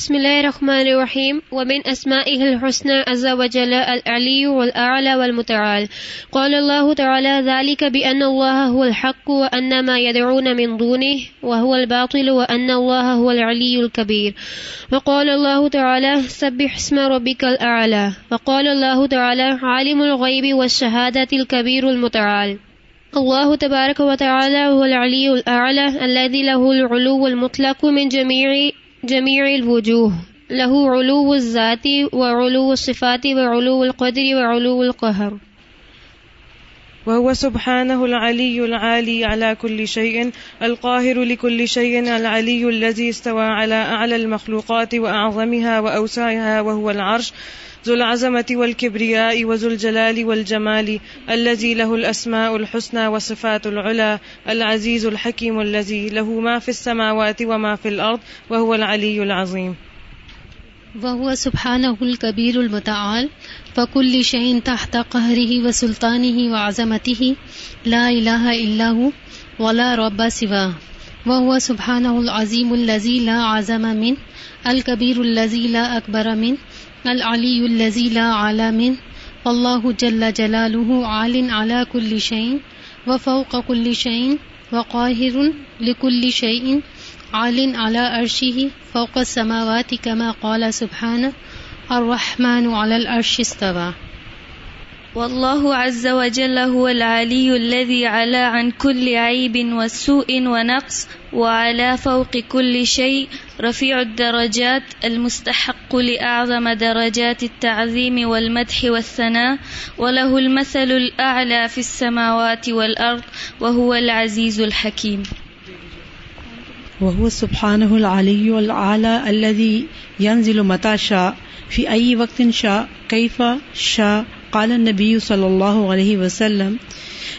بسم الله الرحمن الرحيم. ومن أسمائه الحسنى عز وجل العلي والأعلى والمتعال. قال الله تعالى ذلك بأن الله هو الحق وأن ما يدعون من دونه وهو الباطل وأن الله هو العلي الكبير. وقال الله تعالى سبح اسم ربك الأعلى. وقال الله تعالى عالم الغيب والشهادة الكبير المتعال. الله تبارك وتعالى هو العلي الأعلى الذي له العلو المطلق من جميع جميع الوجوه. له علو الذات وعلو الصفات وعلو القدر وعلو القهر. وهو سبحانه العلي العالي على كل شيء، القاهر لكل شيء، العلي الذي استوى على أعلى المخلوقات وأعظمها وأوسعها وهو العرش. ذو العظمة والكبرياء وذو الجلال والجمال الذي له الأسماء الحسنى وصفات العلا العزيز الحكيم الذي له ما في السماوات وما في الأرض وهو العلي العظيم. وهو سبحانه الكبير المتعال، فكل شيء تحت قهره وسلطانه وعظمته، لا إله إلا هو ولا رب سواه. وهو سبحانه العظيم الذي لا عظم منه، الكبير الذي لا أكبر منه العلی الذي لا عالى منه جل جلاله عال على كل شيء، وفوق كل شيء، وقاهر لكل شيء، عال على عرشه فوق السماوات كما قال سبحانه، الرحمن على العرش استوى. والله عز وجل هو العلي الذي علا عن كل عيب وسوء ونقص وعلى فوق كل شيء رفيع الدرجات، المستحق لأعظم درجات التعظيم والمدح والثناء، وله المثل الأعلى في السماوات والأرض، وهو العزيز الحكيم. وهو سبحانه العلي العالى الذي ينزل متى شاء، في أي وقت شاء، كيف شاء. قال النبي صلى الله عليه وسلم،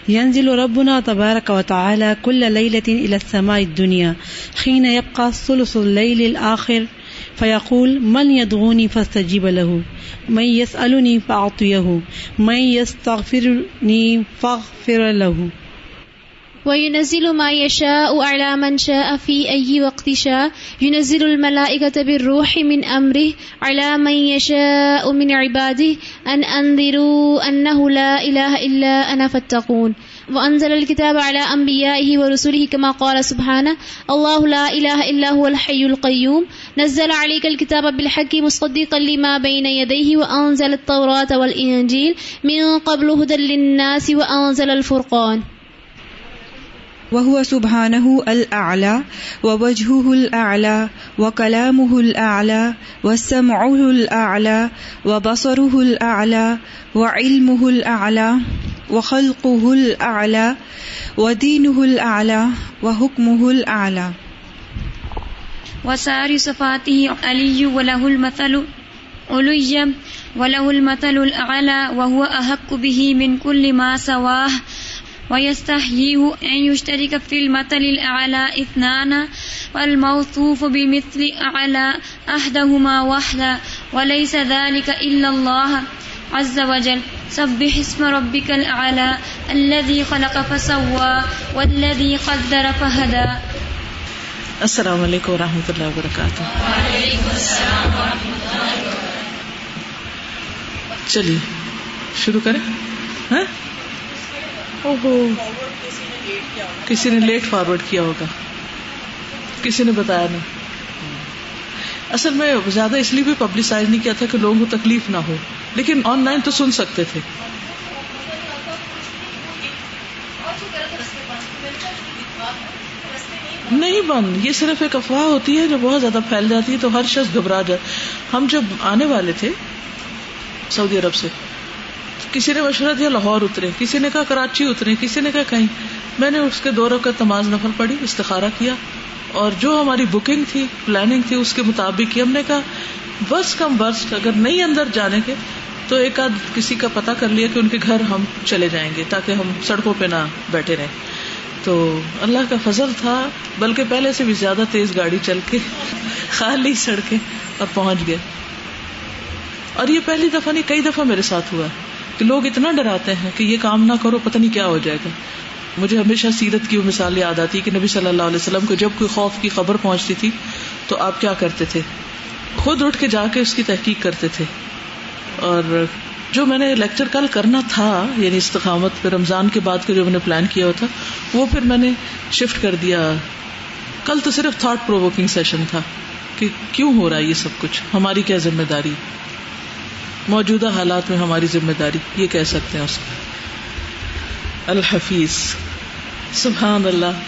ينزل ربنا تبارك وتعالى كل ليلة إلى السماء الدنيا حين يبقى ثلث الليل الآخر، فيقول، من يدعوني فاستجيب له، من يسألني فأعطيه، من يستغفرني فاغفر له. وينزل ما يشاء على من شاء في أي وقت شاء ينزل الملائكة بالروح من أمره على من يشاء من عباده أن أنذروا أنه لا إله إلا أنا فاتقون وأنزل الكتاب على أنبيائه ورسله كما قال سبحانه الله لا إله إلا هو الحي القيوم نزل عليك الكتاب بالحق مصدقا لما بين يديه وأنزل التوراة والإنجيل من قبل هدى للناس وأنزل الفرقان وهو سبحانه الأعلى ووجهه الأعلى وكلامه الأعلى وسمعه الأعلى وبصره الأعلى وعلمه الأعلى وخلقه الأعلى ودينه الأعلى وحكمه الأعلى. وسائر صفاته علي وله المثل علي وله المثل الأعلى وهو أحق به من كل ما سواه ويستحييه أن يشترك في المثل الأعلى اثنان والموصوف بمثل أعلى أحدهما وحدا وليس ذلك إلا الله عز وجل سبح اسم ربك الأعلى الذي خلق فسوى والذي قدر فهدى السلام علیکم و رحمۃ اللہ وبرکاتہ۔ چلیے، شروع کریں؟ ہاں؟ کسی نے لیٹ فارورڈ کیا ہوگا۔ کسی نے بتایا نہیں۔ اصل میں زیادہ اس لیے بھی پبلسائز نہیں کیا تھا کہ لوگوں کو تکلیف نہ ہو۔ لیکن آن لائن تو سن سکتے تھے۔ نہیں بند۔ یہ صرف ایک افواہ ہوتی ہے جو بہت زیادہ پھیل جاتی ہے تو ہر شخص گھبرا جائے ہم جب آنے والے تھے سعودی عرب سے کسی نے مشورہ دیا لاہور اترے، کسی نے کہا کراچی اترے، کسی نے کہا کہیں۔ میں نے اس کے دوروں کا تماز نفل پڑی استخارہ کیا۔ اور جو ہماری بکنگ تھی پلاننگ تھی، اس کے مطابق ہی ہم نے کہا، بس کم برس اگر نہیں اندر جانے کے، تو ایک آدھ کسی کا پتا کر لیا کہ ان کے گھر ہم چلے جائیں گے، تاکہ ہم سڑکوں پہ نہ بیٹھے رہیں۔ تو اللہ کا فضل تھا، بلکہ پہلے سے بھی زیادہ تیز گاڑی چل کے، خالی سڑکیں اور پہنچ گئے۔ اور یہ پہلی دفعہ نہیں، کئی دفعہ میرے ساتھ ہوا۔ کہ لوگ اتنا ڈراتے ہیں کہ یہ کام نہ کرو، پتہ نہیں کیا ہو جائے گا۔ مجھے ہمیشہ سیرت کی وہ مثال یاد آتی کہ نبی صلی اللہ علیہ وسلم کو جب کوئی خوف کی خبر پہنچتی تھی تو آپ کیا کرتے تھے؟ خود اٹھ کے جا کے اس کی تحقیق کرتے تھے۔ اور جو میں نے لیکچر کل کرنا تھا یعنی استقامت پہ رمضان کے بعد کا جو میں نے پلان کیا ہوا تھا وہ پھر میں نے شفٹ کر دیا۔ کل تو صرف تھاٹ پروکنگ سیشن تھا کہ کیوں ہو رہا ہے یہ سب کچھ؟ ہماری کیا ذمہ داری؟ موجودہ حالات میں ہماری ذمہ داری، یہ کہہ سکتے ہیں اس کو۔ الحفیظ۔ سبحان اللہ۔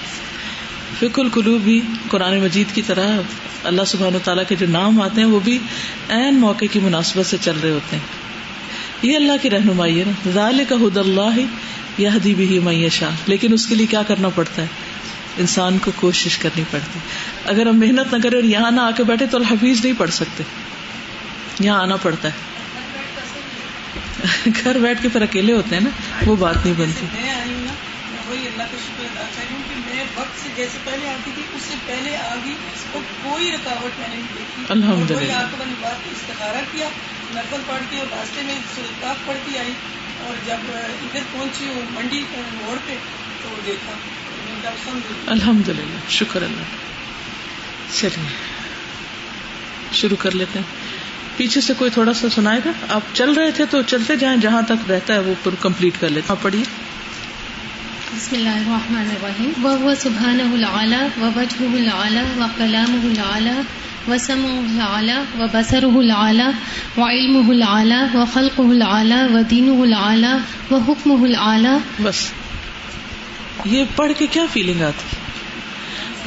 فک القلوب بھی قرآن مجید کی طرح اللہ سبحان تعالیٰ کے جو نام آتے ہیں، وہ بھی عین موقع کی مناسبت سے چل رہے ہوتے ہیں۔ یہ اللہ کی رہنمائی ہے نا۔ ظال کا حد اللہ یہ بھی معیشہ لیکن اس کے لیے کیا کرنا پڑتا ہے؟ انسان کو کوشش کرنی پڑتی۔ اگر ہم محنت نہ کریں اور یہاں نہ آ کے بیٹھے تو الحفیظ نہیں پڑھ سکتے۔ یہاں آنا پڑتا ہے۔ گھر بیٹھ کے پھر اکیلے ہوتے ہیں نا وہ بات نہیں بنتی۔ جیسے پہلے آتی تھی اس سے پہلے آ گئی کوئی رکاوٹ میں نہیں دیکھی۔ الحمد للہ استخارہ کیا نقل پڑھ کے اور راستے میں پڑھ کے آئی۔ اور جب ادھر پہنچی ہوں منڈی موڑ پہ تو دیکھا۔ الحمد للہ شکر اللہ چلیے شروع کر لیتے ہیں۔ پیچھے سے کوئی تھوڑا سا سنائے گا؟ آپ چل رہے تھے تو چلتے جائیں جہاں تک رہتا ہے وہ پر کمپلیٹ کر لیتے آپ پڑھیے۔ بسم اللہ الرحمن الرحیم۔ وهو سبحانه العلى ووجهه العلى وكلامه العلى وسمعه العلى وبصره العلى وعلمه العلى وخلقه العلى ودينه العلى وحكمه العلى بس۔ یہ پڑھ کے کیا فیلنگ آتی؟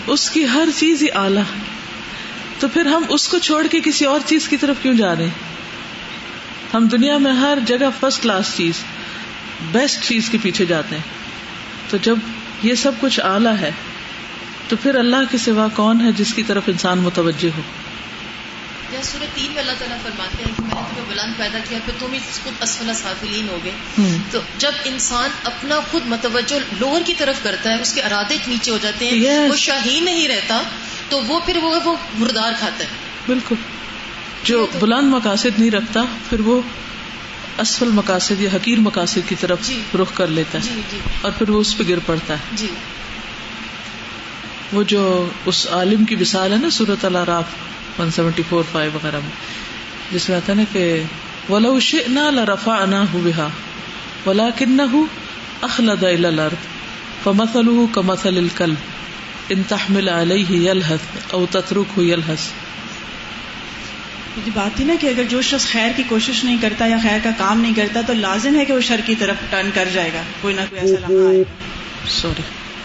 اس کی ہر چیز ہی آلہ تو پھر ہم اس کو چھوڑ کے کسی اور چیز کی طرف کیوں جا رہے ہیں؟ ہم دنیا میں ہر جگہ فرسٹ کلاس چیز بیسٹ چیز کے پیچھے جاتے ہیں۔ تو جب یہ سب کچھ اعلی ہے، تو پھر اللہ کے سوا کون ہے جس کی طرف انسان متوجہ ہو؟ یا سورہ تین میں اللہ تعالیٰ فرماتے ہیں کہ میں نے تمہیں بلند پیدا کیا پھر تم ہی خود اسفل سافلین ہو گئے تو جب انسان اپنا خود متوجہ لوور کی طرف کرتا ہے اس کے ارادے نیچے ہو جاتے ہیں yes. وہ شاہین نہیں رہتا تو وہ پھر وہ وہ مردار کھاتا ہے۔ بالکل۔ جو بلند مقاصد نہیں رکھتا پھر وہ اسفل مقاصد یا حقیر مقاصد کی طرف جی. رخ کر لیتا ہے جی جی. اور پھر وہ اس پہ گر پڑتا ہے۔ جی۔ وہ جو اس عالم کی مثال ہے نا سورت اللہ راف ون سیونٹی فور فائیو وغیرہ میں۔ جس میں آتا نا کہ ولا شئنا لرفعنا بها ولكنه اخلد الى الارض فمثله كمثل الكلب ان تحمل عليه يلهث او تتركه يلهث۔ بات تھی نا کہ اگر جو شخص خیر کی کوشش نہیں کرتا یا خیر کا کام نہیں کرتا تو لازم ہے کہ وہ شر کی طرف ٹرن کر جائے گا کوئی نہ کوئی ایسا لمحہ آئے۔ سوری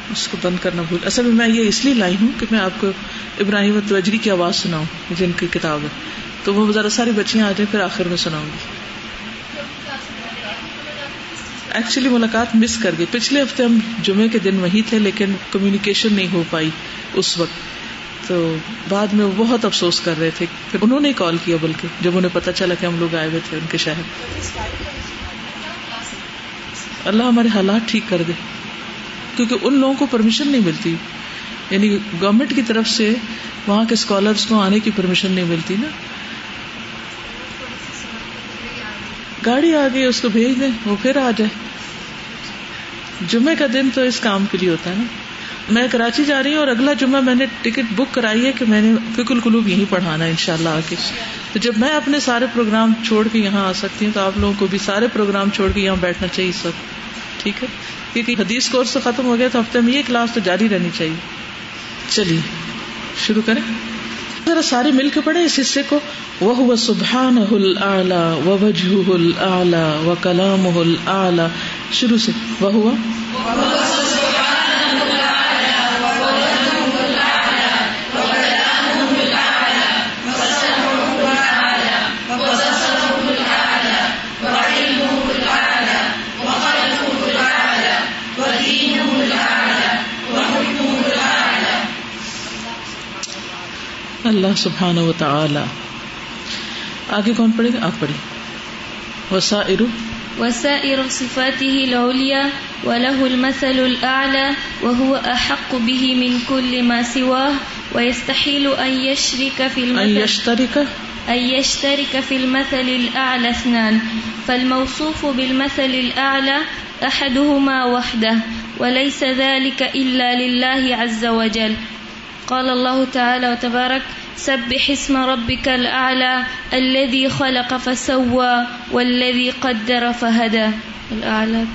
اس کو بند کرنا بھول اصل میں میں یہ اس لیے لائی ہوں کہ میں آپ کو ابراہیم توجری کی آواز سناؤں، جن کی کتاب ہے۔ تو وہ ذرا ساری بچیاں آ جائیں، پھر آخر میں سناؤں گی۔ ایکچولی ملاقات مس کر گئی۔ پچھلے ہفتے ہم جمعے کے دن وہی تھے، لیکن کمیونیکیشن نہیں ہو پائی اس وقت۔ تو بعد میں وہ بہت افسوس کر رہے تھے۔ پھر انہوں نے کال کیا، بلکہ جب انہیں پتا چلا کہ ہم لوگ آئے ہوئے تھے ان کے شہر۔ اللہ ہمارے حالات ٹھیک کر دے۔ کیونکہ ان لوگوں کو پرمیشن نہیں ملتی۔ یعنی گورنمنٹ کی طرف سے وہاں کے اسکالرس کو آنے کی پرمیشن نہیں ملتی نا۔ گاڑی آ گئی، اس کو بھیج دیں، وہ پھر آ جائے۔ جمعے کا دن تو اس کام کے لیے ہوتا ہے نا۔ میں کراچی جا رہی ہوں اور اگلا جمعہ میں نے ٹکٹ بک کرائی ہے کہ میں نے فکل کلوب یہیں پڑھانا ہے ان شاء اللہ آ کے تو جب میں اپنے سارے پروگرام چھوڑ کے یہاں آ سکتی ہوں تو آپ لوگوں کو بھی سارے پروگرام چھوڑ کے یہاں بیٹھنا چاہیے اس وقت ٹھیک ہے؟ کیونکہ حدیث کورس ختم ہو گیا تو ہفتے میں یہ کلاس تو جاری رہنی چاہیے۔ چلیے، شروع کریں۔ ذرا سارے مل کے پڑھے اس حصے کو۔ وہ ہوا سبحان و وجہ و کلام شروع سے۔ وہ ہوا اللہ سبحان و تعالی آگے کون پڑھے گا؟ آپ پڑھی۔ وسائر وسائر صفاته العليا وله المثل الأعلى وهو أحق به من كل ما سواه ويستحيل أن يشرك في المثل أن يشترك أن يشترك في المثل الأعلى اثنان فالموصوف بالمثل الأعلى أحدهما وحده وليس ذلك إلا لله عز وجل. قال الله تعالى وتبارك سبح اسم ربك الأعلى الذي خلق فسوى والذي قدر فهدى. الأعلى.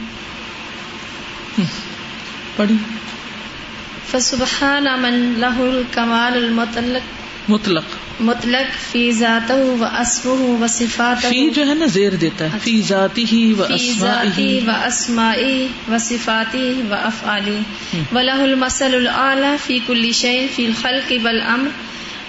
فسبحان من له الكمال المطلق. مطلق. مطلق فی ذاته و اسمه و صفاته فی جو ہے نا زیر دیتا ہے. فی ذاتی ہی و ذاتی و اسمائی و صفاتی و افعالی. ولہ المثل الاعلی فی کل شیء فی الخلق والامر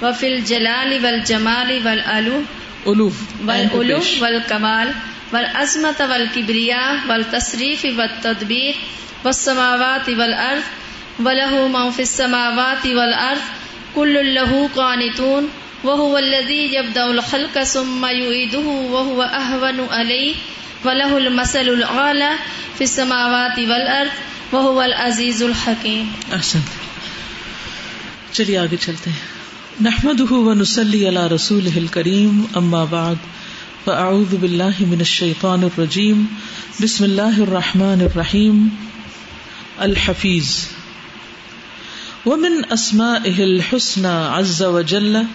و فی الجلال والجمال والعلو الوف والعلو والکمال والعظمت والکبریاء والتصریف والتدبیر والسماوات والارض ولہ من فی السماوات والارض کل له قانتون وهو الذي يبدأ الخلق ثم يعيده وهو أهون عليه وله المثل الأعلى في السماوات والأرض وهو العزيز الحكيم. احسن. چلیے آگے چلتے ہیں. نحمده ونصلي على رسوله الكريم اما بعد فاعوذ بالله من الشيطان الرجيم، بسم الله الرحمن الرحيم، الحفيظ. ومن اسمائه الحسنى عز وجل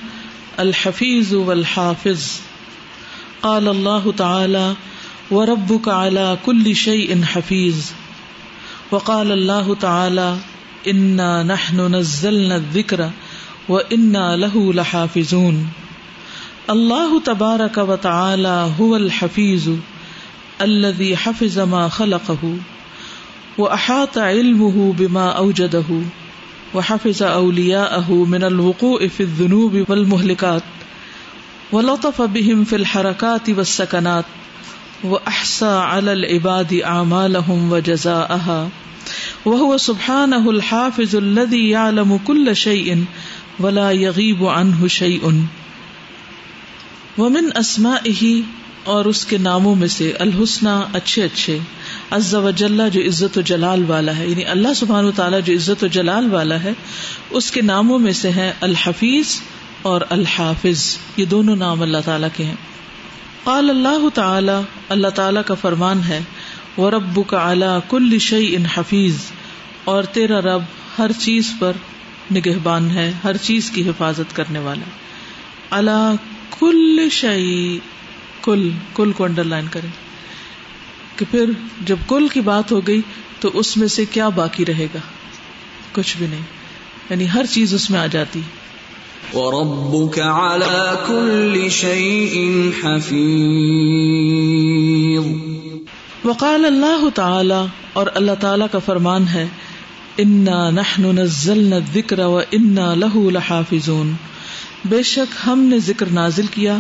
الحفيظ والحافظ۔ قال الله تعالى وربك على كل شيء حفيظ وقال الله تعالى انا نحن نزلنا الذكر وانا له لحافظون۔ الله تبارك وتعالى هو الحفيظ الذي حفظ ما خلقه واحاط علمه بما اوجده وحفظ اولياءه من الوقوع في الذنوب والمهلكات ولطف بهم في الحركات والسكنات واحصى على العباد اعمالهم وجزاءها وهو سبحانه الحافظ الذي يعلم كل شيء ولا يغيب عنه شيء ومن اسمائه اور اس کے ناموں میں سے الحسنہ اچھے اچھے عز و جلہ جو عزت و جلال والا ہے یعنی اللہ سبحانہ و تعالیٰ جو عزت و جلال والا ہے، اس کے ناموں میں سے ہیں الحفیظ اور الحافظ۔ یہ دونوں نام اللہ تعالیٰ کے ہیں۔ قال اللہ تعالی، اللہ تعالیٰ کا فرمان ہے وہ رب کا اعلیٰ کل شعی ان حفیظ۔ اور تیرا رب ہر چیز پر نگہبان ہے، ہر چیز کی حفاظت کرنے والا۔ اللہ کل شعی کل کل کو انڈر لائن کرے کہ پھر جب کل کی بات ہو گئی تو اس میں سے کیا باقی رہے گا؟ کچھ بھی نہیں۔ یعنی ہر چیز اس میں آ جاتی۔ وَرَبُّكَ عَلَى كُلِّ شَيْءٍ حَفِيظٌ وقال اللہ تعالی اور اللہ تعالی کا فرمان ہے انا نحن نزلنا الذکر و انا له لحافظون۔ بے شک ہم نے ذکر نازل کیا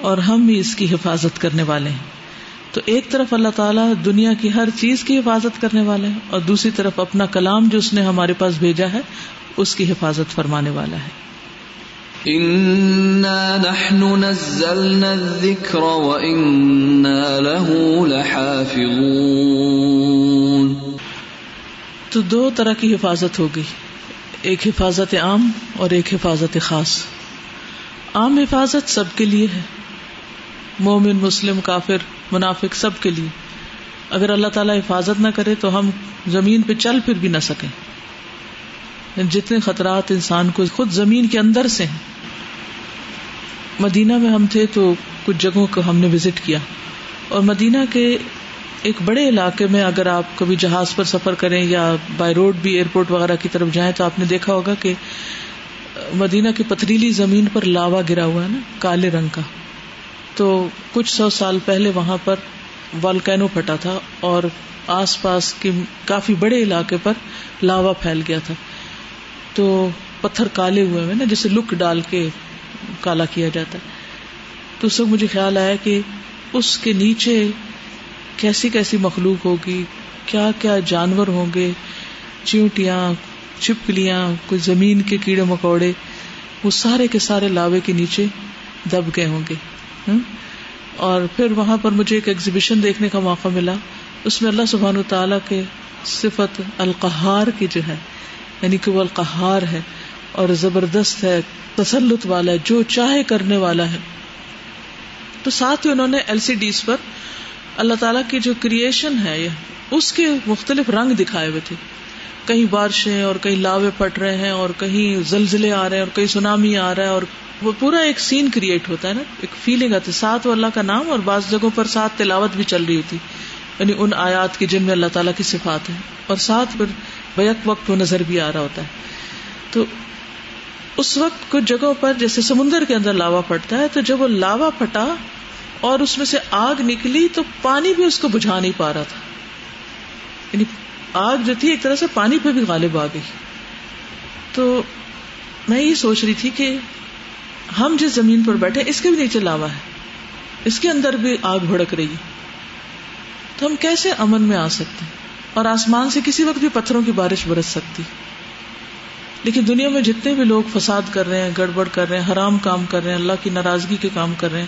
اور ہم ہی اس کی حفاظت کرنے والے ہیں۔ تو ایک طرف اللہ تعالیٰ دنیا کی ہر چیز کی حفاظت کرنے والے ہیں اور دوسری طرف اپنا کلام جو اس نے ہمارے پاس بھیجا ہے اس کی حفاظت فرمانے والا ہے۔ انا نحن نزلنا الذکر له لحافظون۔ تو دو طرح کی حفاظت ہو گئی ایک حفاظت عام اور ایک حفاظت خاص۔ عام حفاظت سب کے لیے ہے۔ مومن، مسلم، کافر، منافق سب کے لیے۔ اگر اللہ تعالیٰ حفاظت نہ کرے تو ہم زمین پہ چل پھر بھی نہ سکیں۔ یعنی جتنے خطرات انسان کو خود زمین کے اندر سے ہیں۔ مدینہ میں ہم تھے تو کچھ جگہوں کو ہم نے وزٹ کیا۔ اور مدینہ کے ایک بڑے علاقے میں اگر آپ کبھی جہاز پر سفر کریں یا بائی روڈ بھی ایئرپورٹ وغیرہ کی طرف جائیں تو آپ نے دیکھا ہوگا کہ مدینہ کی پتریلی زمین پر لاوا گرا ہوا ہے نا، کالے رنگ کا۔ تو کچھ سو سال پہلے وہاں پر والکینو پھٹا تھا اور آس پاس کے کافی بڑے علاقے پر لاوا پھیل گیا تھا۔ تو پتھر کالے ہوئے ہوئے نا، جسے لک ڈال کے کالا کیا جاتا ہے۔ تو اس وقت مجھے خیال آیا کہ اس کے نیچے کیسی کیسی مخلوق ہوگی، کیا کیا جانور ہوں گے، چیونٹیاں، چھپکلیاں، کوئی زمین کے کیڑے مکوڑے، وہ سارے کے سارے لاوے کے نیچے دب گئے ہوں گے۔ اور پھر وہاں پر مجھے ایک ایگزیبیشن دیکھنے کا موقع ملا۔ اس میں اللہ سبحان تعالیٰ کے صفت القہار کی جو ہے یعنی کہ وہ القہار ہے اور زبردست ہے، تسلط والا ہے، جو چاہے کرنے والا ہے۔ تو ساتھ ہی انہوں نے ایل سی ڈیز پر اللہ تعالیٰ کی جو کریشن ہے اس کے مختلف رنگ دکھائے ہوئے تھے۔ کہیں بارشیں اور کہیں لاوے پٹ رہے ہیں اور کہیں زلزلے آ رہے ہیں اور کہیں سونامی آ رہا ہے اور وہ پورا ایک سین کریٹ ہوتا ہے نا، ایک فیلنگ آتی ہے، ساتھ وہ اللہ کا نام اور بعض جگہوں پر ساتھ تلاوت بھی چل رہی ہوتی۔ یعنی ان آیات کی جن میں اللہ تعالیٰ کی صفات ہے اور ساتھ پھر بیک وقت وہ نظر بھی آ رہا ہوتا ہے۔ تو اس وقت کچھ جگہوں پر جیسے سمندر کے اندر لاوا پھٹتا ہے، تو جب وہ لاوا پھٹا اور اس میں سے آگ نکلی تو پانی بھی اس کو بجھا نہیں پا رہا تھا۔ یعنی آگ جو تھی، ایک طرح سے پانی پہ بھی غالب آ گئی۔ تو میں یہ سوچ رہی تھی کہ ہم جس زمین پر بیٹھے اس کے بھی نیچے لاوا ہے۔ اس کے اندر بھی آگ بھڑک رہی ہے۔ تو ہم کیسے امن میں آ سکتے ہیں؟ اور آسمان سے کسی وقت بھی پتھروں کی بارش برس سکتی۔ لیکن دنیا میں جتنے بھی لوگ فساد کر رہے ہیں، گڑبڑ کر رہے ہیں، حرام کام کر رہے ہیں، اللہ کی ناراضگی کے کام کر رہے ہیں،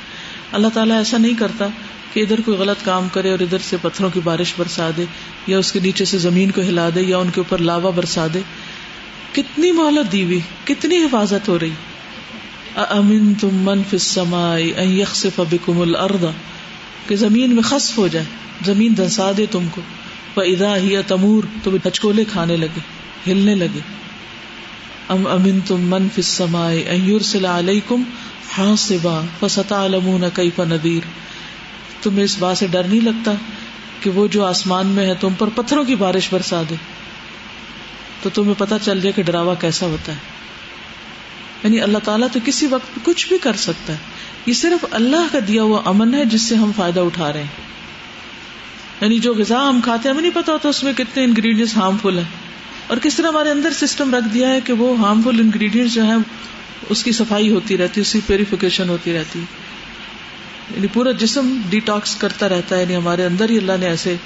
اللہ تعالیٰ ایسا نہیں کرتا کہ ادھر کوئی غلط کام کرے اور ادھر سے پتھروں کی بارش برسا دے، یا اس کے نیچے سے زمین کو ہلا دے، یا ان کے اوپر لاوا برسا دے۔ کتنی مہلت دی ہوئی، کتنی حفاظت ہو رہی۔ امن تم من فسمائی فسمائے بکم الردا کہ زمین میں خصف ہو جائے، زمین دنسا دے تم کو۔ ادا ہی تمور، تو ہچکولے کھانے لگے، ہلنے لگے۔ ام امن تم من فسمائے علیکم ہاں سے فستا علمون کئی ندیر تمہیں اس بات سے ڈر نہیں لگتا کہ وہ جو آسمان میں ہے، تم پر پتھروں کی بارش برسا دے۔ تو تمہیں پتا چل جائے کہ ڈراوا کیسا ہوتا ہے۔ یعنی اللہ تعالیٰ تو کسی وقت کچھ بھی کر سکتا ہے۔ یہ صرف اللہ کا دیا ہوا امن ہے جس سے ہم فائدہ اٹھا رہے ہیں۔ یعنی جو غذا ہم کھاتے ہیں، ہمیں نہیں پتا ہوتا اس میں کتنے انگریڈینٹس ہارمفل ہیں۔ اور کس طرح ہمارے اندر سسٹم رکھ دیا ہے کہ وہ ہارمفل انگریڈینٹس جو ہیں، اس کی صفائی ہوتی رہتی ہے اس کی پیوریفیکیشن ہوتی رہتی۔ یعنی پورا جسم ڈیٹاکس کرتا رہتا ہے۔ یعنی ہمارے اندر ہی اللہ نے ایسے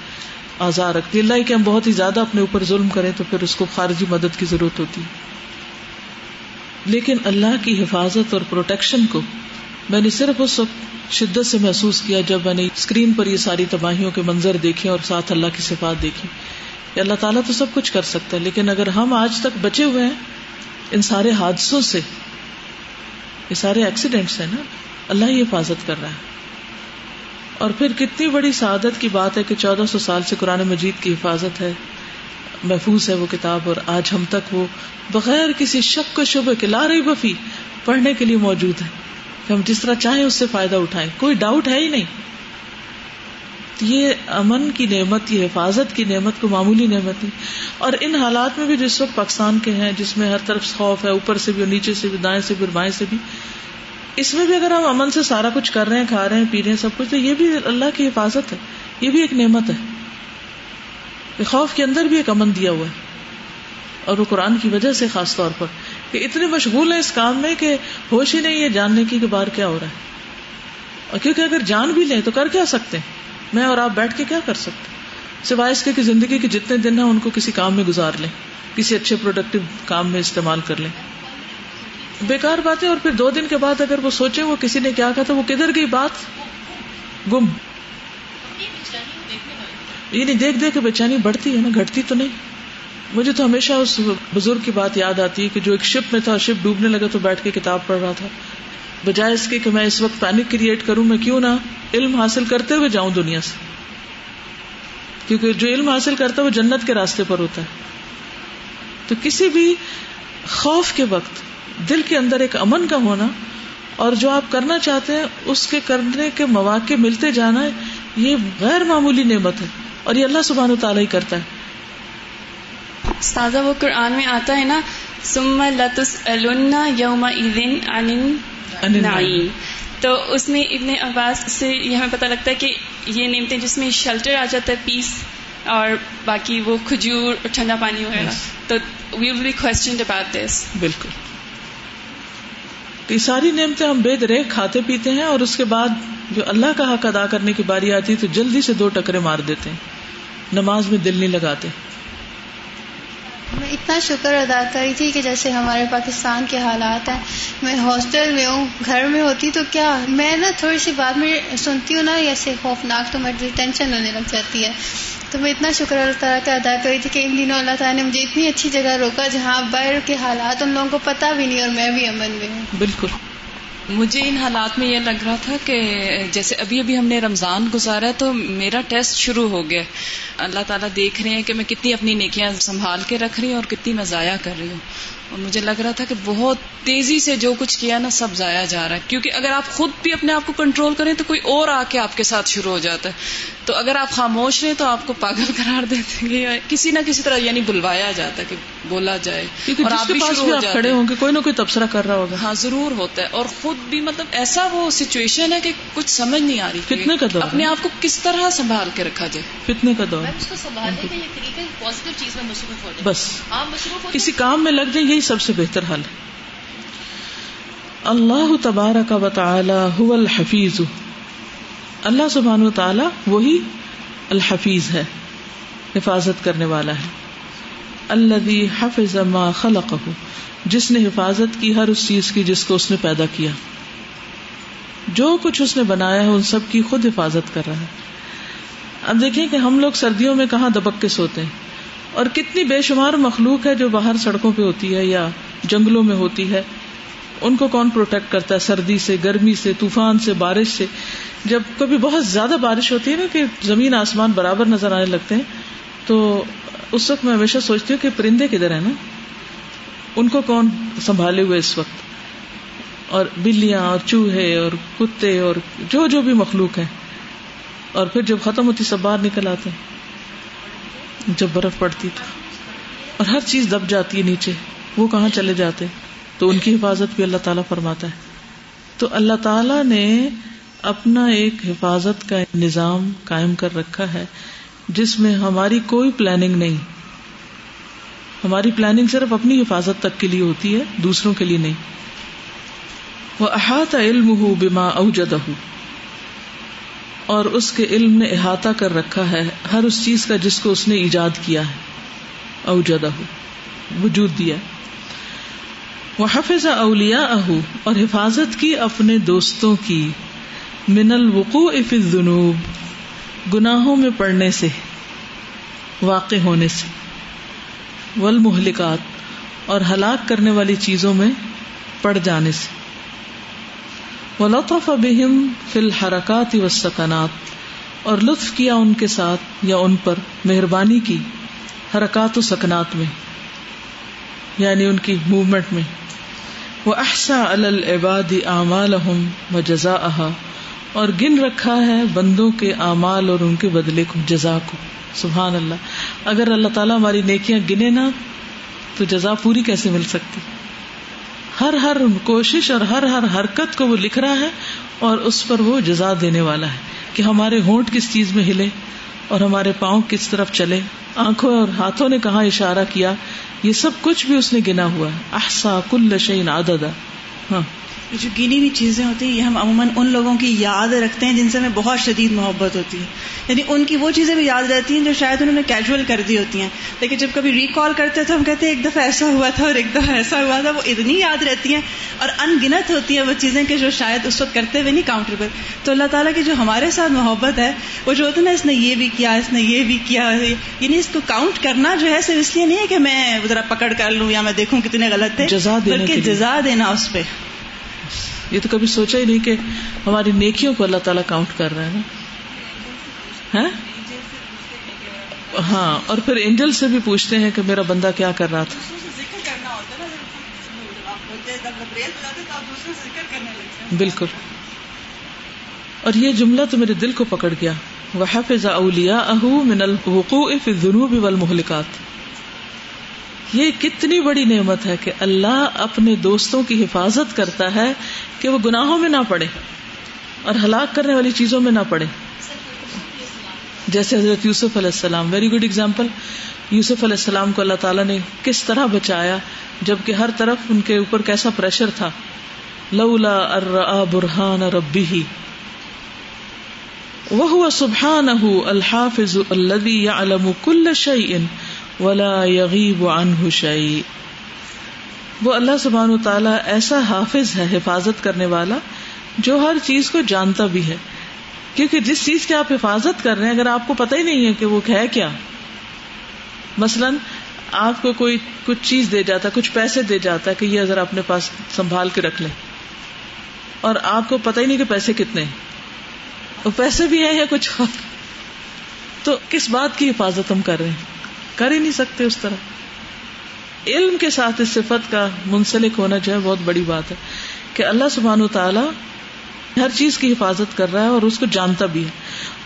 آزار رکھ دی اللہ کہ ہم بہت ہی زیادہ اپنے اوپر ظلم کریں تو پھر اس کو خارجی مدد کی ضرورت ہوتی۔ ہے لیکن اللہ کی حفاظت اور پروٹیکشن کو میں نے صرف اس وقت شدت سے محسوس کیا جب میں نے اسکرین پر یہ ساری تباہیوں کے منظر دیکھے اور ساتھ اللہ کی صفات دیکھی کہ اللہ تعالیٰ تو سب کچھ کر سکتا ہے، لیکن اگر ہم آج تک بچے ہوئے ہیں، ان سارے حادثوں سے، یہ سارے ایکسیڈینٹس ہیں نا، اللہ ہی حفاظت کر رہا ہے۔ اور پھر کتنی بڑی سعادت کی بات ہے کہ چودہ سو سال سے قرآن مجید کی حفاظت ہے۔ محفوظ ہے وہ کتاب اور آج ہم تک وہ بغیر کسی شک و شبہ کے لا رہی بفی پڑھنے کے لیے موجود ہے کہ ہم جس طرح چاہیں اس سے فائدہ اٹھائیں کوئی ڈاؤٹ ہے ہی نہیں یہ امن کی نعمت، یہ حفاظت کی نعمت کو معمولی نعمت نہیں اور ان حالات میں بھی جس وقت پاکستان کے ہیں، جس میں ہر طرف خوف ہے، اوپر سے بھی اور نیچے سے بھی، دائیں سے بھی بائیں سے بھی۔ اس میں بھی اگر ہم امن سے سارا کچھ کر رہے ہیں، کھا رہے ہیں، پی رہے ہیں، سب کچھ، تو یہ بھی اللہ کی حفاظت ہے۔ یہ بھی ایک نعمت ہے۔ خوف کے اندر بھی ایک امن دیا ہوا ہے۔ اور وہ قرآن کی وجہ سے خاص طور پر کہ اتنے مشغول ہیں اس کام میں کہ ہوش ہی نہیں ہے جاننے کی کہ باہر کیا ہو رہا ہے۔ اور کیونکہ اگر جان بھی لیں تو کر کیا سکتے ہیں؟ میں اور آپ بیٹھ کے کیا کر سکتے سوائے اس کے کہ زندگی کے جتنے دن ہیں ان کو کسی کام میں گزار لیں، کسی اچھے پروڈکٹیو کام میں استعمال کر لیں۔ بیکار باتیں اور پھر دو دن کے بعد اگر وہ سوچے وہ کسی نے کیا کہا تو وہ کدھر گئی بات؟ گم۔ یہ نہیں دیکھ دیکھ کے بےچانی بڑھتی ہے نا، گھٹتی تو نہیں۔ مجھے تو ہمیشہ اس بزرگ کی بات یاد آتی ہے کہ جو ایک شپ میں تھا، شپ ڈوبنے لگا تو بیٹھ کے کتاب پڑھ رہا تھا۔ بجائے اس کے کہ میں اس وقت پینک کریٹ کروں، میں کیوں نہ علم حاصل کرتے ہوئے جاؤں دنیا سے۔ کیونکہ جو علم حاصل کرتا ہے وہ جنت کے راستے پر ہوتا ہے۔ تو کسی بھی خوف کے وقت، دل کے اندر ایک امن کا ہونا اور جو آپ کرنا چاہتے ہیں، اس کے کرنے کے مواقع ملتے جانا، یہ غیر معمولی نعمت ہے۔ اور یہ اللہ سبحان و تعالیٰ ہی کرتا ہے۔ استاذہ وہ قرآن میں آتا ہے نا سم لتس یوم نعیم تو اس میں ابن عباس سے یہ ہمیں پتہ لگتا ہے کہ یہ نعمتیں جس میں شیلٹر آ جاتا ہے پیس اور باقی وہ کھجور اور ٹھنڈا پانی وغیرہ۔ تو we will be questioned about this بالکل۔ یہ ساری نعمتیں ہم بے درے کھاتے پیتے ہیں اور اس کے بعد جو اللہ کا حق ادا کرنے کی باری آتی ہے تو جلدی سے دو ٹکرے مار دیتے ہیں۔ نماز میں دل نہیں لگاتے۔ میں اتنا شکر ادا کری تھی کہ جیسے ہمارے پاکستان کے حالات ہیں۔ میں ہاسٹل میں ہوں گھر میں ہوتی تو کیا؟ میں نا تھوڑی سی بات میں سنتی ہوں نا ایسے خوفناک تو میری ٹینشن ہونے لگ جاتی ہے۔ تو میں اتنا شکر اللہ تعالیٰ کا ادا کری تھی کہ ان دنوں اللہ تعالیٰ نے مجھے اتنی اچھی جگہ روکا جہاں باہر کے حالات ان لوگوں کو پتا بھی نہیں اور میں بھی امن میں ہوں۔ بالکل۔ مجھے ان حالات میں یہ لگ رہا تھا کہ جیسے ابھی ابھی ہم نے رمضان گزارا تو میرا ٹیسٹ شروع ہو گیا اللہ تعالیٰ دیکھ رہے ہیں کہ میں کتنی اپنی نیکیاں سنبھال کے رکھ رہی ہوں اور کتنی میں ضائع کر رہی ہوں۔ اور مجھے لگ رہا تھا کہ بہت تیزی سے جو کچھ کیا نا سب ضائع جا رہا ہے۔ کیونکہ اگر آپ خود بھی اپنے آپ کو کنٹرول کریں تو کوئی اور آ کے آپ کے ساتھ شروع ہو جاتا ہے۔ تو اگر آپ خاموش رہیں تو آپ کو پاگل قرار دیتے گے یا کسی نہ کسی طرح یعنی بلوایا جاتا ہے کہ بولا جائے۔ اور آپ بھی شروع ہو کھڑے ہوں گے کوئی نہ کوئی تبصرہ کر رہا ہوگا۔ ہاں ضرور ہوتا ہے۔ اور خود بھی مطلب ایسا وہ سچویشن ہے کہ کچھ سمجھ نہیں آ رہی کتنے کا دور اپنے آپ کو کس طرح سنبھال کے رکھا جائے۔ کتنے کا دور اس کو سنبھالنے کا یہ طریقہ پازیٹو چیز میں مصروف ہو جائے۔ بس۔ آپ مصروف ہو کسی کام میں لگ جائے یہی سب سے بہتر حل ہے۔ اللہ تبارک و تعالی هو الحفیظ۔ اللہ سبحان و تعالی وہی الحفیظ ہے، حفاظت کرنے والا ہے۔ الذي حفظ ما خلقه جس نے حفاظت کی ہر اس چیز کی جس کو اس نے پیدا کیا۔ جو کچھ اس نے بنایا ہے، ان سب کی خود حفاظت کر رہا ہے۔ اب دیکھیں کہ ہم لوگ سردیوں میں کہاں دبک کے سوتے ہیں۔ اور کتنی بے شمار مخلوق ہے جو باہر سڑکوں پہ ہوتی ہے یا جنگلوں میں ہوتی ہے۔ ان کو کون پروٹیکٹ کرتا ہے؟ سردی سے، گرمی سے، طوفان سے، بارش سے۔ جب کبھی بہت زیادہ بارش ہوتی ہے نا کہ زمین آسمان برابر نظر آنے لگتے ہیں، تو اس وقت میں ہمیشہ سوچتی ہوں کہ پرندے کدھر ہیں نا؟ ان کو کون سنبھالے ہوئے اس وقت؟ اور بلیاں اور چوہے اور کتے اور جو جو بھی مخلوق ہے اور پھر جب ختم ہوتی سب باہر نکل آتے جب برف پڑتی تو۔ اور ہر چیز دب جاتی ہے نیچے۔ وہ کہاں چلے جاتے؟ تو ان کی حفاظت بھی اللہ تعالیٰ فرماتا ہے۔ تو اللہ تعالی نے اپنا ایک حفاظت کا نظام قائم کر رکھا ہے، جس میں ہماری کوئی پلاننگ نہیں۔ ہماری پلاننگ صرف اپنی حفاظت تک کے لیے ہوتی ہے، دوسروں کے لیے نہیں۔ وہ احاطہ علم ہو بیما اوجد اور اس کے علم نے احاطہ کر رکھا ہے، ہر اس چیز کا جس کو اس نے ایجاد کیا ہے۔ اوجدہ وجود دیا۔ وہ حفظ اولیا اہو اور حفاظت کی اپنے دوستوں کی۔ من الوقوع فی الذنوب، گناہوں میں پڑنے سے، واقع ہونے سے۔ والمہلکات، اور ہلاک کرنے والی چیزوں میں پڑ جانے سے۔ ولطف بہم فی الحرکات والسکنات، اور لطف کیا ان کے ساتھ یا ان پر مہربانی کی حرکات و سکنات میں یعنی ان کی موومنٹ میں۔ وہ احسا العباد اعمال و جزا اور گن رکھا ہے بندوں کے اعمال اور ان کے بدلے کو، جزا کو۔ سبحان اللہ۔ اگر اللہ تعالیٰ ہماری نیکیاں گنے نا، تو جزا پوری کیسے مل سکتی؟ ہر ہر کوشش اور ہر ہر حرکت کو وہ لکھ رہا ہے اور اس پر وہ جزا دینے والا ہے کہ ہمارے ہونٹ کس چیز میں ہلے اور ہمارے پاؤں کس طرف چلے۔ آنکھوں اور ہاتھوں نے کہاں اشارہ کیا؟ یہ سب کچھ بھی اس نے گنا ہوا ہے۔ احسا کل شعین عدد ہاں۔ جو گنی ہوئی چیزیں ہوتی ہیں یہ ہم عموماً ان لوگوں کی یاد رکھتے ہیں جن سے ہمیں بہت شدید محبت ہوتی ہے۔ یعنی ان کی وہ چیزیں بھی یاد رہتی ہیں جو شاید انہوں نے کیجول کر دی ہوتی ہیں۔ لیکن جب کبھی ریکال کرتے تو ہم کہتے ہیں ایک دفعہ ایسا ہوا تھا اور ایک دفعہ ایسا ہوا تھا وہ اتنی یاد رہتی ہیں اور ان گنت ہوتی ہیں وہ چیزیں کہ جو شاید اس وقت کرتے ہوئے نہیں کاؤنٹر تو اللہ تعالیٰ کی جو ہمارے ساتھ محبت ہے وہ جو ہوتا ہے نا اس نے یہ بھی کیا اس نے یہ بھی کیا یعنی اس کو کاؤنٹ کرنا جو ہے صرف اس لیے نہیں ہے کہ میں ذرا پکڑ کر لوں یا میں دیکھوں کتنے غلط تھے بلکہ جزا دینا اس پہ۔ یہ تو کبھی سوچا ہی نہیں کہ ہماری نیکیوں کو اللہ تعالیٰ کاؤنٹ کر رہا ہے نا۔ ہاں, ہاں، اور پھر اینجل سے بھی پوچھتے ہیں کہ میرا بندہ کیا کر رہا تھا۔ بالکل۔ اور یہ جملہ تو میرے دل کو پکڑ گیا۔ وہ حفظ اولیا اہو من الوقوع فی الذنوب والمہلکات یہ کتنی بڑی نعمت ہے کہ اللہ اپنے دوستوں کی حفاظت کرتا ہے کہ وہ گناہوں میں نہ پڑے اور ہلاک کرنے والی چیزوں میں نہ پڑے۔ جیسے حضرت یوسف علیہ السلام ویری گڈ اگزامپل یوسف علیہ السلام کو اللہ تعالیٰ نے کس طرح بچایا، جبکہ ہر طرف ان کے اوپر کیسا پریشر تھا۔ لولا ارآ برہان ربی وہ سبحان الحافظ الذي يعلم كل شيء ولا یغیب عنہ شعی وہ اللہ سبحان و تعالیٰ ایسا حافظ ہے، حفاظت کرنے والا، جو ہر چیز کو جانتا بھی ہے۔ کیونکہ جس چیز کی آپ حفاظت کر رہے ہیں، اگر آپ کو پتہ ہی نہیں ہے کہ وہ ہے کیا۔ مثلاً، آپ کو کوئی کچھ چیز دے جاتا، کچھ پیسے دے جاتا ہے کہ یہ اگر اپنے پاس سنبھال کے رکھ لیں اور آپ کو پتہ ہی نہیں کہ پیسے کتنے ہیں۔ وہ پیسے بھی ہیں یا کچھ اور۔ تو کس بات کی حفاظت ہم کر رہے ہیں؟ کر ہی نہیں سکتے اس طرح۔ علم کے ساتھ اس صفت کا منسلک ہونا جو ہے بہت بڑی بات ہے کہ اللہ سبحان و تعالی ہر چیز کی حفاظت کر رہا ہے اور اس کو جانتا بھی ہے۔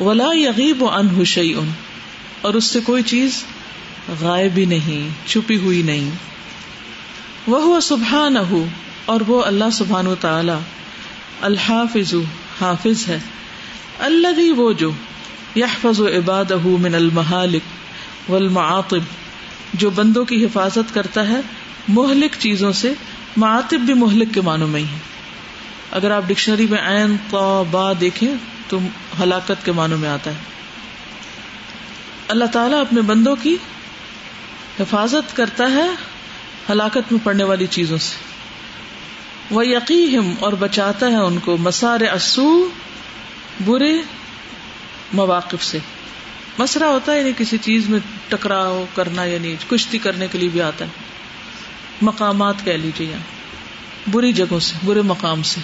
ولا یغیب و ان شعی ان اور اس سے کوئی چیز غائب بھی نہیں، چھپی ہوئی نہیں۔ وہ سبحان اور وہ اللہ سبحان و تعالی الحافظ، حافظ ہے۔ اللہ وہ جو یحفظ عباد من المحالک والمعاطب۔ جو بندوں کی حفاظت کرتا ہے، مہلک چیزوں سے، معاطب بھی مہلک کے معنوں میں ہی اگر آپ ڈکشنری میں عین تو با دیکھیں، تو ہلاکت کے معنوں میں آتا ہے۔ اللہ تعالیٰ اپنے بندوں کی حفاظت کرتا ہے ہلاکت میں پڑنے والی چیزوں سے۔ وہ یقین اور بچاتا ہے ان کو مسار اسو برے مواقف سے۔ مسئلہ ہوتا ہے یعنی کسی چیز میں ٹکراؤ کرنا یعنی کشتی کرنے کے لیے بھی آتا ہے۔ مقامات کہہ لیجیے بری جگہوں سے، برے مقام سے۔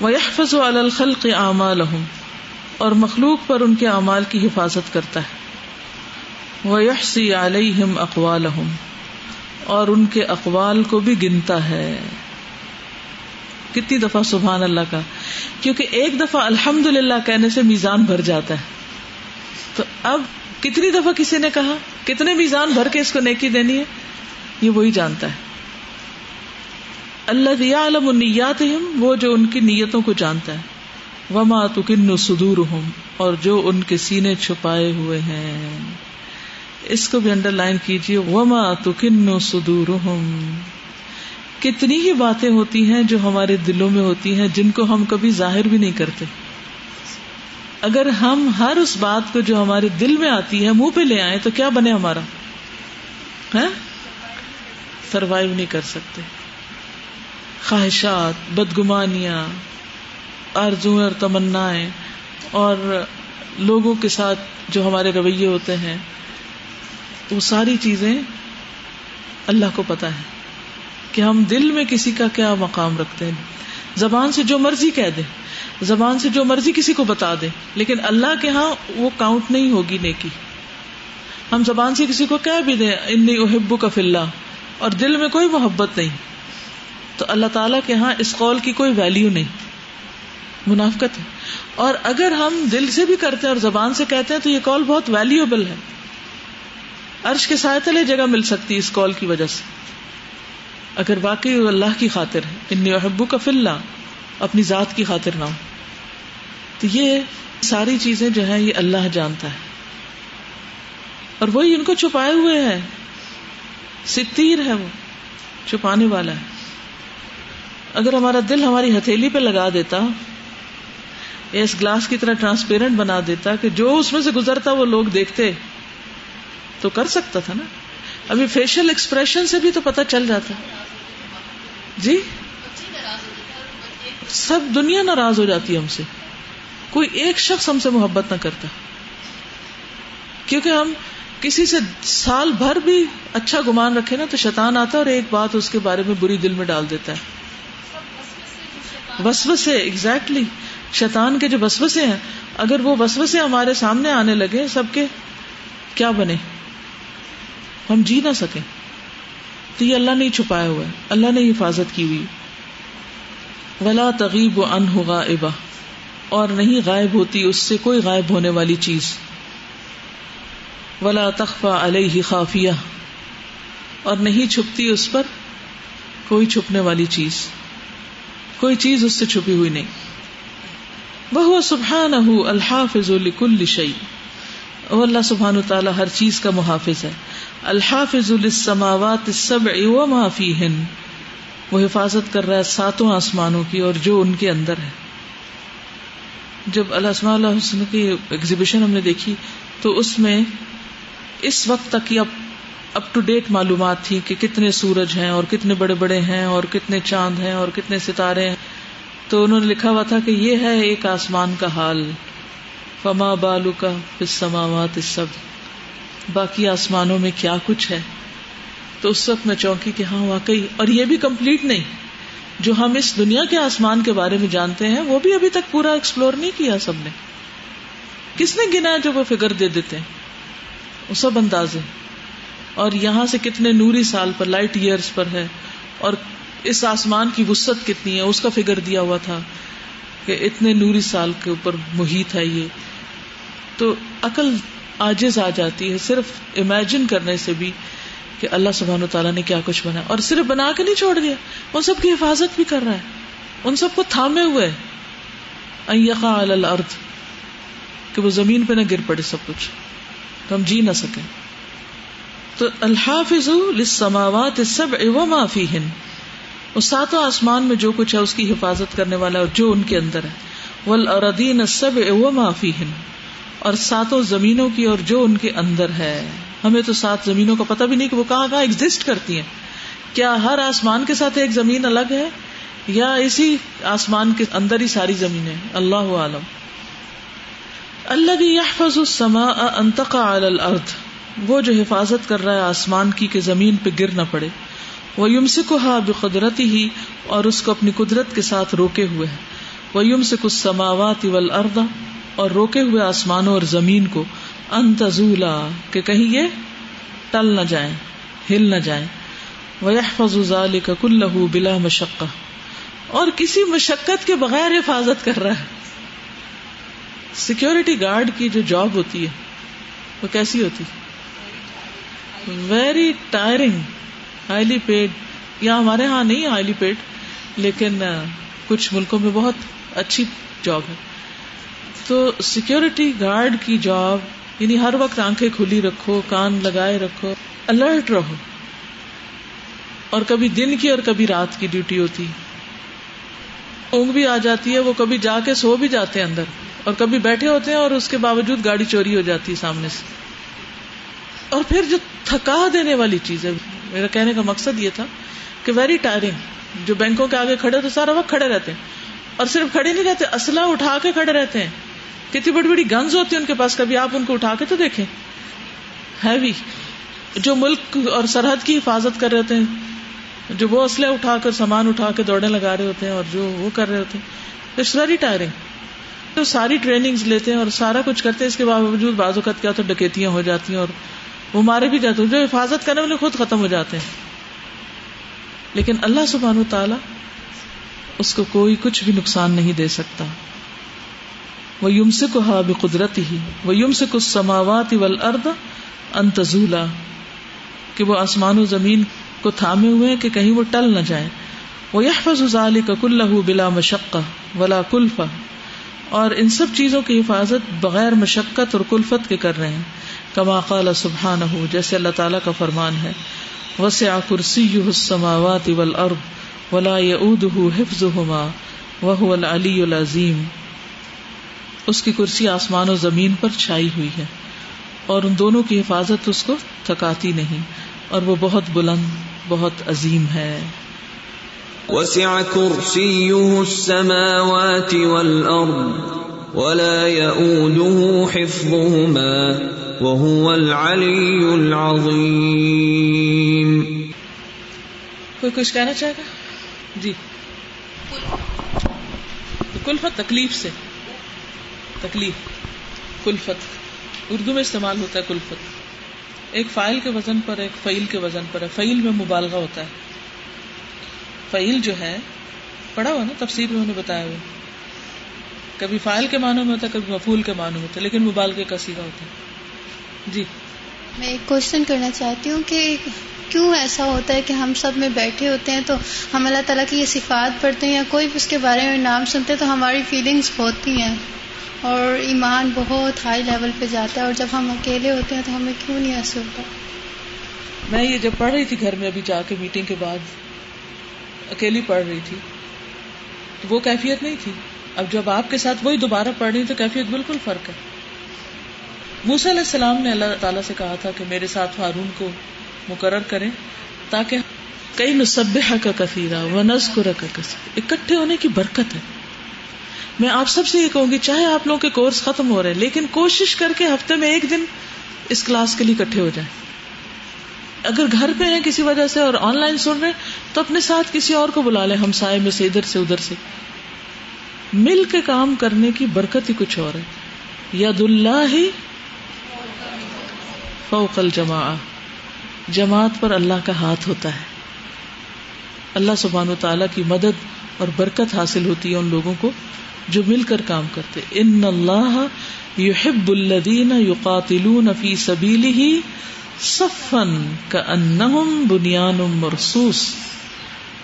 وہ یحفظ الخل کے اعمال اور مخلوق پر ان کے اعمال کی حفاظت کرتا ہے۔ وہ علیہم اور ان کے اقوال کو بھی گنتا ہے۔ کتنی دفعہ سبحان اللہ کا، کیونکہ ایک دفعہ الحمد للہ کہنے سے میزان بھر جاتا ہے۔ تو اب کتنی دفعہ کسی نے کہا؟ کتنے میزان بھر کے اس کو نیکی دینی ہے؟ یہ وہی جانتا ہے۔ اللہ دیا علم نیات وہ جو ان کی نیتوں کو جانتا ہے۔ وما تو کن سدور ہوں اور جو ان کے سینے چھپائے ہوئے ہیں۔ اس کو بھی انڈر لائن کیجیے وما تو سدور ہوں کتنی ہی باتیں ہوتی ہیں جو ہمارے دلوں میں ہوتی ہیں، جن کو ہم کبھی ظاہر بھی نہیں کرتے۔ اگر ہم ہر اس بات کو جو ہمارے دل میں آتی ہے، منہ پہ لے آئے تو کیا بنے ہمارا؟ سروائو نہیں کر سکتے۔ خواہشات، بدگمانیاں، آرزو اور تمنا اور لوگوں کے ساتھ جو ہمارے رویے ہوتے ہیں وہ ساری چیزیں اللہ کو پتا ہے کہ ہم دل میں کسی کا کیا مقام رکھتے ہیں۔ زبان سے جو مرضی کہہ دے زبان سے جو مرضی کسی کو بتا دے، لیکن اللہ کے ہاں وہ کاؤنٹ نہیں ہوگی نیکی۔ ہم زبان سے کسی کو کہہ بھی دیں، انی احبو کا فلّہ اور دل میں کوئی محبت نہیں۔ تو اللہ تعالیٰ کے ہاں اس قول کی کوئی ویلو نہیں۔ منافقت ہے۔ اور اگر ہم دل سے بھی کرتے ہیں اور زبان سے کہتے ہیں، تو یہ کال بہت ویلوبل ہے۔ عرش کے سائے تلے جگہ مل سکتی اس کال کی وجہ سے۔ اگر واقعی اللہ کی خاطر ہے ان احبو کا فلّہ اپنی ذات کی خاطر نہ ہو۔ تو یہ ساری چیزیں جو ہیں، یہ اللہ جانتا ہے۔ اور وہی ان کو چھپائے ہوئے ہے ستیر ہے وہ، چھپانے والا ہے۔ اگر ہمارا دل ہماری ہتھیلی پہ لگا دیتا، یا اس گلاس کی طرح ٹرانسپیرنٹ بنا دیتا کہ جو اس میں سے گزرتا، وہ لوگ دیکھتے، تو کر سکتا تھا نا۔ ابھی فیشل ایکسپریشن سے بھی تو پتا چل جاتا۔ جی؟ سب دنیا ناراض ہو جاتی ہے ہم سے۔ کوئی ایک شخص ہم سے محبت نہ کرتا۔ کیونکہ ہم کسی سے سال بھر بھی اچھا گمان رکھے نا تو شیطان آتا ہے اور ایک بات اس کے بارے میں بری دل میں ڈال دیتا ہے۔ وسوسے ایگزیکٹلی شیطان کے جو وسوسے ہیں، اگر وہ وسوسے ہمارے سامنے آنے لگے سب کے، کیا بنے؟ ہم جی نہ سکیں۔ تو یہ اللہ نے چھپایا ہوا ہے۔ اللہ نے حفاظت کی ہوئی۔ ولا تغیب و ان ہوگا ابا اور نہیں غائب ہوتی اس سے کوئی غائب ہونے والی چیز۔ ولا تخفا علیہ خافیہ، اور نہیں چھپتی اس پر کوئی چھپنے والی چیز۔ کوئی چیز اس سے چھپی ہوئی نہیں۔ وہ سبحان الحافظ الکل شعی وہ اللہ سبحان تعالیٰ ہر چیز کا محافظ ہے۔ الحافظ السماوات السبع وما فیہن۔ وہ حفاظت کر رہا ہے ساتوں آسمانوں کی اور جو ان کے اندر ہے۔ جب اللہ اللہ حسن کی ایگزیبیشن ہم نے دیکھی، تو اس میں اس وقت تک اب اپ ٹو ڈیٹ معلومات تھی کہ کتنے سورج ہیں اور کتنے بڑے بڑے ہیں اور کتنے چاند ہیں اور کتنے ستارے ہیں۔ تو انہوں نے لکھا ہوا تھا کہ یہ ہے ایک آسمان کا حال۔ فما بالو کا سماوات سب باقی آسمانوں میں کیا کچھ ہے؟ تو اس وقت میں چونکی کہ ہاں واقعی، اور یہ بھی کمپلیٹ نہیں۔ جو ہم اس دنیا کے آسمان کے بارے میں جانتے ہیں، وہ بھی ابھی تک پورا ایکسپلور نہیں کیا سب نے۔ کس نے گنا جو وہ فگر دے دیتے ہیں؟ وہ سب اندازے اور یہاں سے کتنے نوری سال پر، لائٹ ایئرس پر ہے۔ اور اس آسمان کی وسط کتنی ہے؟ اس کا فگر دیا ہوا تھا کہ اتنے نوری سال کے اوپر محیط ہے یہ۔ تو عقل آجز آ جاتی ہے، صرف امیجن کرنے سے بھی۔ کہ اللہ سبحان تعالیٰ نے کیا کچھ بنا اور صرف بنا کے نہیں چھوڑ دیا ان سب کی حفاظت بھی کر رہا ہے۔ ان سب کو تھامے ہوئے۔ الارض، کہ وہ زمین پہ نہ گر پڑے سب کچھ۔ تو ہم جی نہ سکیں۔ تو الحافظ للسماوات السبع وما فیہن۔ اس ساتوں آسمان میں جو کچھ ہے، اس کی حفاظت کرنے والا اور جو ان کے اندر ہے۔ والاردین السبع وما فیہن۔ اور ساتوں زمینوں کی اور جو ان کے اندر ہے۔ ہمیں تو سات زمینوں کا پتہ بھی نہیں کہ وہ کہاں کہاں ایگزٹ کرتی ہیں۔ کیا ہر آسمان کے ساتھ ایک زمین الگ ہے؟ یا اسی آسمان کے اندر ہی ساری زمینیں اللہ عالم اللہ بھی یحفظ السماء ان علی الارض۔ وہ جو حفاظت کر رہا ہے آسمان کی کہ زمین پہ گر نہ پڑے۔ وہ یمسکها بقدرته اور اس کو اپنی قدرت کے ساتھ روکے ہوئے ہے وہ یمسک السماوات والارض اور روکے ہوئے آسمانوں اور زمین کو۔ انتظولا کہ کہیں یہ ٹل نہ جائیں، ہل نہ جائیں۔ وَيَحْفَظُ ذَلِكَ كُلَّهُ بِلَا مَشَقَّةٍ۔ اور کسی مشقت کے بغیر حفاظت کر رہا ہے۔ سیکورٹی گارڈ کی جو جاب ہوتی ہے، وہ کیسی ہوتی؟ ویری ٹائرنگ ہائیلی پیڈ یا ہمارے ہاں نہیں ہائیلی پیڈ لیکن کچھ ملکوں میں بہت اچھی جاب ہے۔ تو سیکورٹی گارڈ کی جاب یعنی ہر وقت آنکھیں کھلی رکھو، کان لگائے رکھو الرٹ رہو۔ اور کبھی دن کی اور کبھی رات کی ڈیوٹی ہوتی۔ اونگ بھی آ جاتی ہے، وہ کبھی جا کے سو بھی جاتے ہیں اندر۔ اور کبھی بیٹھے ہوتے ہیں اور اس کے باوجود گاڑی چوری ہو جاتی ہے سامنے سے۔ اور پھر جو تھکا دینے والی چیز ہے، میرا کہنے کا مقصد یہ تھا کہ ویری ٹائرنگ جو بینکوں کے آگے کھڑے تو سارا وقت کھڑے رہتے ہیں۔ اور صرف کھڑے نہیں رہتے، اسلحہ اٹھا کے کھڑے رہتے ہیں۔ کتنی بڑی بڑی گنز ہوتی ہیں ان کے پاس، کبھی آپ ان کو اٹھا کے تو دیکھیں۔ ہیوی جو ملک اور سرحد کی حفاظت کر رہے ہوتے ہیں، جو وہ اسلحہ اٹھا کر، سامان اٹھا کے دوڑنے لگا رہے ہوتے ہیں اور جو وہ کر رہے ہوتے ہیں۔ اٹس ویری ٹائرنگ تو ساری ٹریننگ لیتے ہیں اور سارا کچھ کرتے ہیں۔ اس کے باوجود بعض اوقات کیا تو ڈکیتیاں ہو جاتی ہیں اور وہ مارے بھی جاتے ہیں۔ جو حفاظت کرنے والے خود ختم ہو جاتے ہیں۔ لیکن اللہ سبحانہ تعالی اس کو کوئی کچھ بھی نقصان نہیں دے سکتا۔ وہ یم سے کو بے قدرت ہی وہ یم سے کچھ سماوات ارد انتظولا کہ وہ آسمان و زمین کو تھامے ہوئے کہ کہیں وہ ٹل نہ جائے وہ یہ فضال کا کل بلا مشقہ ولا کلفا اور ان سب چیزوں کی حفاظت بغیر مشقت اور کلفت کے کر رہے ہیں۔ کما قال سبحان ہو جیسے اللہ تعالیٰ کا فرمان ہے۔ وسع کرسی السماوات والارض ولا يؤوده حفظهما، وهو العلی العظیم اس کی کرسی آسمان و زمین پر چھائی ہوئی ہے اور ان دونوں کی حفاظت اس کو تھکاتی نہیں اور وہ بہت بلند بہت عظیم ہے۔ وسع كرسيه السماوات والأرض ولا يؤوده حفظهما وهو العلي العظيم کوئی کچھ کہنا چاہے گا؟ جی۔ کلفت تکلیف سے۔ تکلیف، کلفت۔ اردو میں استعمال ہوتا ہے کلفت۔ ایک فائل کے وزن پر، ایک فعیل کے وزن پر۔ ہے فعیل میں مبالغہ ہوتا ہے۔ فعیل جو ہے، پڑھا ہوا نا تفصیل میں انہیں بتایا ہوا۔ کبھی فائل کے معنوں میں ہوتا ہے، کبھی مفول کے معنوں میں ہوتا ہے، لیکن مبالغے کا سیدھا ہوتا ہے۔ جی۔ میں ایک کوشچن کرنا چاہتی ہوں کہ کیوں ایسا ہوتا ہے کہ ہم سب میں بیٹھے ہوتے ہیں تو ہم اللہ تعالیٰ کی یہ صفات پڑھتے ہیں یا کوئی بھی اس کے بارے میں نام سنتے ہیں تو ہماری فیلنگس ہوتی ہیں؟ اور ایمان بہت ہائی لیول پہ جاتا ہے اور جب ہم اکیلے ہوتے ہیں تو ہمیں کیوں نہیں ایسے ہوتا؟ میں یہ جب پڑھ رہی تھی گھر میں ابھی جا کے میٹنگ کے بعد، اکیلی پڑھ رہی تھی، تو وہ کیفیت نہیں تھی۔ اب جب آپ کے ساتھ وہی دوبارہ پڑھ رہی تو کیفیت بالکل فرق ہے۔ موسا علیہ السلام نے اللہ تعالیٰ سے کہا تھا کہ میرے ساتھ ہارون کو مقرر کریں تاکہ کئی نصبح کا کثیرہ و نزکر کا کثیر اکٹھے ہونے کی برکت ہے۔ میں آپ سب سے یہ کہوں گی، چاہے آپ لوگوں کے کورس ختم ہو رہے ہیں، لیکن کوشش کر کے ہفتے میں ایک دن اس کلاس کے لیے اکٹھے ہو جائیں۔ اگر گھر پہ ہیں کسی وجہ سے اور آن لائن سن رہے تو اپنے ساتھ کسی اور کو بلا لیں ہم سائے میں سے، ادھر سے ادھر سے۔ مل کے کام کرنے کی برکت ہی کچھ اور ہے۔ ید اللہ ہی فوق الجما جماعت پر اللہ کا ہاتھ ہوتا ہے۔ اللہ سبحان و تعالی کی مدد اور برکت حاصل ہوتی ہے ان لوگوں کو۔ جو مل کر کام کرتے۔ ان اللہ یحب الذین یقاتلون فی سبیلہ صفن کا بنیان مرصوص۔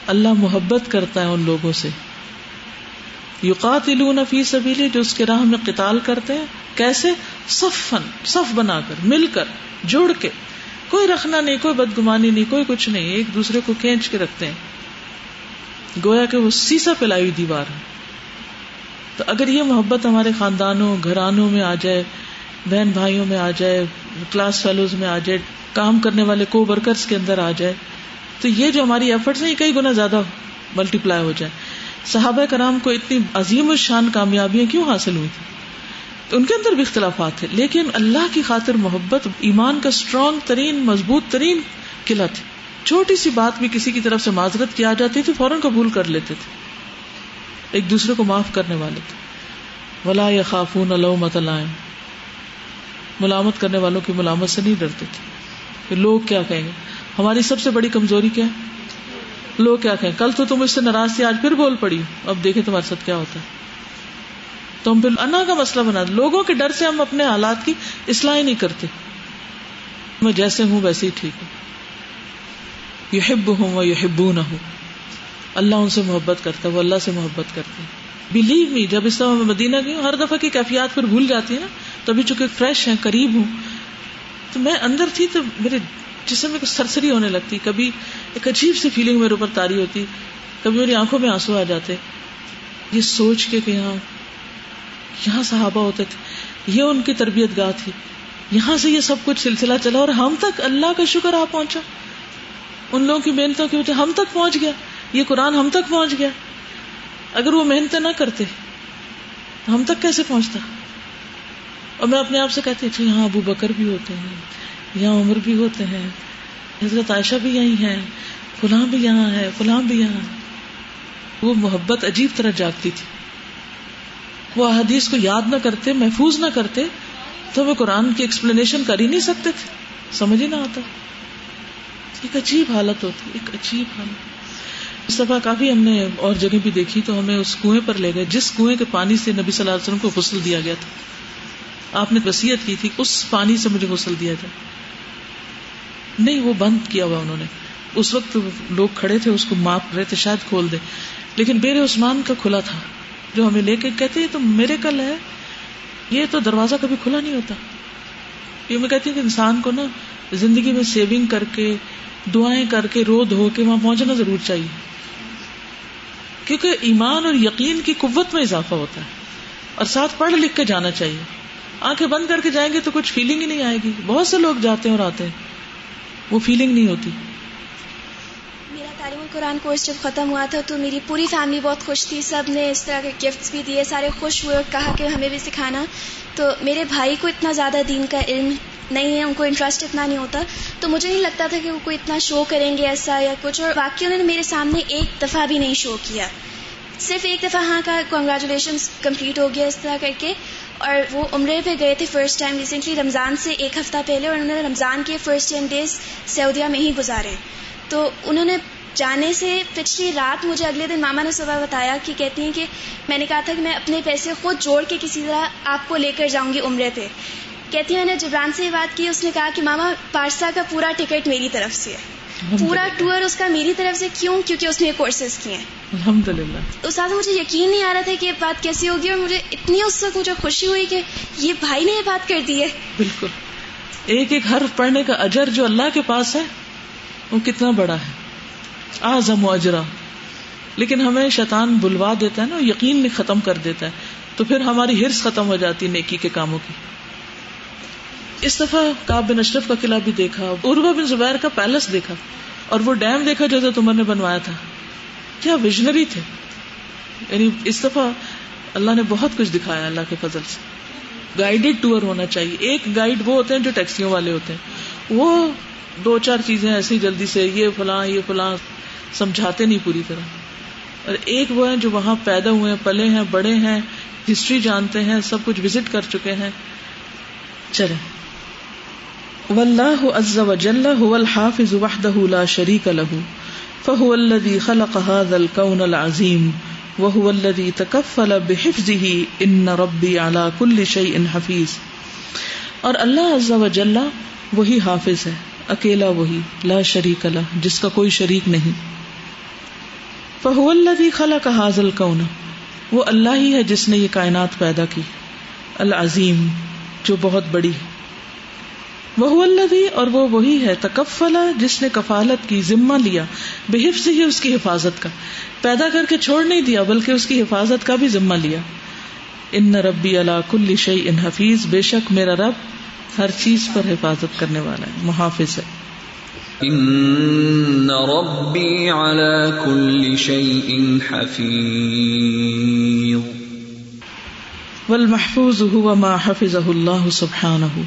اللہ محبت کرتا ہے ان لوگوں سے۔ یقاتلون فی سبیلی جو اس کے راہ میں قتال کرتے ہیں۔ کیسے؟ صفن صف بنا کر، مل کر، جوڑ کے۔ کوئی رکھنا نہیں، کوئی بدگمانی نہیں، کوئی کچھ نہیں، ایک دوسرے کو کھینچ کے رکھتے ہیں۔ گویا کہ وہ سیسا پلائی دیوار ہے۔ تو اگر یہ محبت ہمارے خاندانوں، گھرانوں میں آ جائے، بہن بھائیوں میں آ جائے کلاس فیلوز میں آ جائے، کام کرنے والے کو ورکرس کے اندر آ جائے، تو یہ جو ہماری ایفرٹس ہیں، یہ کئی گنا زیادہ ملٹی پلائی ہو جائے۔ صحابہ کرام کو اتنی عظیم الشان کامیابیاں کیوں حاصل ہوئی؟ تھی ان کے اندر بھی اختلافات تھے لیکن اللہ کی خاطر محبت ایمان کا اسٹرانگ ترین، مضبوط ترین قلعہ تھی۔ چھوٹی سی بات بھی کسی کی طرف سے معذرت کی آ جاتی تھی، فوراً قبول کر لیتے تھے۔ ایک دوسرے کو معاف کرنے والے تھے۔ ولا یا خافون متلائم ملامت کرنے والوں کی ملامت سے نہیں ڈرتے تھے۔ کہ لوگ کیا کہیں گے؟ ہماری سب سے بڑی کمزوری کیا ہے؟ لوگ کیا کہیں؟ کل تو تم اس سے ناراض تھی آج پھر بول پڑی۔ اب دیکھیں تمہارے ساتھ کیا ہوتا ہے۔ تو ہم پھر انا کا مسئلہ بنا لوگوں کے ڈر سے ہم اپنے حالات کی اصلاح نہیں کرتے۔ میں جیسے ہوں ویسے ہی ٹھیک ہوں۔ یہ ہب ہوں وہ یہ ہبو نہ ہوں اللہ ان سے محبت کرتا ہے، وہ اللہ سے محبت کرتے بلیو می جب اس طرح میں مدینہ گئی ہوں، ہر دفعہ کی کیفیات پھر بھول جاتی ہے نا۔ تو ابھی چونکہ فریش ہیں، قریب ہوں۔ تو میں اندر تھی تو میرے جسم میں سرسری ہونے لگتی۔ کبھی ایک عجیب سی فیلنگ میرے اوپر تاری ہوتی۔ کبھی میری آنکھوں میں آنسو آ جاتے۔ یہ سوچ کے کہ یہاں یہاں صحابہ ہوتے تھے۔ یہ ان کی تربیت گاہ تھی۔ یہاں سے یہ سب کچھ سلسلہ چلا اور ہم تک اللہ کا شکر آ پہنچا۔ ان لوگوں کی محنتوں کی وجہ ہم تک پہنچ گیا۔ یہ قرآن ہم تک پہنچ گیا۔ اگر وہ محنت نہ کرتے ہم تک کیسے پہنچتا؟ اور میں اپنے آپ سے کہتی اچھا یہاں ابو بکر بھی ہوتے ہیں، یہاں عمر بھی ہوتے ہیں، حضرت عائشہ بھی یہی ہے فلاں بھی یہاں ہے، فلاں بھی یہاں۔ وہ محبت عجیب طرح جاگتی تھی۔ وہ حدیث کو یاد نہ کرتے، محفوظ نہ کرتے، تو وہ قرآن کی ایکسپلینیشن کر ہی نہیں سکتے تھے۔ سمجھ ہی نہ آتا۔ ایک عجیب حالت ہوتی، ایک عجیب حالت۔ اس دفعہ کافی ہم نے اور جگہ بھی دیکھی تو ہمیں اس کنویں پر لے گئے، جس کنویں کے پانی سے نبی صلی اللہ علیہ وسلم کو غسل دیا گیا تھا۔ آپ نے وسیعت کی تھی، اس پانی سے مجھے غسل دیا جائے نہیں، وہ بند کیا ہوا انہوں نے۔ اس وقت لوگ کھڑے تھے، اس کو ماپ رہے تھے، شاید کھول دے لیکن بیر عثمان کا کھلا تھا، جو ہمیں لے کے کہتے تو میرے کل ہے۔ یہ تو دروازہ کبھی کھلا نہیں ہوتا۔ یہ میں کہتی ہوں کہ انسان کو نا، زندگی میں سیونگ کر کے، دعائیں کر کے، رو دھو کے وہاں پہنچنا ضرور چاہیے۔ کیونکہ ایمان اور یقین کی قوت میں اضافہ ہوتا ہے اور ساتھ پڑھ لکھ کے جانا چاہیے۔ آنکھیں بند کر کے جائیں گے تو کچھ فیلنگ ہی نہیں آئے گی۔ بہت سے لوگ جاتے ہیں اور آتے ہیں۔ وہ فیلنگ نہیں ہوتی۔ میرا تعلیم قرآن کورس جب ختم ہوا تھا تو میری پوری فیملی بہت خوش تھی۔ سب نے اس طرح کے گفٹس بھی دیے، سارے خوش ہوئے اور کہا کہ ہمیں بھی سکھانا۔ تو میرے بھائی کو اتنا زیادہ دین کا علم نہیں ہے، ان کو انٹرسٹ اتنا نہیں ہوتا۔ تو مجھے نہیں لگتا تھا کہ وہ کوئی اتنا شو کریں گے ایسا یا کچھ، اور باقی انہوں نے میرے سامنے ایک دفعہ بھی نہیں شو کیا۔ صرف ایک دفعہ ہاں کا کنگریچولیشن کمپلیٹ ہو گیا اس طرح کر کے۔ اور وہ عمرے پہ گئے تھے فرسٹ ٹائم ریسنٹلی رمضان سے ایک ہفتہ پہلے، اور انہوں نے رمضان کے فرسٹ ٹین ڈیز سعودیہ میں ہی گزارے۔ تو انہوں نے جانے سے پچھلی رات مجھے اگلے دن ماما نے صبح بتایا کہ کہتی ہیں کہ میں نے کہا تھا کہ میں اپنے پیسے خود جوڑ کے کسی طرح آپ کو لے کر جاؤں گی عمرے پہ۔ کہتی میں نے جبران سے یہ بات کی اس نے کہا کہ ماما پارسا کا پورا ٹکٹ میری طرف سے ہے۔ پورا ٹور اس کا میری طرف سے کیوں؟ کیونکہ اس نے کورسز کیے ہیں۔ الحمد للہ استاد مجھے یقین نہیں آ رہا تھا کہ یہ بات کیسی ہوگی اور مجھے اتنی اس وقت مجھے خوشی ہوئی کہ یہ بھائی نے یہ بات کر دی ہے۔ بالکل۔ ایک ایک حرف پڑھنے کا اجر جو اللہ کے پاس ہے وہ کتنا بڑا ہے۔ آزم و اجرا۔ لیکن ہمیں شیطان بلوا دیتا ہے نا یقین میں ختم کر دیتا ہے۔ تو پھر ہماری ہرس ختم ہو جاتی نیکی کے کاموں کی۔ اس دفعہ کاب بن اشرف کا قلعہ بھی دیکھا اروا بن زبیر کا پیلس دیکھا، اور وہ ڈیم دیکھا جو تمہر نے بنوایا تھا۔ کیا ویژنری تھے؟ یعنی اس دفعہ اللہ نے بہت کچھ دکھایا اللہ کے فضل سے۔ گائیڈیڈ ٹور ہونا چاہیے۔ ایک گائیڈ وہ ہوتے ہیں جو ٹیکسیوں والے ہوتے ہیں۔ وہ دو چار چیزیں ایسی جلدی سے یہ فلاں یہ فلاں سمجھاتے نہیں پوری طرح۔ اور ایک وہ ہیں جو وہاں پیدا ہوئے ہیں، پلے ہیں، بڑے ہیں، ہسٹری جانتے ہیں، سب کچھ وزٹ کر چکے ہیں۔ چلے واللہ عز وجل هو الحافظ وحده لا شريك له، فهو الذي خلق هذا الكون العظيم وهو الذي تكفل بحفظه ان ربي على كل شيء حفيظ اور اللہ عز وجل وہی حافظ ہے، اکیلا وہی، لا شریک اللہ جس کا کوئی شریک نہیں۔ فہو الذي خلق هذا الكون، وہ اللہ ہی ہے جس نے یہ کائنات پیدا کی، العظیم، جو بہت بڑی ہے۔ وہ اللہ اور وہ وہی ہے تکفلا جس نے کفالت کی ذمہ لیا بحف سے ہی اس کی حفاظت کا۔ پیدا کر کے چھوڑ نہیں دیا بلکہ اس کی حفاظت کا بھی ذمہ لیا۔ ان ربی اللہ کل شعی ان حفیظ بے شک میرا رب ہر چیز پر حفاظت کرنے والا ہے محافظ ہے۔ ان ربی علی کل شیء حفیظ۔ والمحفوظ هو ما حفظه اللہ سبحانہ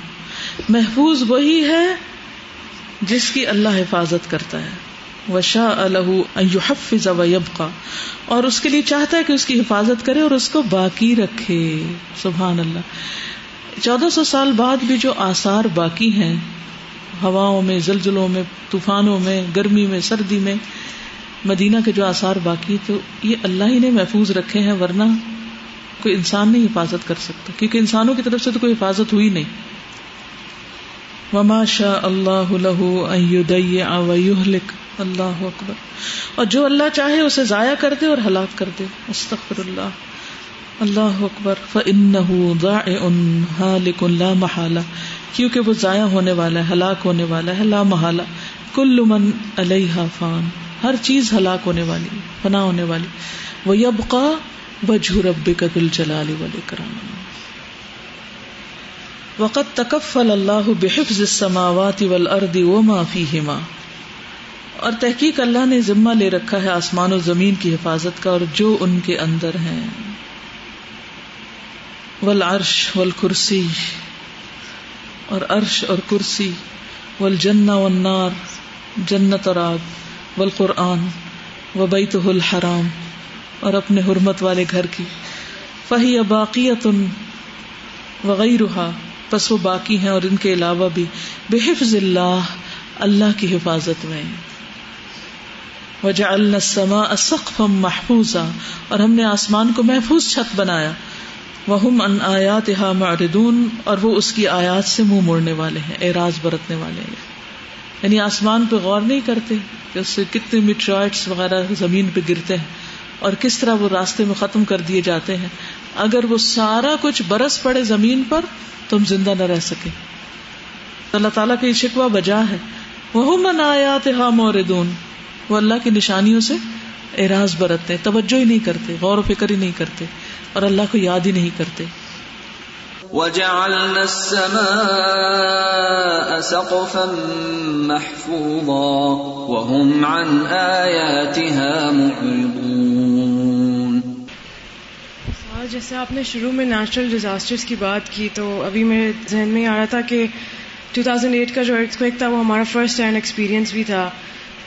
محفوظ وہی ہے جس کی اللہ حفاظت کرتا ہے۔ وشا الحفظ ویبقا اور اس کے لیے چاہتا ہے کہ اس کی حفاظت کرے اور اس کو باقی رکھے۔ سبحان اللہ چودہ سو سال بعد بھی جو آثار باقی ہیں، ہواؤں میں، زلزلوں میں، طوفانوں میں، گرمی میں، سردی میں، مدینہ کے جو آثار باقی تو یہ اللہ ہی نے محفوظ رکھے ہیں، ورنہ کوئی انسان نہیں حفاظت کر سکتا۔ کیونکہ انسانوں کی طرف سے تو کوئی حفاظت ہوئی نہیں۔ وما شاء اللہ اللہ اکبر۔ اور جو اللہ چاہے اسے ضائع کر دے اور ہلاک کر دے۔ استغفر اللہ اللہ اکبر لا محالہ۔ کیونکہ وہ ضائع ہونے والا ہے، ہلاک ہونے والا ہے، لا محالہ۔ کل من علیہ فان۔ ہر چیز ہلاک ہونے والی فنا ہونے والی۔ وہ یبقا وجہ رب کا دل جلال والکرام وقت تکفل اللہ بحفظ السماوات والارض وما فیہما۔ اور تحقیق اللہ نے ذمہ لے رکھا ہے آسمان و زمین کی حفاظت کا اور جو ان کے اندر ہیں۔ والعرش والکرسی۔ اور عرش اور کرسی۔ والجنہ والنار۔ جنت اور آگ۔ والقرآن۔ وبیتہ الحرام۔ اور اپنے حرمت والے گھر کی۔ فہی باقیت وغیرہ بس وہ باقی ہیں اور ان کے علاوہ بھی۔ بحفظ اللہ اللہ کی حفاظت میں۔ وجہ السماء محفوظا، اور ہم نے آسمان کو محفوظ چھت بنایا۔ وہ ان آیات معردون اور وہ اس کی آیات سے منہ موڑنے والے ہیں اعراض برتنے والے۔ ہیں یعنی آسمان پہ غور نہیں کرتے کہ اس سے کتنے میٹرائٹس وغیرہ زمین پہ گرتے ہیں، اور کس طرح وہ راستے میں ختم کر دیے جاتے ہیں۔ اگر وہ سارا کچھ برس پڑے زمین پر، تم زندہ نہ رہ سکے۔ اللہ تعالیٰ کی شکوا بجا ہے۔ وہ من آیات ہاں موردون وہ اللہ کی نشانیوں سے اعراض برتتے، توجہ ہی نہیں کرتے، غور و فکر ہی نہیں کرتے، اور اللہ کو یاد ہی نہیں کرتے۔ وجعلنا السماء سقفا محفوظا۔ وهم عن آياتها معرضون۔ جیسے آپ نے شروع میں نیچرل ڈیزاسٹرز کی بات کی تو ابھی میرے ذہن میں آ رہا تھا کہ 2008 کا جو ارتھ کویک تھا وہ ہمارا فرسٹ ہینڈ ایکسپیرینس بھی تھا۔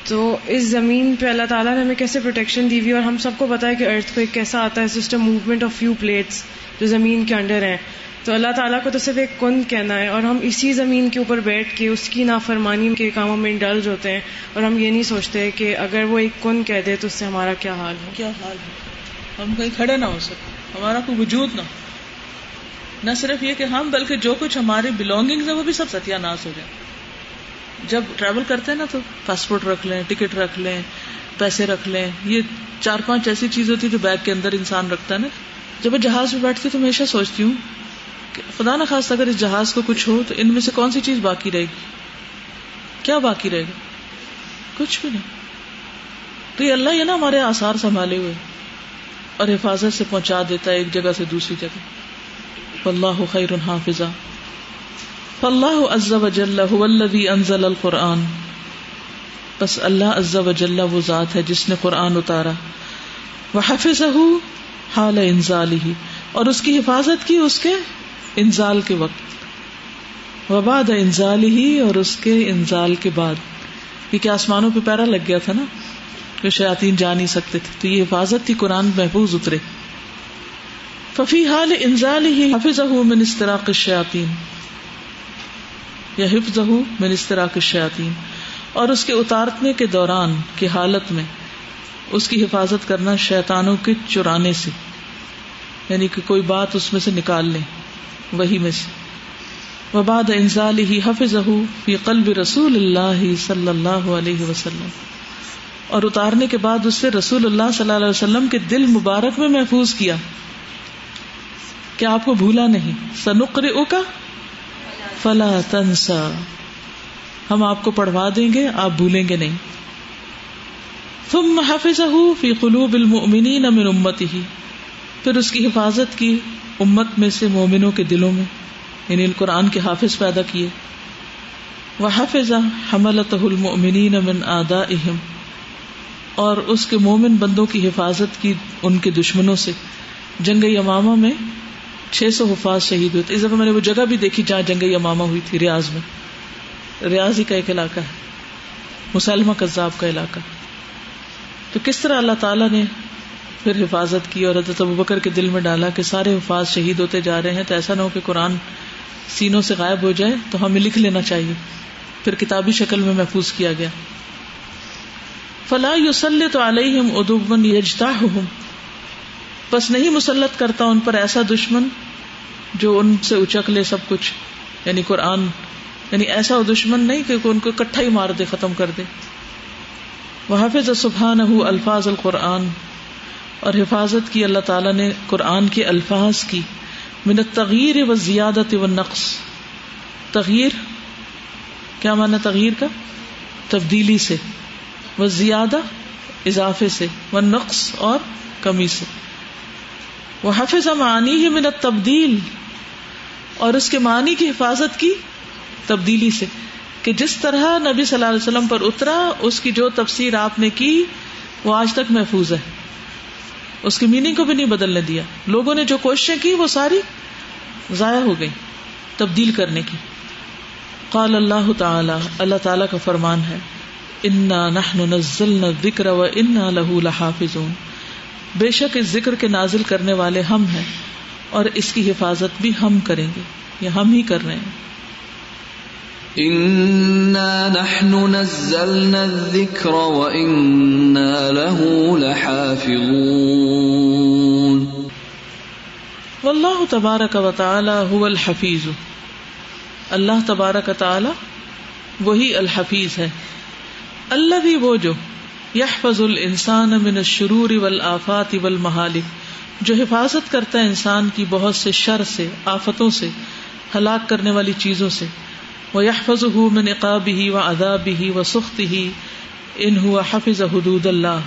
تو اس زمین پہ اللہ تعالیٰ نے ہمیں کیسے پروٹیکشن دی ہوئی اور ہم سب کو پتا ہے کہ ارتھ کویک کیسا آتا ہے۔ System movement of few plates جو زمین کے انڈر ہیں۔ تو اللہ تعالیٰ کو تو صرف ایک کن کہنا ہے اور ہم اسی زمین کے اوپر بیٹھ کے اس کی نافرمانی کے کاموں میں انڈلج ہوتے ہیں اور ہم یہ نہیں سوچتے کہ اگر وہ ایک کن کہہ دے تو اس سے ہمارا کیا حال ہے؟ کیا حال ہے؟ ہم کہیں کھڑے نہ ہو سکتے ہمارا کوئی وجود نہ نہ صرف یہ کہ ہم، بلکہ جو کچھ ہمارے بلونگنگ ہے وہ بھی سب ستیہ ناس ہو جائے جب ٹریول کرتے ہیں نا تو پاسپورٹ رکھ لیں ٹکٹ رکھ لیں، پیسے رکھ لیں۔ یہ چار پانچ ایسی چیز ہوتی ہے جو بیگ کے اندر انسان رکھتا ہے نا۔ جب میں جہاز میں بیٹھتی تو ہمیشہ سوچتی ہوں کہ خدا نہ خاص اگر اس جہاز کو کچھ ہو تو ان میں سے کون سی چیز باقی رہے گی؟ کیا باقی رہے گا؟ کچھ بھی نہیں۔ تو یہ اللہ یہ نا ہمارے آسار سنبھالے ہوئے۔ اور حفاظت سے پہنچا دیتا ہے ایک جگہ سے دوسری جگہ۔ اللہ خیر حافظ اللہ عز وجل هو الذي انزل القرآن۔ بس اللہ عز وجل وہ ذات ہے جس نے قرآن اتارا۔ وحفظه حال انزاله۔ اور اس کی حفاظت کی اس کے انزال کے وقت۔ وباد انزال ہی اور اس کے انزال کے بعد۔ کیونکہ آسمانوں پہ پیرا لگ گیا تھا نا؟ کہ شیاتین جا نہیں سکتے تھے، تو یہ حفاظت تھی قرآن محفوظ اترے۔ ففی حال انزال ہی حفظ من استراق شیاتین یا حفظ من استراق شیاتین اور اس کے اتارنے کے دوران کی حالت میں اس کی حفاظت کرنا شیطانوں کے چرانے سے یعنی کہ کوئی بات اس میں سے نکال لیں وہی میں سے۔ وباد انزال ہی حفظ فی قلب رسول اللہ صلی اللہ علیہ وسلم۔ اور اتارنے کے بعد اس سے رسول اللہ صلی اللہ علیہ وسلم کے دل مبارک میں محفوظ کیا کہ آپ کو بھولا نہیں۔ سنقر کا فلا تنسا۔ ہم آپ کو پڑھوا دیں گے، آپ بھولیں گے نہیں۔ ثم حفظه في قلوب المؤمنين من امته پھر اس کی حفاظت کی امت میں سے مومنوں کے دلوں میں یعنی قرآن کے حافظ پیدا کیے۔ وحفظ حملته المؤمنين من آدائهم اور اس کے مومن بندوں کی حفاظت کی ان کے دشمنوں سے۔ جنگ یمامہ میں چھ سو حفاظ شہید ہوتے اس دفعہ میں نے وہ جگہ بھی دیکھی جہاں جنگ یمامہ ہوئی تھی، ریاض میں۔ ریاض ہی کا ایک علاقہ ہے۔ مسلمہ کذاب کا علاقہ۔ تو کس طرح اللہ تعالیٰ نے پھر حفاظت کی اور حضرت بکر کے دل میں ڈالا کہ سارے حفاظ شہید ہوتے جا رہے ہیں تو ایسا نہ ہو کہ قرآن سینوں سے غائب ہو جائے تو ہمیں لکھ لینا چاہیے۔ پھر کتابی شکل میں محفوظ کیا گیا۔ فلاح یوسل تو علیہم ادوبن یجتا بس نہیں مسلط کرتا ان پر ایسا دشمن جو ان سے اچک لے سب کچھ۔ یعنی قرآن یعنی ایسا دشمن نہیں کہ ان کو کٹھا ہی مار دے، ختم کر دے۔ وہ حافظ سبحان الفاظ القرآن۔ اور حفاظت کی اللہ تعالیٰ نے قرآن کے الفاظ کی۔ منت تغیر و زیادت و نقص۔ تغیر کیا مانا تغیر کا؟ تبدیلی سے۔ وہ زیادہ اضافے سے، وہ نقص اور کمی سے۔ وہ حفظ معنی ہی منت تبدیل اور اس کے معنی کی حفاظت کی تبدیلی سے۔ کہ جس طرح نبی صلی اللہ علیہ وسلم پر اترا، اس کی جو تفسیر آپ نے کی، وہ آج تک محفوظ ہے۔ اس کی میننگ کو بھی نہیں بدلنے دیا۔ لوگوں نے جو کوششیں کی، وہ ساری ضائع ہو گئی تبدیل کرنے کی۔ قال اللہ تعالی اللہ تعالی کا فرمان ہے۔ انا نحن نزلنا الذکر و انا له لحافظون بے شک اس ذکر کے نازل کرنے والے ہم ہیں اور اس کی حفاظت بھی ہم کریں گے یا ہم ہی کر رہے ہیں۔ نحن نزلنا الذكر له لحافظون والله تبارك وتعالى هو الحفيظ اللہ تبارک تعالی وہی الحفیظ ہے۔ اللہ بھی وہ جو یحفظ الانسان من الشرور والآفات والمہالک جو حفاظت کرتا ہے انسان کی بہت سے شر سے، آفتوں سے، ہلاک کرنے والی چیزوں سے۔ وہ یحفظ من نقاب ہی و اداب ہی و سخت ہی ان ہوا حفظ حدود اللہ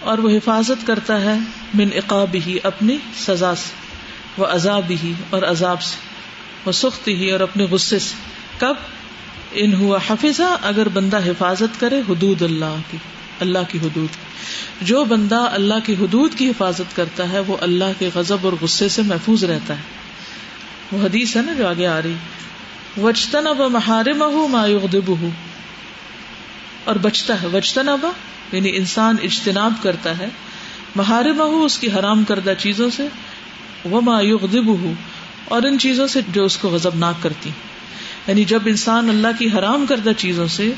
اور وہ حفاظت کرتا ہے من اقاب ہی اپنی سزا سے وہ عذاب ہی اور عذاب سے وہ سخت ہی اور اپنے غصے سے۔ کب؟ ان ہوا حفظہ، اگر بندہ حفاظت کرے حدود اللہ کی اللہ کی حدود۔ جو بندہ اللہ کی حدود کی حفاظت کرتا ہے، وہ اللہ کے غضب اور غصے سے محفوظ رہتا ہے۔ وہ حدیث ہے نا جو آگے آ رہی۔ وجتنا ب محارم ہو مایوب ہو اور بچتا ہے۔ وجتنا با یعنی انسان اجتناب کرتا ہے۔ محارم ہو اس کی حرام کردہ چیزوں سے۔ وہ مایوب ہو اور ان چیزوں سے جو اس کو غزب ناک کرتی۔ یعنی جب انسان اللہ کی حرام کردہ چیزوں سے،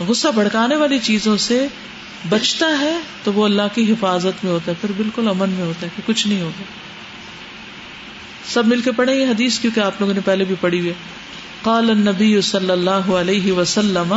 غصہ بھڑکانے والی چیزوں سے بچتا ہے، تو وہ اللہ کی حفاظت میں ہوتا ہے، پھر بالکل امن میں ہوتا ہے کہ کچھ نہیں ہوگا۔ سب مل کے پڑھے یہ حدیث، کیونکہ آپ لوگوں نے پہلے بھی پڑھی ہوئی قال النبی صلی اللہ علیہ وسلم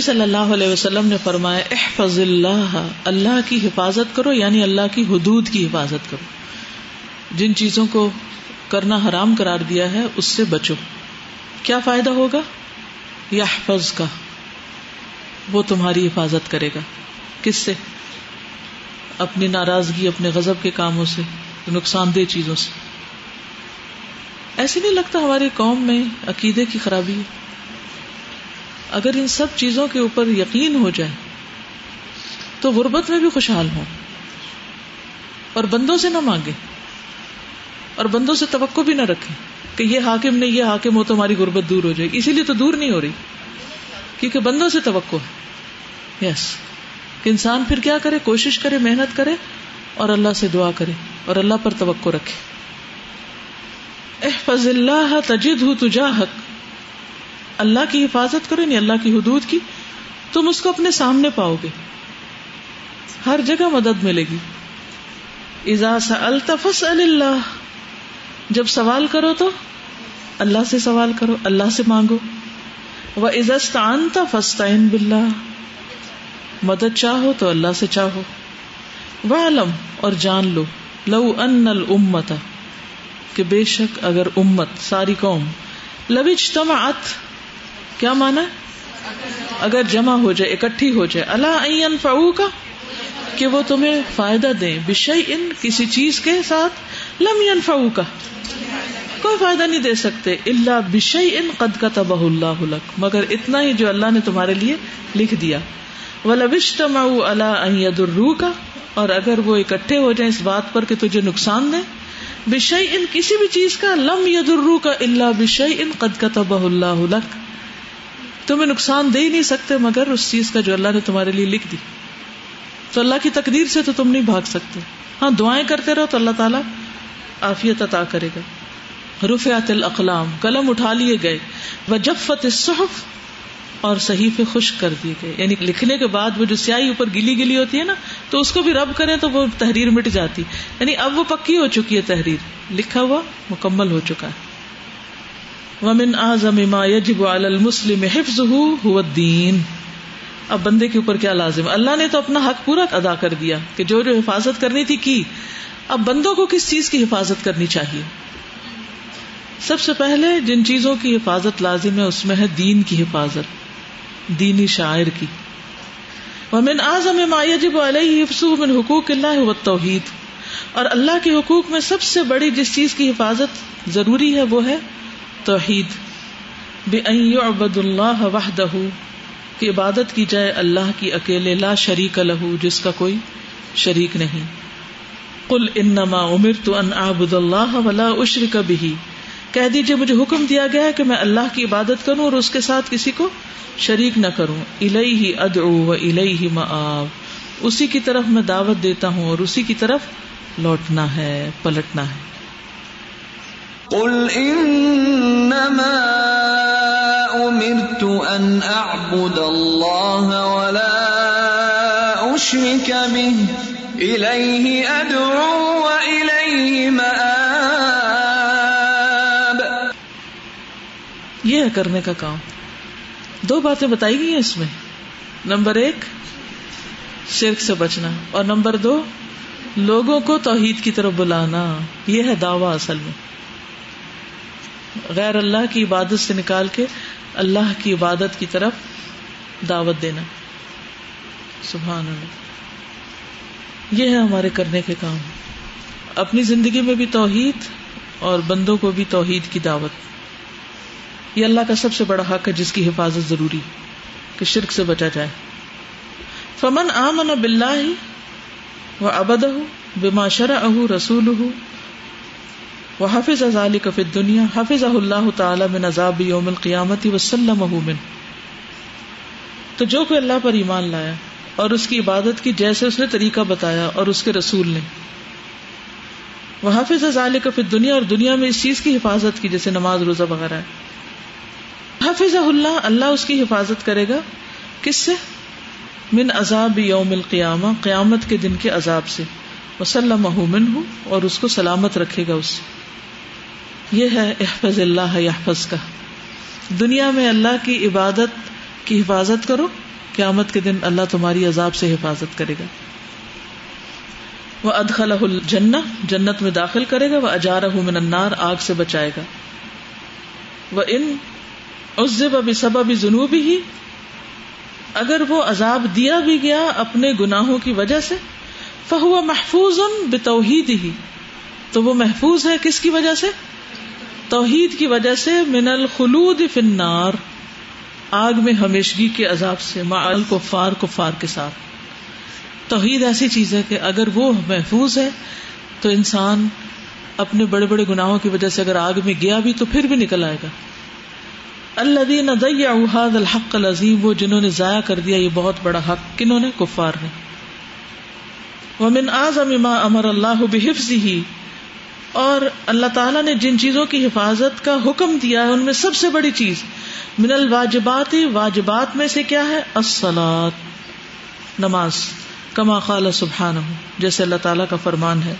نبی صلی اللہ علیہ وسلم نے فرمایا، احفظ اللہ اللہ کی حفاظت کرو یعنی اللہ کی حدود کی حفاظت کرو۔ جن چیزوں کو کرنا حرام قرار دیا ہے، اس سے بچو۔ کیا فائدہ ہوگا؟ یا حفظ کا وہ تمہاری حفاظت کرے گا۔ کس سے؟ اپنی ناراضگی، اپنے غضب کے کاموں سے، نقصان دہ چیزوں سے۔ ایسے نہیں لگتا ہماری قوم میں عقیدے کی خرابی ہے۔ اگر ان سب چیزوں کے اوپر یقین ہو جائے، تو غربت میں بھی خوشحال ہوں۔ اور بندوں سے نہ مانگے، اور بندوں سے توقع بھی نہ رکھے کہ یہ حاکم نہیں، یہ حاکم ہو تو ہماری غربت دور ہو جائے۔ گی اسی لیے تو دور نہیں ہو رہی، کیونکہ بندوں سے توقع ہے۔ یس کہ انسان پھر کیا کرے؟ کوشش کرے، محنت کرے، اور اللہ سے دعا کرے، اور اللہ پر توقع رکھے۔ احفظ اللہ تجد ہوں تجا حق اللہ کی حفاظت کرو یعنی اللہ کی حدود کی، تم اس کو اپنے سامنے پاؤ گے۔ ہر جگہ مدد ملے گی۔ ازا التفس اللہ۔ جب سوال کرو تو اللہ سے سوال کرو، اللہ سے مانگو۔ وہ عزستان فسطین بلّہ مدد چاہو تو اللہ سے چاہو۔ وہ علم اور جان لو۔ لو ان الامت کہ بے شک اگر امت، ساری قوم لوچ تمعت کیا مانا؟ اگر جمع ہو جائے، اکٹھی ہو جائے اللہ این فاؤ کا کہ وہ تمہیں فائدہ دیں۔ بشئی ان کسی چیز کے ساتھ، لم فاؤ کا کوئی فائدہ نہیں دے سکتے۔ اللہ بشئی ان قد کا تباہ اللہ مگر اتنا ہی جو اللہ نے تمہارے لیے لکھ دیا۔ اللہ الرو کا اور اگر وہ اکٹھے ہو جائیں اس بات پر کہ تجھے نقصان دے بشئی ان کسی بھی چیز کا، لم ید الرو کا اللہ بشئی ان قد کا تباہ اللہ تمہیں نقصان دے ہی نہیں سکتے، مگر اس چیز کا جو اللہ نے تمہارے لیے لکھ دی۔ تو اللہ کی تقدیر سے تو تم نہیں بھاگ سکتے۔ ہاں دعائیں کرتے رہو تو اللہ تعالیٰ عافیت عطا کرے گا۔ رفعت الاقلام، قلم اٹھا لیے گئے۔ وجفت الصحف، اور صحیح خشک کر دیے گئے۔ یعنی لکھنے کے بعد وہ جو سیاہی اوپر گلی گلی ہوتی ہے نا، تو اس کو بھی رب کریں تو وہ تحریر مٹ جاتی۔ یعنی اب وہ پکی ہو چکی ہے تحریر۔ لکھا ہوا مکمل ہو چکا ہے۔ ومن اعظم ما يجب على المسلم حفظه هو الدين اب بندے کے اوپر کیا لازم؟ اللہ نے تو اپنا حق پورا ادا کر دیا کہ جو جو حفاظت کرنی تھی کی۔ اب بندوں کو کس چیز کی حفاظت کرنی چاہیے؟ سب سے پہلے جن چیزوں کی حفاظت لازم ہے، اس میں ہے دین کی حفاظت، دینی شاعر کی۔ ومن اعظم ما يجب عليه حفظه من حقوق الله هو التوحید۔ اور اللہ کے حقوق میں سب سے بڑی جس چیز کی حفاظت ضروری ہے، وہ ہے توحید بأن يعبد الله وحده کہ عبادت کی جائے اللہ کی اکیلے لا شریک له جس کا کوئی شریک نہیں۔ قل انما امرت ان اعبد الله ولا اشرك به کہہ دیجیے مجھے حکم دیا گیا ہے کہ میں اللہ کی عبادت کروں اور اس کے ساتھ کسی کو شریک نہ کروں۔ الہی ادعو و الہی مآب اسی کی طرف میں دعوت دیتا ہوں اور اسی کی طرف لوٹنا ہے، پلٹنا ہے۔ قل انما امرت ان اعبد اللہ ولا اشرک به. الیہ ادعو و الیہ مآب. یہ ہے کرنے کا کام. دو باتیں بتائی گئی ہیں اس میں. نمبر ایک، شرک سے بچنا. اور نمبر دو، لوگوں کو توحید کی طرف بلانا. یہ ہے دعوی اصل میں. غیر اللہ کی عبادت سے نکال کے اللہ کی عبادت کی طرف دعوت دینا۔ سبحان اللہ۔ یہ ہے ہمارے کرنے کے کام۔ اپنی زندگی میں بھی توحید اور بندوں کو بھی توحید کی دعوت۔ یہ اللہ کا سب سے بڑا حق ہے جس کی حفاظت ضروری کہ شرک سے بچا جائے۔ فمن آمن بلّہ و ابد بما شرع رسول و حافظ ازالی کف دنیا حافظ اللہ تعالی من عذاب یوم القیامت وسلم من تو جو کوئی اللہ پر ایمان لایا اور اس کی عبادت کی جیسے اس نے طریقہ بتایا اور اس کے رسول نے. وہ حافظ ازال کف دنیا اور دنیا میں اس چیز کی حفاظت کی جیسے نماز روزہ وغیرہ ہے. حفظ اللہ اللہ اس کی حفاظت کرے گا کس سے؟ من عذاب یوم القیامہ، قیامت کے دن کے عذاب سے. وسلم من ہوں اور اس کو سلامت رکھے گا اس سے. یہ ہے احفظ اللہ یحفظ کا۔ دنیا میں اللہ کی عبادت کی حفاظت کرو، قیامت کے دن اللہ تمہاری عذاب سے حفاظت کرے گا۔ وہ ادخل الجنہ جنت میں داخل کرے گا۔ وہ اجارہ من النار، آگ سے بچائے گا۔ وہ ان عزب اب سبب جنوب ہی اگر وہ عذاب دیا بھی گیا اپنے گناہوں کی وجہ سے فہو محفوظ ان بتوحید ہی تو وہ محفوظ ہے کس کی وجہ سے؟ توحید کی وجہ سے من الخلود فی النار، آگ میں ہمیشگی کے عذاب سے، مع الکفار کفار کے ساتھ۔ توحید ایسی چیز ہے کہ اگر وہ محفوظ ہے، تو انسان اپنے بڑے بڑے گناہوں کی وجہ سے اگر آگ میں گیا بھی تو پھر بھی نکل آئے گا۔ اللہ الحق العظیم، وہ جنہوں نے ضائع کر دیا یہ بہت بڑا حق، کنہوں نے؟ کفار نے۔ ومن اعظم ما امر اللہ بحفظ ہی اور اللہ تعالیٰ نے جن چیزوں کی حفاظت کا حکم دیا ہے، ان میں سب سے بڑی چیز من الواجبات، واجبات میں سے کیا ہے؟ الصلاۃ نماز، کما قال سبحان جیسے اللہ تعالیٰ کا فرمان ہے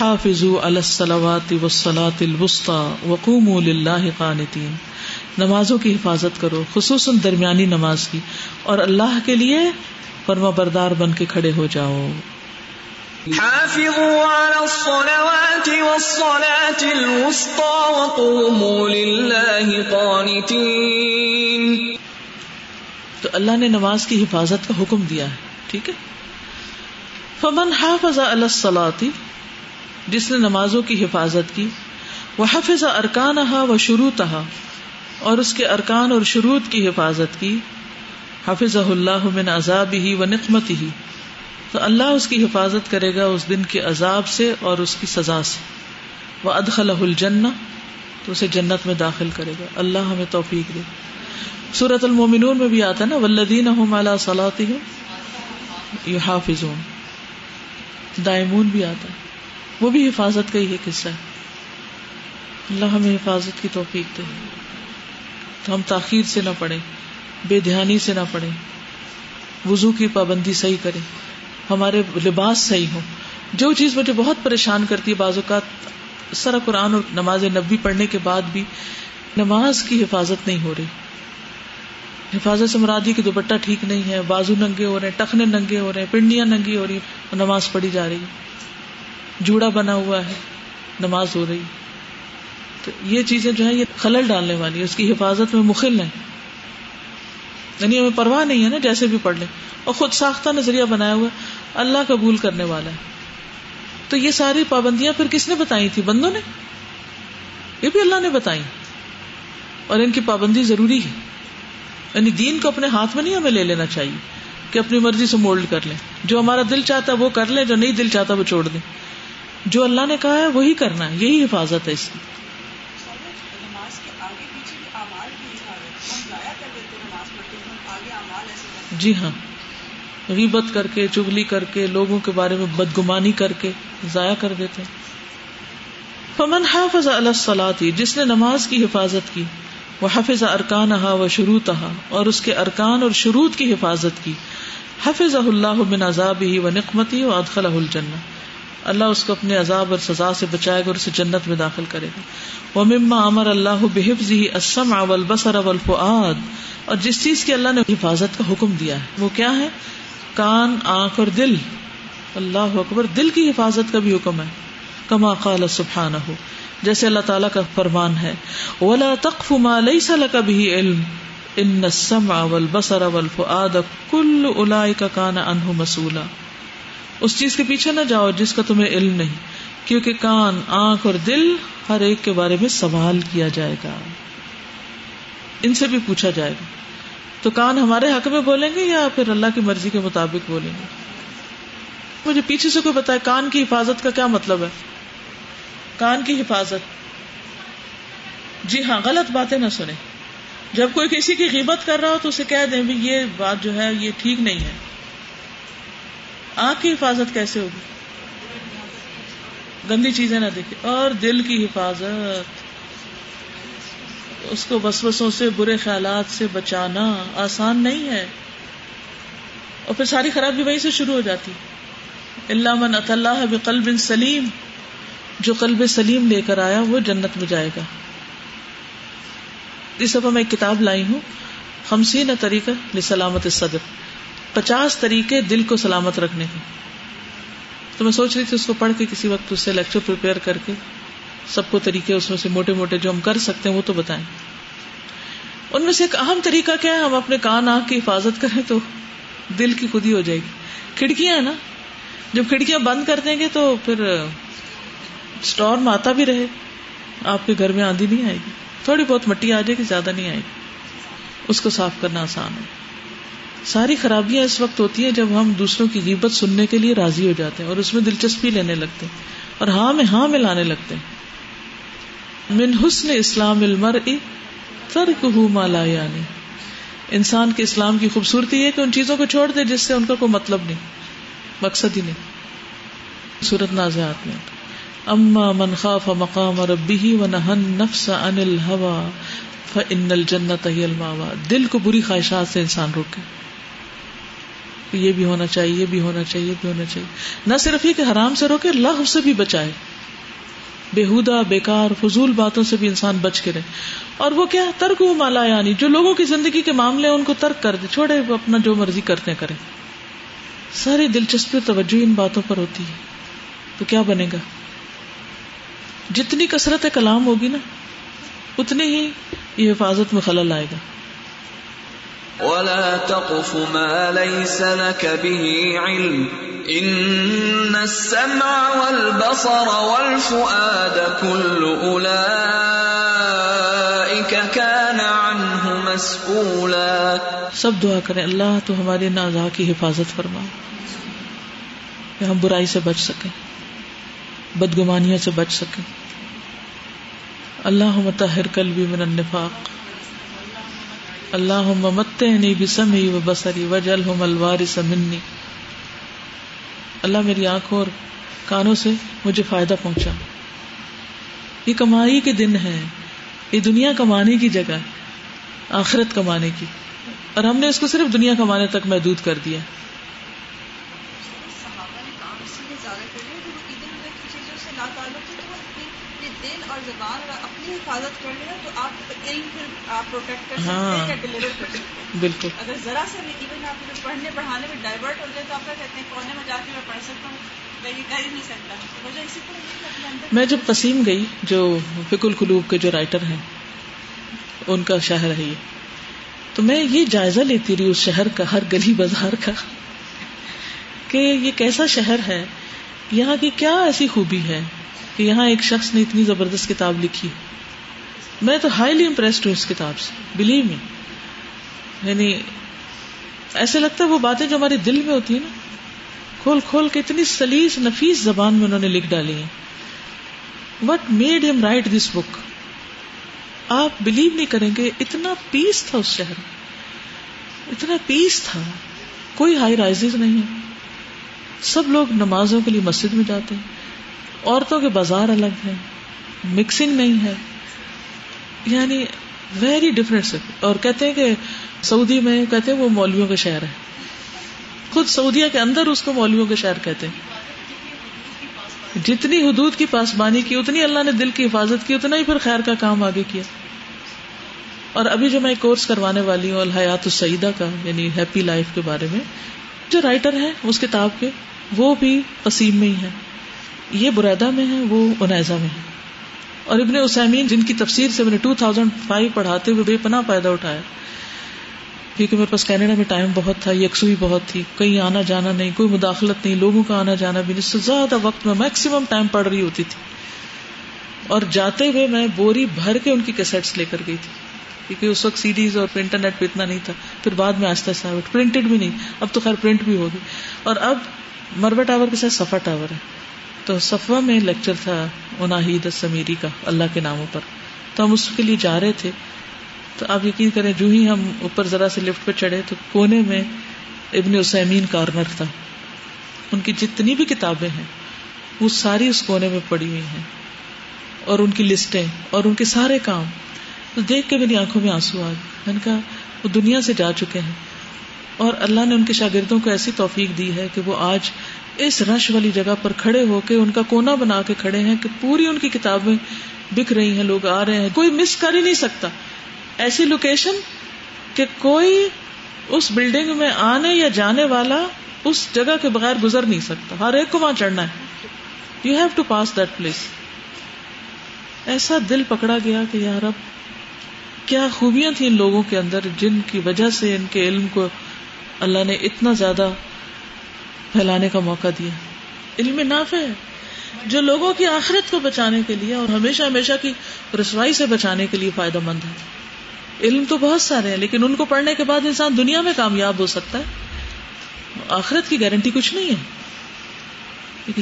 حافظ الصلاوات والصلاة الوسطى وقوموا للہ قانتین۔ نمازوں کی حفاظت کرو، خصوصاً درمیانی نماز کی، اور اللہ کے لیے فرما بردار بن کے کھڑے ہو جاؤ۔ حافظوا على الصلوات والصلاة الوسطى وقوموا لله قانتين. تو اللہ نے نماز کی حفاظت کا حکم دیا ہے، ٹھیک ہے؟ فمن حافظ على الصلاة، جس نے نمازوں کی حفاظت کی وہ حفظ ارکانها وشروطها، اور اس کے ارکان اور شروط کی حفاظت کی حفظ اللہ من عذاب ہی و نقمت ہی تو اللہ اس کی حفاظت کرے گا اس دن کے عذاب سے اور اس کی سزا سے۔ وہ ادخل الجن تو اسے جنت میں داخل کرے گا۔ اللہ ہمیں توفیق دے۔ سورت المومنون میں بھی آتا ہے نا ولدین صلاحی یو حافظ دائمون بھی آتا ہے۔ وہ بھی حفاظت کا ہی ایک حصہ ہے۔ اللہ ہمیں حفاظت کی توفیق دے۔ تو ہم تاخیر سے نہ پڑھیں، بے دھیانی سے نہ پڑھیں۔ وضو کی پابندی صحیح کریں۔ ہمارے لباس صحیح ہوں۔ جو چیز مجھے بہت پریشان کرتی ہے بعض اوقات سرا قرآن اور نماز نبی پڑھنے کے بعد بھی نماز کی حفاظت نہیں ہو رہی۔ حفاظت سے مرادی کی دوپٹہ ٹھیک نہیں ہے، بازو ننگے ہو رہے ہیں، ٹخنے ننگے ہو رہے ہیں، پنڈیاں ننگی ہو رہی اور نماز پڑھی جا رہی جوڑا بنا ہوا ہے، نماز ہو رہی۔ تو یہ چیزیں جو ہے یہ خلل ڈالنے والی ہے اس کی حفاظت میں مخل ہے یعنی ہمیں پرواہ نہیں ہے نا جیسے بھی پڑھ لیں۔ اور خود ساختہ نظریہ بنایا ہوا اللہ قبول کرنے والا ہے۔ تو یہ ساری پابندیاں پھر کس نے بتائی تھی؟ بندوں نے؟ یہ بھی اللہ نے بتائی۔ اور ان کی پابندی ضروری ہے۔ یعنی دین کو اپنے ہاتھ میں نہیں ہمیں لے لینا چاہیے کہ اپنی مرضی سے مولڈ کر لیں۔ جو ہمارا دل چاہتا ہے وہ کر لیں، جو نہیں دل چاہتا وہ چھوڑ دیں۔ جو اللہ نے کہا ہے وہی کرنا ہے، یہی حفاظت ہے اس کی۔ جی ہاں۔ غیبت کر کے، چگلی کر کے، لوگوں کے بارے میں بدگمانی کر کے ضائع کر دیتے فمن حافظ الصلاتی جس نے نماز کی حفاظت کی وہ حفظ ارکان و شروط اور اس کے ارکان اور شروط کی حفاظت کی۔ حفظ اللہ بن عذاب ہی و نقمتی و ادخل الجن اللہ اس کو اپنے عذاب اور سزا سے بچائے گا اور اسے جنت میں داخل کرے گا۔ وہ مما امر اللہ بحفظ ہی اسم اول بسر اول فعاد اور جس چیز کی اللہ نے حفاظت کا حکم دیا ہے، وہ کیا ہے؟ کان، آنکھ اور دل۔ اللہ اکبر، دل کی حفاظت کا بھی حکم ہے۔ کما قال سبحان ہو جیسے اللہ تعالیٰ کا فرمان ہے۔ ولا تقف ما ليس لك به علم ان السمع والبصر والفؤاد كل اولئك كان عنه مسؤولا اس چیز کے پیچھے نہ جاؤ جس کا تمہیں علم نہیں، کیونکہ کان، آنکھ اور دل ہر ایک کے بارے میں سوال کیا جائے گا۔ ان سے بھی پوچھا جائے گا۔ تو کان ہمارے حق میں بولیں گے یا پھر اللہ کی مرضی کے مطابق بولیں گے؟ مجھے پیچھے سے کوئی بتایا کان کی حفاظت کا کیا مطلب ہے؟ کان کی حفاظت۔ جی ہاں غلط باتیں نہ سنیں۔ جب کوئی کسی کی غیبت کر رہا ہو تو اسے کہہ دیں بھی یہ بات جو ہے یہ ٹھیک نہیں ہے۔ آنکھ کی حفاظت کیسے ہوگی؟ گندی چیزیں نہ دیکھے اور دل کی حفاظت۔ اس کو وسوسوں سے، برے خیالات سے بچانا آسان نہیں ہے۔ اور پھر ساری خرابی وہیں سے شروع ہو جاتی۔ اللہ من اللہ بقلب سلیم جو قلب سلیم لے کر آیا، وہ جنت میں جائے گا۔ جی اس دفعہ میں ایک کتاب لائی ہوں۔ خمسین طریقہ لسلامت صدر پچاس طریقے دل کو سلامت رکھنے کے۔ تو میں سوچ رہی تھی اس کو پڑھ کے کسی وقت اس سے لیکچر پریپیئر کر کے سب کو طریقے اس میں سے موٹے موٹے جو ہم کر سکتے ہیں وہ تو بتائیں۔ ان میں سے ایک اہم طریقہ کیا ہے؟ ہم اپنے کان، آنکھ کی حفاظت کریں تو دل کی خود ہی ہو جائے گی۔ کھڑکیاں ہیں نا؟ جب کھڑکیاں بند کر دیں گے تو پھر اسٹور آتا بھی رہے۔ آپ کے گھر میں آندھی نہیں آئے گی۔ تھوڑی بہت مٹی آ جائے گی، زیادہ نہیں آئے گی۔ اس کو صاف کرنا آسان ہے۔ ساری خرابیاں اس وقت ہوتی ہیں جب ہم دوسروں کی غیبت سننے کے لیے راضی ہو جاتے ہیں اور اس میں دلچسپی لینے لگتے ہیں اور ہاں میں ہاں میں لانے لگتے ہیں۔ من حسن اسلام المر ترک مالا یعنی۔ انسان کے اسلام کی خوبصورتی ہے کہ ان چیزوں کو چھوڑ دے جس سے ان کا کوئی مطلب نہیں، مقصد ہی نہیں۔ صورت نازیات میں۔ اما من خاف مقام ربه ونهى النفس عن الهوى فان الجنه هي الماوى دل کو بری خواہشات سے انسان روکے۔ یہ بھی ہونا چاہیے، یہ بھی ہونا چاہیے، یہ بھی ہونا چاہیے۔ نہ صرف یہ کہ حرام سے روکے اللہ سے بھی بچائے۔ بےحدا بیکار، فضول باتوں سے بھی انسان بچ کے رہے۔ اور وہ کیا؟ ترک مالا یعنی جو لوگوں کی زندگی کے معاملے ان کو ترک کر دے، چھوڑے، وہ اپنا جو مرضی کرتے کرے ساری دلچسپی توجہ ان باتوں پر ہوتی ہے۔ تو کیا بنے گا؟ جتنی کثرت کلام ہوگی نا، اتنی ہی یہ حفاظت میں خلل آئے گا۔ ولا تقف ما ليس لك به علم ان السمع والبصر والفؤاد كل اولئك كان عنه مسؤولا سب دعا کریں، اللہ تو ہمارے نازا کی حفاظت فرما۔ کہ ہم برائی سے بچ سکیں بدگمانیوں سے بچ سکیں۔ اللہ متحر قلبی من النفاق۔ اللہ متنی بسمی و بسری وجل ہم الوار سمنی اللہ میری آنکھوں اور کانوں سے مجھے فائدہ پہنچا۔ یہ کمائی کے دن ہے یہ دنیا کمانے کی جگہ، آخرت کمانے کی۔ اور ہم نے اس کو صرف دنیا کمانے تک محدود کر دیا۔ حفاظت کر لیا تو آپ علم پھر آپ پروٹیکٹ کر ہاں۔ سکتے ہیں ڈلیور کر سکتے ہیں. بالکل. اگر ذرا سا بھی ایون آپ پڑھنے پڑھانے میں ڈائیورٹ ہو جائے تو آپ کیا کہتے ہیں کونے میں جا کے میں پڑھ سکتا ہوں؟ کر ہی نہیں سکتا. وجہ اسی طرح میں جب قسیم گئی جو فک القلوب کے جو رائٹر ہیں ان کا شہر ہے یہ تو میں یہ جائزہ لیتی رہی اس شہر کا ہر گلی بازار کا کہ یہ کیسا شہر ہے یہاں کی کیا ایسی خوبی ہے کہ یہاں ایک شخص نے اتنی زبردست کتاب لکھی میں تو ہائیلی امپریسڈ ہوں اس کتاب سے بلیو میں یعنی ایسے لگتا ہے وہ باتیں جو ہمارے دل میں ہوتی ہیں نا، کھول کھول کے اتنی سلیس نفیس زبان میں انہوں نے لکھ ڈالی ہیں۔ What made him write this book آپ بلیو نہیں کریں گے، اتنا پیس تھا اس شہر میں۔ اتنا پیس تھا۔ کوئی ہائی رائز نہیں سب لوگ نمازوں کے لیے مسجد میں جاتے ہیں۔ عورتوں کے بازار الگ ہیں۔ مکسنگ نہیں ہے۔ یعنی ویری ڈفرینٹ سے اور کہتے ہیں کہ سعودی میں کہتے ہیں وہ مولویوں کا شہر ہے۔ خود سعودیہ کے اندر اس کو مولویوں کا شہر کہتے ہیں۔ جتنی حدود کی پاسبانی کی، اتنی اللہ نے دل کی حفاظت کی، اتنا ہی پھر خیر کا کام آگے کیا۔ اور ابھی جو میں ایک کورس کروانے والی ہوں، الحیات السعیدہ کا یعنی ہیپی لائف کے بارے میں، جو رائٹر ہیں اس کتاب کے، وہ بھی قسیم میں ہی ہے یہ برادہ میں ہے وہ انیزا میں ہے اور ابن اسامین جن کی تفسیر سے میں نے ٹو تھاؤزینڈ فائیو پڑھاتے ہوئے بے پناہ پیدا اٹھایا، کیونکہ میرے پاس کینیڈا میں ٹائم بہت تھا یکسوئی بہت تھی، کہیں آنا جانا نہیں، کوئی مداخلت نہیں، لوگوں کا آنا جانا بھی نہیں، اس سے زیادہ وقت میں میکسیمم ٹائم پڑھ رہی ہوتی تھی۔ اور جاتے ہوئے میں بوری بھر کے ان کی کیسٹس لے کر گئی تھی، کیونکہ اس وقت سی ڈیز اور انٹرنیٹ پہ اتنا نہیں تھا۔ پھر بعد میں آہستہ آہستہ پرنٹڈ بھی نہیں، اب تو خیر پرنٹ بھی ہوگی۔ اور اب مربع ٹاور کے ساتھ سفا ٹاور ہے۔ تو صفا میں لیکچر تھا اناہید سمیری کا، اللہ کے ناموں پر۔ تو ہم اس کے لیے جا رہے تھے۔ تو آپ یقین کریں، جو ہی ہم اوپر ذرا سے لفٹ پہ چڑھے تو کونے میں ابن اسمین کارنر تھا۔ ان کی جتنی بھی کتابیں ہیں، وہ ساری اس کونے میں پڑی ہوئی ہیں۔ اور ان کی لسٹیں اور ان کے سارے کام۔ تو دیکھ کے میری آنکھوں میں آنسو آ گئے میں نے کہا، وہ دنیا سے جا چکے ہیں۔ اور اللہ نے ان کے شاگردوں کو ایسی توفیق دی ہے کہ وہ آج اس رش والی جگہ پر کھڑے ہو کے ان کا کونا بنا کے کھڑے ہیں کہ پوری ان کی کتابیں بک رہی ہیں، لوگ آ رہے ہیں۔ کوئی مس کر ہی نہیں سکتا۔ ایسی لوکیشن کہ کوئی اس بلڈنگ میں آنے یا جانے والا اس جگہ کے بغیر گزر نہیں سکتا۔ ہر ایک کو وہاں چڑھنا ہے۔ You have to pass that place ایسا دل پکڑا گیا کہ یار اب کیا خوبیاں تھیں ان لوگوں کے اندر جن کی وجہ سے ان کے علم کو اللہ نے اتنا زیادہ پھیلانے کا موقع دیا۔ علم نافع ہے۔ جو لوگوں کی آخرت کو بچانے کے لیے اور ہمیشہ ہمیشہ کی رسوائی سے بچانے کے لیے فائدہ مند ہے۔ علم تو بہت سارے ہیں، لیکن ان کو پڑھنے کے بعد انسان دنیا میں کامیاب ہو سکتا ہے۔ آخرت کی گارنٹی کچھ نہیں ہے۔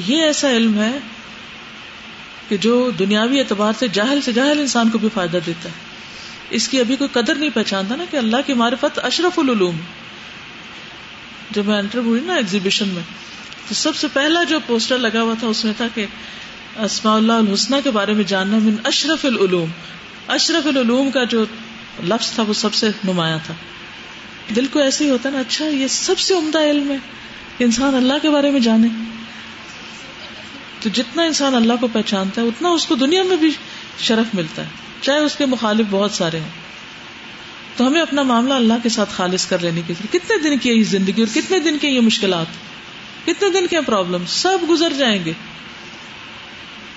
یہ ایسا علم ہے کہ جو دنیاوی اعتبار سے جاہل سے جاہل انسان کو بھی فائدہ دیتا ہے۔ اس کی ابھی کوئی قدر نہیں پہچانتا نا کہ اللہ کی معرفت اشرف العلوم جب میں انٹر ہوئی نا ایگزیبیشن میں، تو سب سے پہلا جو پوسٹر لگا ہوا تھا، اس میں تھا کہ اسماء اللہ الحسنہ کے بارے میں جاننا من اشرف العلوم۔ اشرف العلوم کا جو لفظ تھا، وہ سب سے نمایاں تھا۔ دل کو ایسے ہی ہوتا نا اچھا یہ سب سے عمدہ علم ہے کہ انسان اللہ کے بارے میں جانے۔ تو جتنا انسان اللہ کو پہچانتا ہے، اتنا اس کو دنیا میں بھی شرف ملتا ہے۔ چاہے اس کے مخالف بہت سارے ہوں۔ تو ہمیں اپنا معاملہ اللہ کے ساتھ خالص کر لینے کی کتنے دن کی یہ زندگی اور کتنے دن کی یہ مشکلات؟ کتنے دن کے پرابلم سب گزر جائیں گے۔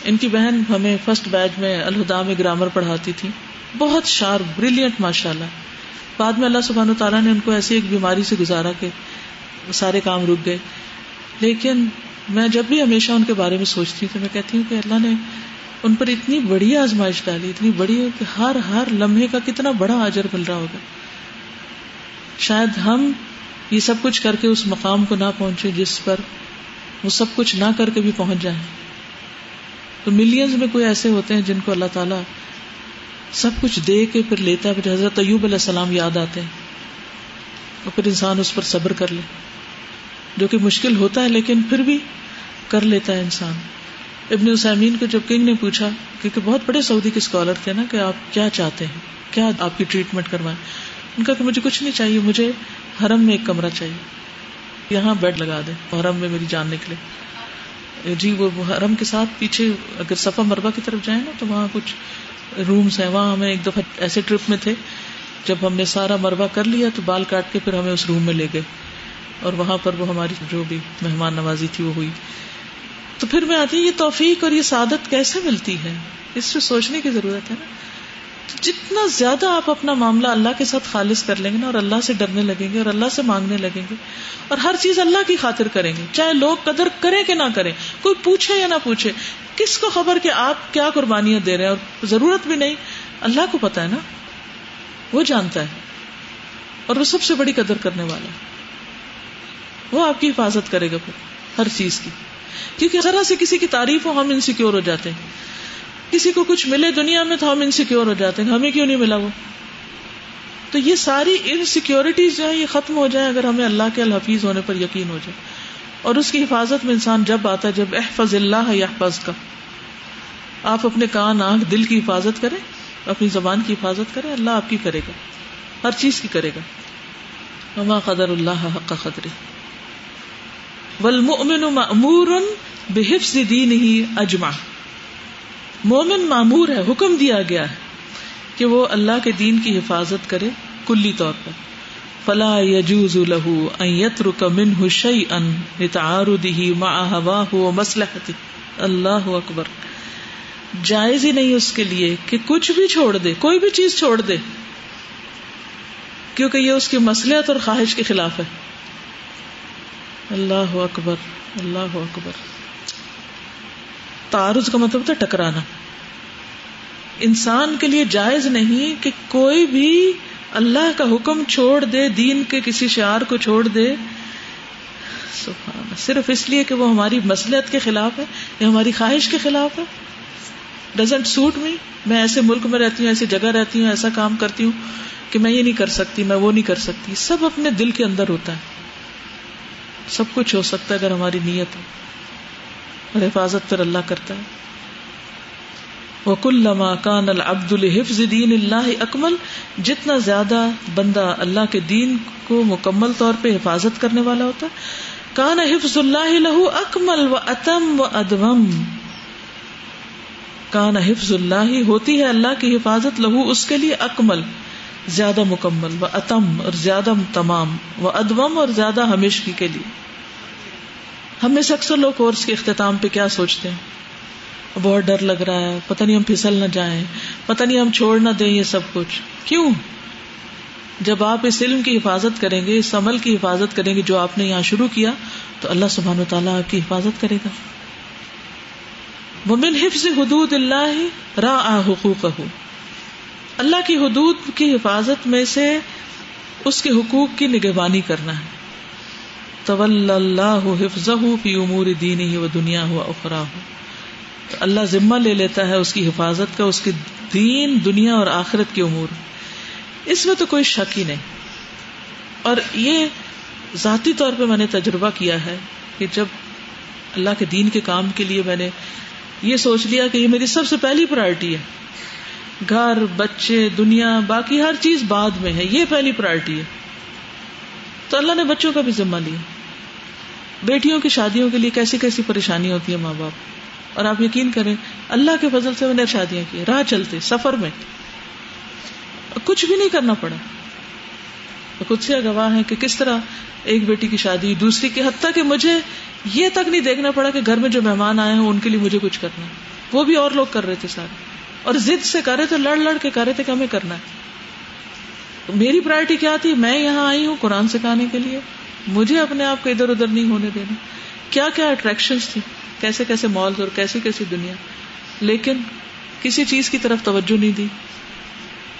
ان کی بہن ہمیں فرسٹ بیچ میں الہدا میں گرامر پڑھاتی تھی۔ بہت شارپ بریلینٹ ماشاء اللہ بعد میں اللہ سبحانہ تعالیٰ نے ان کو ایسی ایک بیماری سے گزارا کہ سارے کام رک گئے۔ لیکن میں جب بھی ہمیشہ ان کے بارے میں سوچتی ہوں تو میں کہتی ہوں کہ اللہ نے ان پر اتنی بڑی آزمائش ڈالی، اتنی بڑی کہ ہر ہر لمحے کا کتنا بڑا اجر مل رہا ہوگا۔ شاید ہم یہ سب کچھ کر کے اس مقام کو نہ پہنچے جس پر وہ سب کچھ نہ کر کے بھی پہنچ جائیں۔ تو ملینز میں کوئی ایسے ہوتے ہیں جن کو اللہ تعالیٰ سب کچھ دے کے پھر لیتا ہے، پھر حضرت ایوب علیہ السلام یاد آتے ہیں۔ اور پھر انسان اس پر صبر کر لے۔ جو کہ مشکل ہوتا ہے لیکن پھر بھی کر لیتا ہے انسان۔ ابن اسامین کو جب کنگ نے پوچھا، کیونکہ بہت بڑے سعودی کے اسکالر تھے نا، کہ آپ کیا چاہتے ہیں؟ کیا آپ کی ٹریٹمنٹ کروائیں؟ ان کا کہ مجھے کچھ نہیں چاہیے، مجھے حرم میں ایک کمرہ چاہیے۔ یہاں بیڈ لگا دیں حرم میں میری جان نکلے۔ جی وہ حرم کے ساتھ پیچھے اگر صفا مربع کی طرف جائیں نا، تو وہاں کچھ رومس ہیں۔ وہاں ہمیں ایک دفعہ ایسے ٹرپ میں تھے، جب ہم نے سارا مربع کر لیا تو بال کاٹ کے پھر ہمیں اس روم میں لے گئے۔ اور وہاں پر وہ ہماری جو بھی مہمان نوازی تھی، وہ ہوئی۔ تو پھر میں آتی یہ توفیق اور یہ سعادت کیسے ملتی ہے؟ اس سے سوچنے کی ضرورت ہے نا۔ جتنا زیادہ آپ اپنا معاملہ اللہ کے ساتھ خالص کر لیں گے نا، اور اللہ سے ڈرنے لگیں گے، اور اللہ سے مانگنے لگیں گے، اور ہر چیز اللہ کی خاطر کریں گے، چاہے لوگ قدر کریں کہ نہ کریں، کوئی پوچھے یا نہ پوچھے، کس کو خبر کہ آپ کیا قربانیاں دے رہے ہیں؟ اور ضرورت بھی نہیں۔ اللہ کو پتا ہے نا، وہ جانتا ہے، اور وہ سب سے بڑی قدر کرنے والا وہ آپ کی حفاظت کرے گا پھر ہر چیز کی۔ کیونکہ ذرا سے کسی کی تعریف ہو، ہم انسیکیور ہو جاتے ہیں۔ کسی کو کچھ ملے دنیا میں تو ہم انسیکیور ہو جاتے ہیں۔ ہمیں کیوں نہیں ملا وہ؟ تو یہ ساری انسیکیورٹیز جو ہے یہ ختم ہو جائے اگر ہمیں اللہ کے الحفیظ ہونے پر یقین ہو جائے۔ اور اس کی حفاظت میں انسان جب آتا ہے، جب احفظ اللہ یا کا آپ اپنے کان، آنکھ، دل کی حفاظت کریں، اپنی زبان کی حفاظت کریں، اللہ آپ کی کرے گا۔ ہر چیز کی کرے گا۔ ہما قدر اللہ حق قدری والمؤمن مأمور بحفظ دینه اجمع۔ مومن معمور ہے، حکم دیا گیا ہے کہ وہ اللہ کے دین کی حفاظت کرے کلی طور پر۔ فلا يجوز له ان يترك منه شيئا لتعارضه مع هواه ومصلحته اللہ اکبر۔ جائز ہی نہیں اس کے لیے کہ کچھ بھی چھوڑ دے، کوئی بھی چیز چھوڑ دے۔ کیونکہ یہ اس کی مسلحت اور خواہش کے خلاف ہے۔ اللہ اکبر اللہ اکبر۔ تعارض کا مطلب تھا ٹکرانا۔ انسان کے لیے جائز نہیں کہ کوئی بھی اللہ کا حکم چھوڑ دے، دین کے کسی شعار کو چھوڑ دے۔ سبحان صرف اس لیے کہ وہ ہماری مسلحت کے خلاف ہے یا ہماری خواہش کے خلاف ہے۔ ڈزنٹ سوٹ می میں ایسے ملک میں رہتی ہوں، ایسی جگہ رہتی ہوں، ایسا کام کرتی ہوں کہ میں یہ نہیں کر سکتی، میں وہ نہیں کر سکتی۔ سب اپنے دل کے اندر ہوتا ہے۔ سب کچھ ہو سکتا ہے اگر ہماری نیت ہو اور حفاظت پھر اللہ کرتا ہے۔ وکل کان العبد الحفظ دین اللہ اکمل جتنا زیادہ بندہ اللہ کے دین کو مکمل طور پہ حفاظت کرنے والا ہوتا کان حفظ اللہ لہو اکمل و اتم و ادم کان حفظ اللہ ہوتی ہے اللہ کی حفاظت لہو اس کے لیے اکمل زیادہ مکمل و اتم اور زیادہ تمام و ادوم اور زیادہ ہمیشگی کے لیے۔ ہم میں سے اکثر لوگ کورس کے اختتام پہ کیا سوچتے ہیں؟ بہت ڈر لگ رہا ہے، پتہ نہیں ہم پھسل نہ جائیں، پتہ نہیں ہم چھوڑ نہ دیں یہ سب کچھ۔ کیوں؟ جب آپ اس علم کی حفاظت کریں گے، اس عمل کی حفاظت کریں گے جو آپ نے یہاں شروع کیا، تو اللہ سبحان و تعالیٰ آپ کی حفاظت کرے گا۔ ومن حفظ حدود اللہ را حقوق اللہ کی حدود کی حفاظت میں سے اس کے حقوق کی نگہبانی کرنا ہے۔ طول اللہ حفظ فی امور دینی ہی و دنیا ہوا اخرا ہو تو اللہ ذمہ لے لیتا ہے اس کی حفاظت کا، اس کی دین دنیا اور آخرت کے امور۔ اس میں تو کوئی شک ہی نہیں۔ اور یہ ذاتی طور پہ میں نے تجربہ کیا ہے کہ جب اللہ کے دین کے کام کے لیے میں نے یہ سوچ لیا کہ یہ میری سب سے پہلی پرائرٹی ہے۔ گھر، بچے، دنیا، باقی ہر چیز بعد میں ہے۔ یہ پہلی پرائرٹی ہے۔ تو اللہ نے بچوں کا بھی ذمہ لیا۔ بیٹیوں کی شادیوں کے لیے کیسی کیسی پریشانی ہوتی ہے ماں باپ؟ اور آپ یقین کریں، اللہ کے فضل سے میں نے شادیاں کی۔ راہ چلتے، سفر میں۔ کچھ بھی نہیں کرنا پڑا۔ خود سے گواہ ہے کہ کس طرح ایک بیٹی کی شادی دوسری کی، حتیٰ کہ مجھے یہ تک نہیں دیکھنا پڑا کہ گھر میں جو مہمان آئے ہیں ان کے لیے مجھے کچھ کرنا۔ ہے وہ بھی اور لوگ کر رہے تھے سارے۔ اور ضد سے کر رہے تھے، لڑ لڑ کے کر رہے تھے کہ ہمیں کرنا ہے۔ میری پرائرٹی کیا تھی؟ میں یہاں آئی ہوں قرآن سکھانے کے لیے۔ مجھے اپنے آپ کو ادھر ادھر نہیں ہونے دینا۔ کیا کیا اٹریکشن تھی کیسے کیسے مالز اور کیسی کیسی دنیا۔ لیکن کسی چیز کی طرف توجہ نہیں دی۔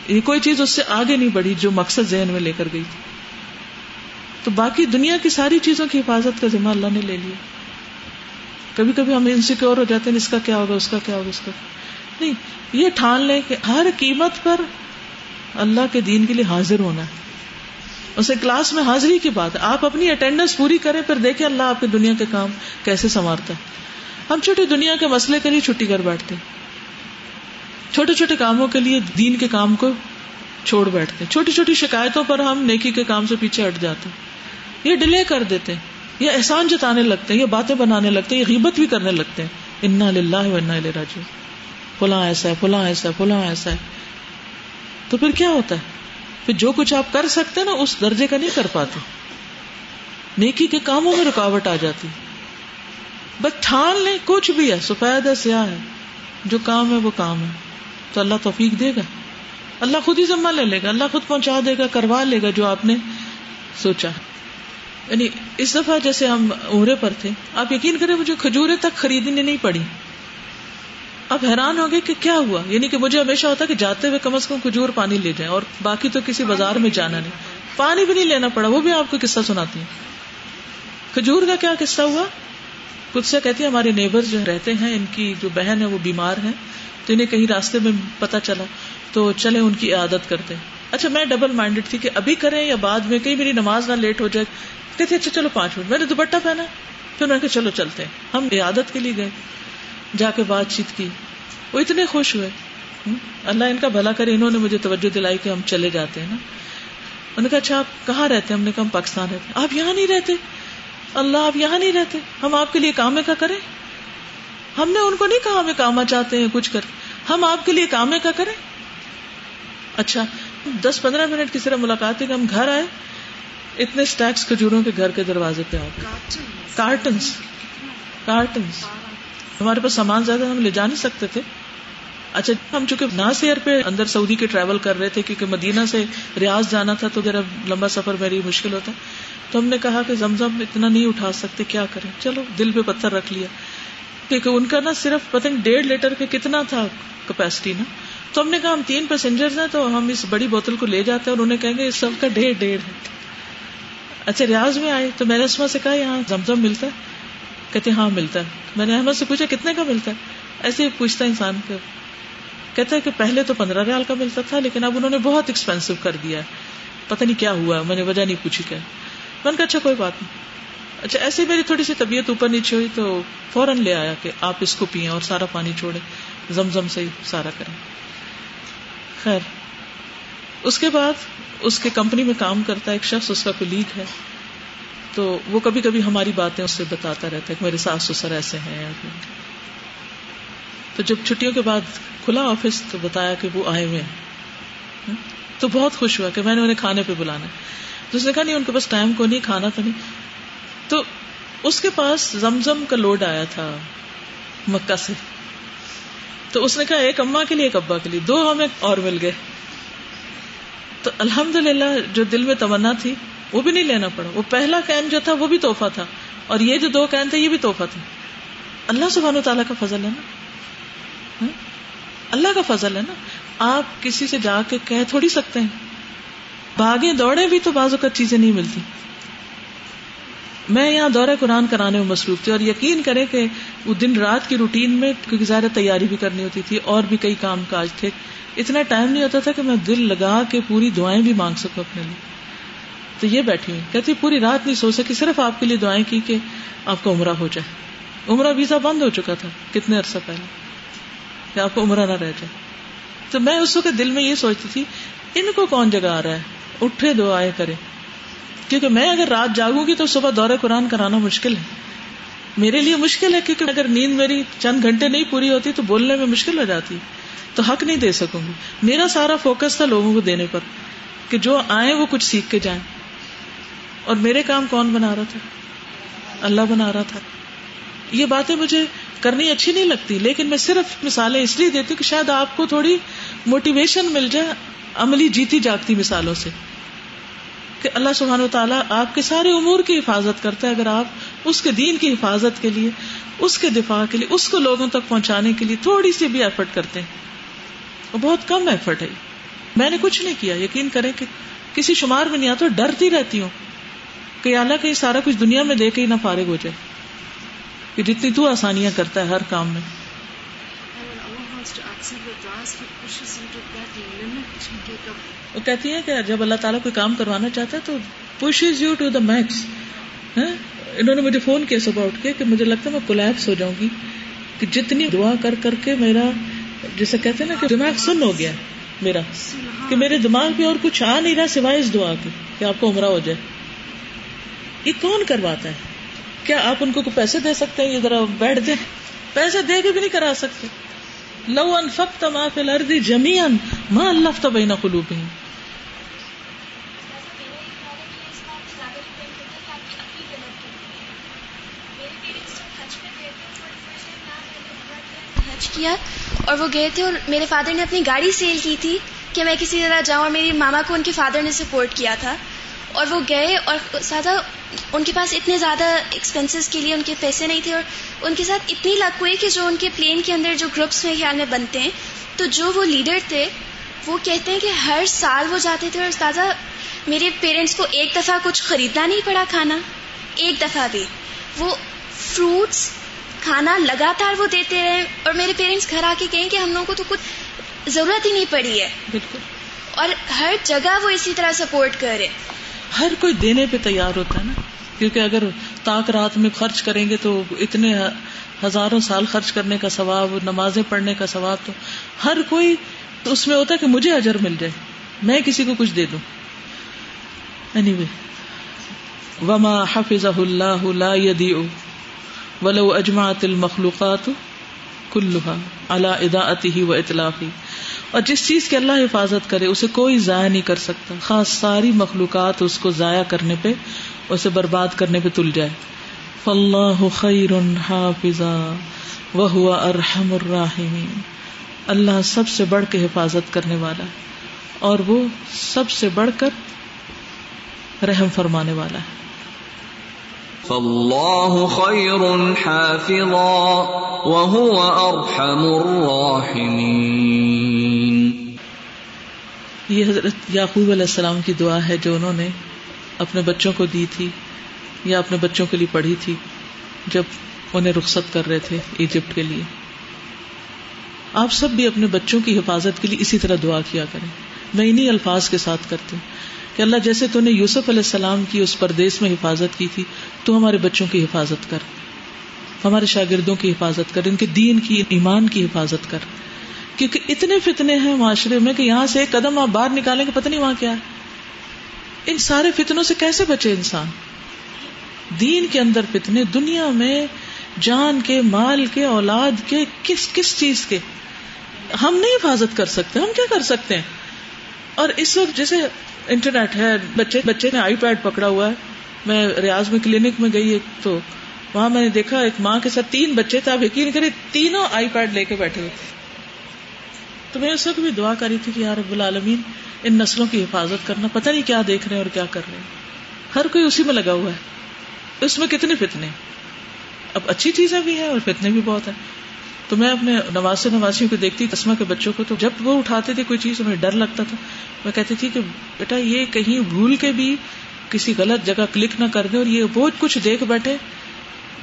یہ کوئی چیز اس سے آگے نہیں بڑھی جو مقصد ذہن میں لے کر گئی تھی۔ تو باقی دنیا کی ساری چیزوں کی حفاظت کا ذمہ اللہ نے لے لیا۔ کبھی کبھی ہم انسیکیور ہو جاتے ہیں، اس کا کیا ہوگا، اس کا کیا ہوگا، اس کا۔ نہیں، یہ ٹھان لیں کہ ہر قیمت پر اللہ کے دین کے لیے حاضر ہونا ہے۔ اسے کلاس میں حاضری کی بات ہے آپ اپنی اٹینڈنس پوری کریں، پھر دیکھیں اللہ آپ کے دنیا کے کام کیسے سنوارتا ہے۔ ہم چھوٹی دنیا کے مسئلے کے لیے چھٹی کر بیٹھتے ہیں۔ چھوٹے چھوٹے کاموں کے لیے دین کے کام کو چھوڑ بیٹھتے ہیں۔ چھوٹی چھوٹی شکایتوں پر ہم نیکی کے کام سے پیچھے ہٹ جاتے ہیں۔ یہ ڈیلے کر دیتے ہیں۔ یہ احسان جتانے لگتے ہیں، یہ باتیں بنانے لگتے ہیں، یہ غیبت بھی کرنے لگتے ہیں۔ انا للہ و انا راجو فلاں ایسا ہے، فلاں ایسا ہے، فلاں ایسا ہے۔ تو پھر کیا ہوتا ہے؟ پھر جو کچھ آپ کر سکتے نا، اس درجے کا نہیں کر پاتے۔ نیکی کے کاموں میں رکاوٹ آ جاتی۔ بس ٹھان لیں، کچھ بھی ہے، سفید ہے، سیاہ ہے۔ جو کام ہے، وہ کام ہے۔ تو اللہ توفیق دے گا۔ اللہ خود ہی ذمہ لے لے گا۔ اللہ خود پہنچا دے گا، کروا لے گا جو آپ نے سوچا۔ یعنی اس دفعہ جیسے ہم عمرے پر تھے، آپ یقین کریں مجھے کھجورے تک خریدنے نہیں پڑی۔ اب حیران ہو گئے کہ کیا ہوا؟ یعنی کہ مجھے ہمیشہ ہوتا کہ جاتے ہوئے کم از کم کھجور پانی لے جائیں اور باقی تو کسی بازار میں جانا نہیں۔ پانی بھی نہیں لینا پڑا، وہ بھی آپ کو قصہ سناتی ہیں۔ کھجور کا کیا قصہ ہوا؟ خود سے کہتی ہیں، ہمارے نیبر جو رہتے ہیں، ان کی جو بہن ہے، وہ بیمار ہے تو انہیں کہیں راستے میں پتا چلا، تو چلے ان کی عادت کرتے اچھا میں ڈبل مائنڈیڈ تھی کہ ابھی کریں یا بعد میں، کہیں میری نماز نہ لیٹ ہو جائے۔ کہتے اچھا چلو پانچ منٹ۔ میں نے دوپٹہ پہنا، پھر میں کہا، چلو، چلتے ہیں۔ ہم عادت کے لیے گئے۔ جا کے بات چیت کی۔ وہ اتنے خوش ہوئے۔ اللہ ان کا بھلا کرے انہوں نے مجھے توجہ دلائی کہ ہم چلے جاتے ہیں نا۔ انہوں نے کہا اچھا آپ کہاں رہتے ہم نے کہا ہم پاکستان رہتے آپ یہاں نہیں رہتے؟ اللہ آپ یہاں نہیں رہتے؟ ہم آپ کے لیے کام کا کریں؟ ہم نے ان کو نہیں کہا ہمیں کام چاہتے ہیں کچھ کر۔ ہم آپ کے لیے کام کا کریں؟ اچھا دس پندرہ منٹ کی طرح ملاقات ہے کہ ہم گھر آئے۔ اتنے اسٹیکس کھجوروں کے گھر کے دروازے پہ آ کارٹنس کارٹنس ہمارے پاس سامان زیادہ ہم لے جا نہیں سکتے تھے۔ اچھا ہم چونکہ ناس ایئر پہ اندر سعودی کے ٹریول کر رہے تھے، کیونکہ مدینہ سے ریاض جانا تھا تو ذرا لمبا سفر میری مشکل ہوتا۔ تو ہم نے کہا کہ زمزم اتنا نہیں اٹھا سکتے، کیا کریں؟ چلو، دل پہ پتھر رکھ لیا۔ کیونکہ ان کا نا صرف پتہ ڈیڑھ لیٹر کے کتنا تھا کیپیسٹی نا۔ تو ہم نے کہا، ہم تین پیسنجر ہیں تو ہم اس بڑی بوتل کو لے جاتے ہیں اور انہیں کہیں گے، اس سب کا ڈیڑھ ڈیڑھ۔ ہے اچھا ریاض میں آئے تو میں نے اسما سے کہا، یہاں زمزم ملتا ہے۔ کہتے ہاں ملتا ہے۔ میں نے احمد سے پوچھا، کتنے کا ملتا ہے؟ ایسے ہی پوچھتا انسان کو کہتا ہے کہ پہلے تو پندرہ ریال کا ملتا تھا، لیکن اب انہوں نے بہت ایکسپینسو کر دیا ہے۔ پتہ نہیں کیا ہوا میں نے وجہ نہیں پوچھی کیا۔ میں نے کہا اچھا کوئی بات نہیں۔ اچھا ایسے میری تھوڑی سی طبیعت اوپر نیچے ہوئی تو فوراً لے آیا کہ آپ اس کو پیئیں اور سارا پانی چھوڑے زم زم سے ہی سارا کریں۔ خیر، اس کے بعد اس کے کمپنی میں کام کرتا ہے ایک شخص، اس کا کلیگ ہے۔ تو وہ کبھی کبھی ہماری باتیں اس سے بتاتا رہتا ہے کہ میرے ساس سسر ایسے ہیں۔ تو جب چھٹیوں کے بعد کھلا آفس تو بتایا کہ وہ آئے ہوئے ہیں۔ تو بہت خوش ہوا کہ میں نے انہیں کھانے پہ بلانا تو اس نے کہا، نہیں، ان کے پاس ٹائم کو نہیں، کھانا تو نہیں۔ تو اس کے پاس زمزم کا لوڈ آیا تھا مکہ سے۔ تو اس نے کہا، ایک اما کے لیے، ایک ابا کے لیے۔ دو ہمیں اور مل گئے۔ تو الحمد للہ جو دل میں تمنا تھی وہ بھی نہیں لینا پڑا۔ وہ پہلا کین جو تھا وہ بھی توحفہ تھا۔ اور یہ جو دو کین تھے یہ بھی توحفہ تھا اللہ سبحان و تعالیٰ کا فضل ہے نا؟ ہاں؟ اللہ کا فضل ہے نا؟ آپ کسی سے جا کے کہہ تھوڑی سکتے ہیں۔ بھاگے دوڑے بھی تو بازو کا چیزیں نہیں ملتی۔ میں یہاں دورہ قرآن کرانے میں مصروف تھی اور یقین کرے کہ وہ دن رات کی روٹین میں کیونکہ زیادہ تیاری بھی کرنی ہوتی تھی اور بھی کئی کام کاج تھے۔ اتنا ٹائم نہیں ہوتا تھا کہ میں دل لگا کے پوری دعائیں بھی مانگ سکوں اپنے لیے۔ تو یہ بیٹھی ہوئی کہتی پوری رات نہیں سو سکی، صرف آپ کے لیے دعائیں کی کہ آپ کا عمرہ ہو جائے۔ عمرہ ویزا بند ہو چکا تھا، کتنے عرصہ پہلے۔ کہ آپ کو عمرہ نہ رہ جائے۔ تو میں اس وقت دل میں یہ سوچتی تھی، ان کو کون جگہ آ رہا ہے؟ اٹھے، دعائیں کرے کیونکہ میں اگر رات جاگوں گی تو صبح دورہ قرآن کرانا مشکل ہے۔ میرے لیے مشکل ہے، کیونکہ اگر نیند میری چند گھنٹے نہیں پوری ہوتی تو بولنے میں مشکل ہو جاتی۔ تو حق نہیں دے سکوں گی۔ میرا سارا فوکس تھا لوگوں کو دینے پر، کہ جو آئے وہ کچھ سیکھ کے جائیں۔ اور میرے کام کون بنا رہا تھا؟ اللہ بنا رہا تھا۔ یہ باتیں مجھے کرنی اچھی نہیں لگتی، لیکن میں صرف مثالیں اس لیے دیتی ہوں کہ شاید آپ کو تھوڑی موٹیویشن مل جائے، عملی جیتی جاگتی مثالوں سے۔ کہ اللہ سبحانہ و تعالیٰ آپ کے سارے امور کی حفاظت کرتا ہے، اگر آپ اس کے دین کی حفاظت کے لیے، اس کے دفاع کے لیے، اس کو لوگوں تک پہنچانے کے لیے تھوڑی سی بھی ایفرٹ کرتے ہیں۔ وہ بہت کم ایفرٹ ہے۔ میں نے کچھ نہیں کیا، یقین کریں کہ کسی شمار میں نہیں آتا، ڈرتی رہتی ہوں۔ کہ اللہ کہیں سارا کچھ دنیا میں دے کے ہی نہ فارغ ہو جائے، کہ جتنی تو آسانیاں کرتا ہے ہر کام میں۔ وہ کہتی ہے کہ جب اللہ تعالیٰ کوئی کام کروانا چاہتا ہے تو push you to the max انہوں نے مجھے فون کیا صبح اٹھ کے کہ مجھے لگتا ہے میں کولیپس ہو جاؤں گی۔ کہ جتنی دعا کر کر کے میرا جسے کہتے ہیں نا کہ دماغ سن ہو گیا میرا، کہ میرے دماغ میں اور کچھ آ نہیں رہا سوائے اس دعا کے کہ آپ کو عمرہ ہو جائے۔ یہ کون کرواتا ہے؟ کیا آپ ان کو پیسے دے سکتے ہیں؟ یہ ذرا بیٹھ دیں۔ پیسے دے کے بھی نہیں کرا سکتے۔ لو انفقت ما فی الارض جميعا ما الفت بین قلوبهم کیا اور وہ گئے تھے اور میرے فادر نے اپنی گاڑی سیل کی تھی کہ میں کسی طرح جاؤں اور میری ماما کو ان کے فادر نے سپورٹ کیا تھا۔ اور وہ گئے اور سادہ ان کے پاس اتنے زیادہ ایکسپینسز کے لیے ان کے پیسے نہیں تھے اور ان کے ساتھ اتنی لک ہوئی کہ جو ان کے پلین کے اندر جو گروپس میں خیال میں بنتے ہیں تو جو وہ لیڈر تھے وہ کہتے ہیں کہ ہر سال وہ جاتے تھے اور استاذہ میرے پیرنٹس کو ایک دفعہ کچھ خریدنا نہیں پڑا کھانا ایک دفعہ بھی۔ وہ فروٹس کھانا لگاتار وہ دیتے رہے اور میرے پیرنٹس گھر آ کے کہیں کہ ہم لوگوں کو تو کچھ ضرورت ہی نہیں پڑی ہے۔ بالکل۔ اور ہر جگہ وہ اسی طرح سپورٹ کر رہے ہر کوئی دینے پہ تیار ہوتا ہے نا۔ کیونکہ اگر تاک رات میں خرچ کریں گے تو اتنے ہزاروں سال خرچ کرنے کا ثواب، نمازیں پڑھنے کا ثواب تو ہر کوئی اس میں ہوتا ہے کہ مجھے اجر مل جائے، میں کسی کو کچھ دے دوں۔ اینی وے وما حفظ اللہ لا يدیع ولو اجماعت المخلوقات كلها على اضاءته واطلاقه اور جس چیز کی اللہ حفاظت کرے، اسے کوئی ضائع نہیں کر سکتا۔ خاص ساری مخلوقات اس کو ضائع کرنے پہ، اسے برباد کرنے پہ تل جائے۔ فلاح خیر حافظا وہ ارحم الراحمین۔ اللہ سب سے بڑھ کے حفاظت کرنے والا ہے اور وہ سب سے بڑھ کر رحم فرمانے والا ہے۔ فاللہ خیر حافظا وهو ارحم الراحمین۔ یہ حضرت یعقوب علیہ السلام کی دعا ہے جو انہوں نے اپنے بچوں کو دی تھی یا اپنے بچوں کے لیے پڑھی تھی جب انہیں رخصت کر رہے تھے ایجپٹ کے لیے۔ آپ سب بھی اپنے بچوں کی حفاظت کے لیے اسی طرح دعا کیا کریں۔ میں انہیں الفاظ کے ساتھ کرتی ہوں۔ کہ اللہ جیسے تو نے یوسف علیہ السلام کی اس پردیس میں حفاظت کی تھی، تو ہمارے بچوں کی حفاظت کر۔ ہمارے شاگردوں کی حفاظت کر، ان کے دین کی، ایمان کی حفاظت کر۔ کیونکہ اتنے فتنے ہیں معاشرے میں کہ یہاں سے ایک قدم آپ باہر نکالیں گے، پتہ نہیں وہاں کیا ہے۔ ان سارے فتنوں سے کیسے بچے انسان؟ دین کے اندر فتنے، دنیا میں جان کے، مال کے، اولاد کے، کس کس چیز کے۔ ہم نہیں حفاظت کر سکتے، ہم کیا کر سکتے ہیں؟ اور اس وقت جیسے انٹرنیٹ ہے، بچے بچے نے آئی پیڈ پکڑا ہوا ہے۔ میں ریاض میں کلینک میں گئی ایک تو وہاں میں نے دیکھا ایک ماں کے ساتھ تین بچے تھے۔ آپ یقین کرے تینوں آئی پیڈ لے کے بیٹھے ہوئے۔ تھے تو میں اس وقت بھی دعا کری تھی کہ یار رب العالمین، ان نسلوں کی حفاظت کرنا۔ پتہ نہیں کیا دیکھ رہے ہیں اور کیا کر رہے ہیں۔ ہر کوئی اسی میں لگا ہوا ہے۔ اس میں کتنے فتنے۔ اب اچھی چیزیں بھی ہیں اور فتنے بھی بہت ہیں۔ تو میں اپنے نواز نواسیوں کو دیکھتی تسما کے بچوں کو، تو جب وہ اٹھاتے تھے کوئی چیز ڈر لگتا تھا۔ میں کہتی تھی کہ بیٹا، یہ کہیں بھول کے بھی کسی غلط جگہ کلک نہ کر دے اور یہ بہت کچھ دیکھ بیٹھے۔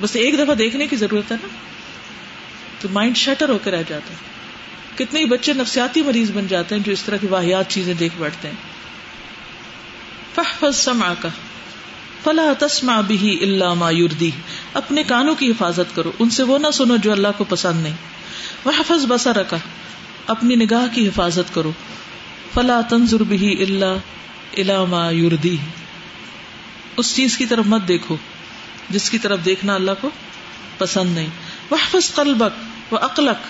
بس ایک دفعہ دیکھنے کی ضرورت ہے نا۔ تو مائنڈ شٹر ہو کے رہ جاتا ہے۔ کتنے ہی بچے نفسیاتی مریض بن جاتے ہیں جو اس طرح کی واحیات چیزیں دیکھ بیٹھتے ہیں۔ فحفظ کا فلا تسما بھی اللہ ما یوردی اپنے کانوں کی حفاظت کرو۔ ان سے وہ نہ سنو جو اللہ کو پسند نہیں۔ وہ حفظ بسا رکھا اپنی نگاہ کی حفاظت کرو۔ فلا تنظر بھی اللہ علامہ یوردی اس چیز کی طرف مت دیکھو، جس کی طرف دیکھنا اللہ کو پسند نہیں۔ وہ حفظ قلبک وہ اقلق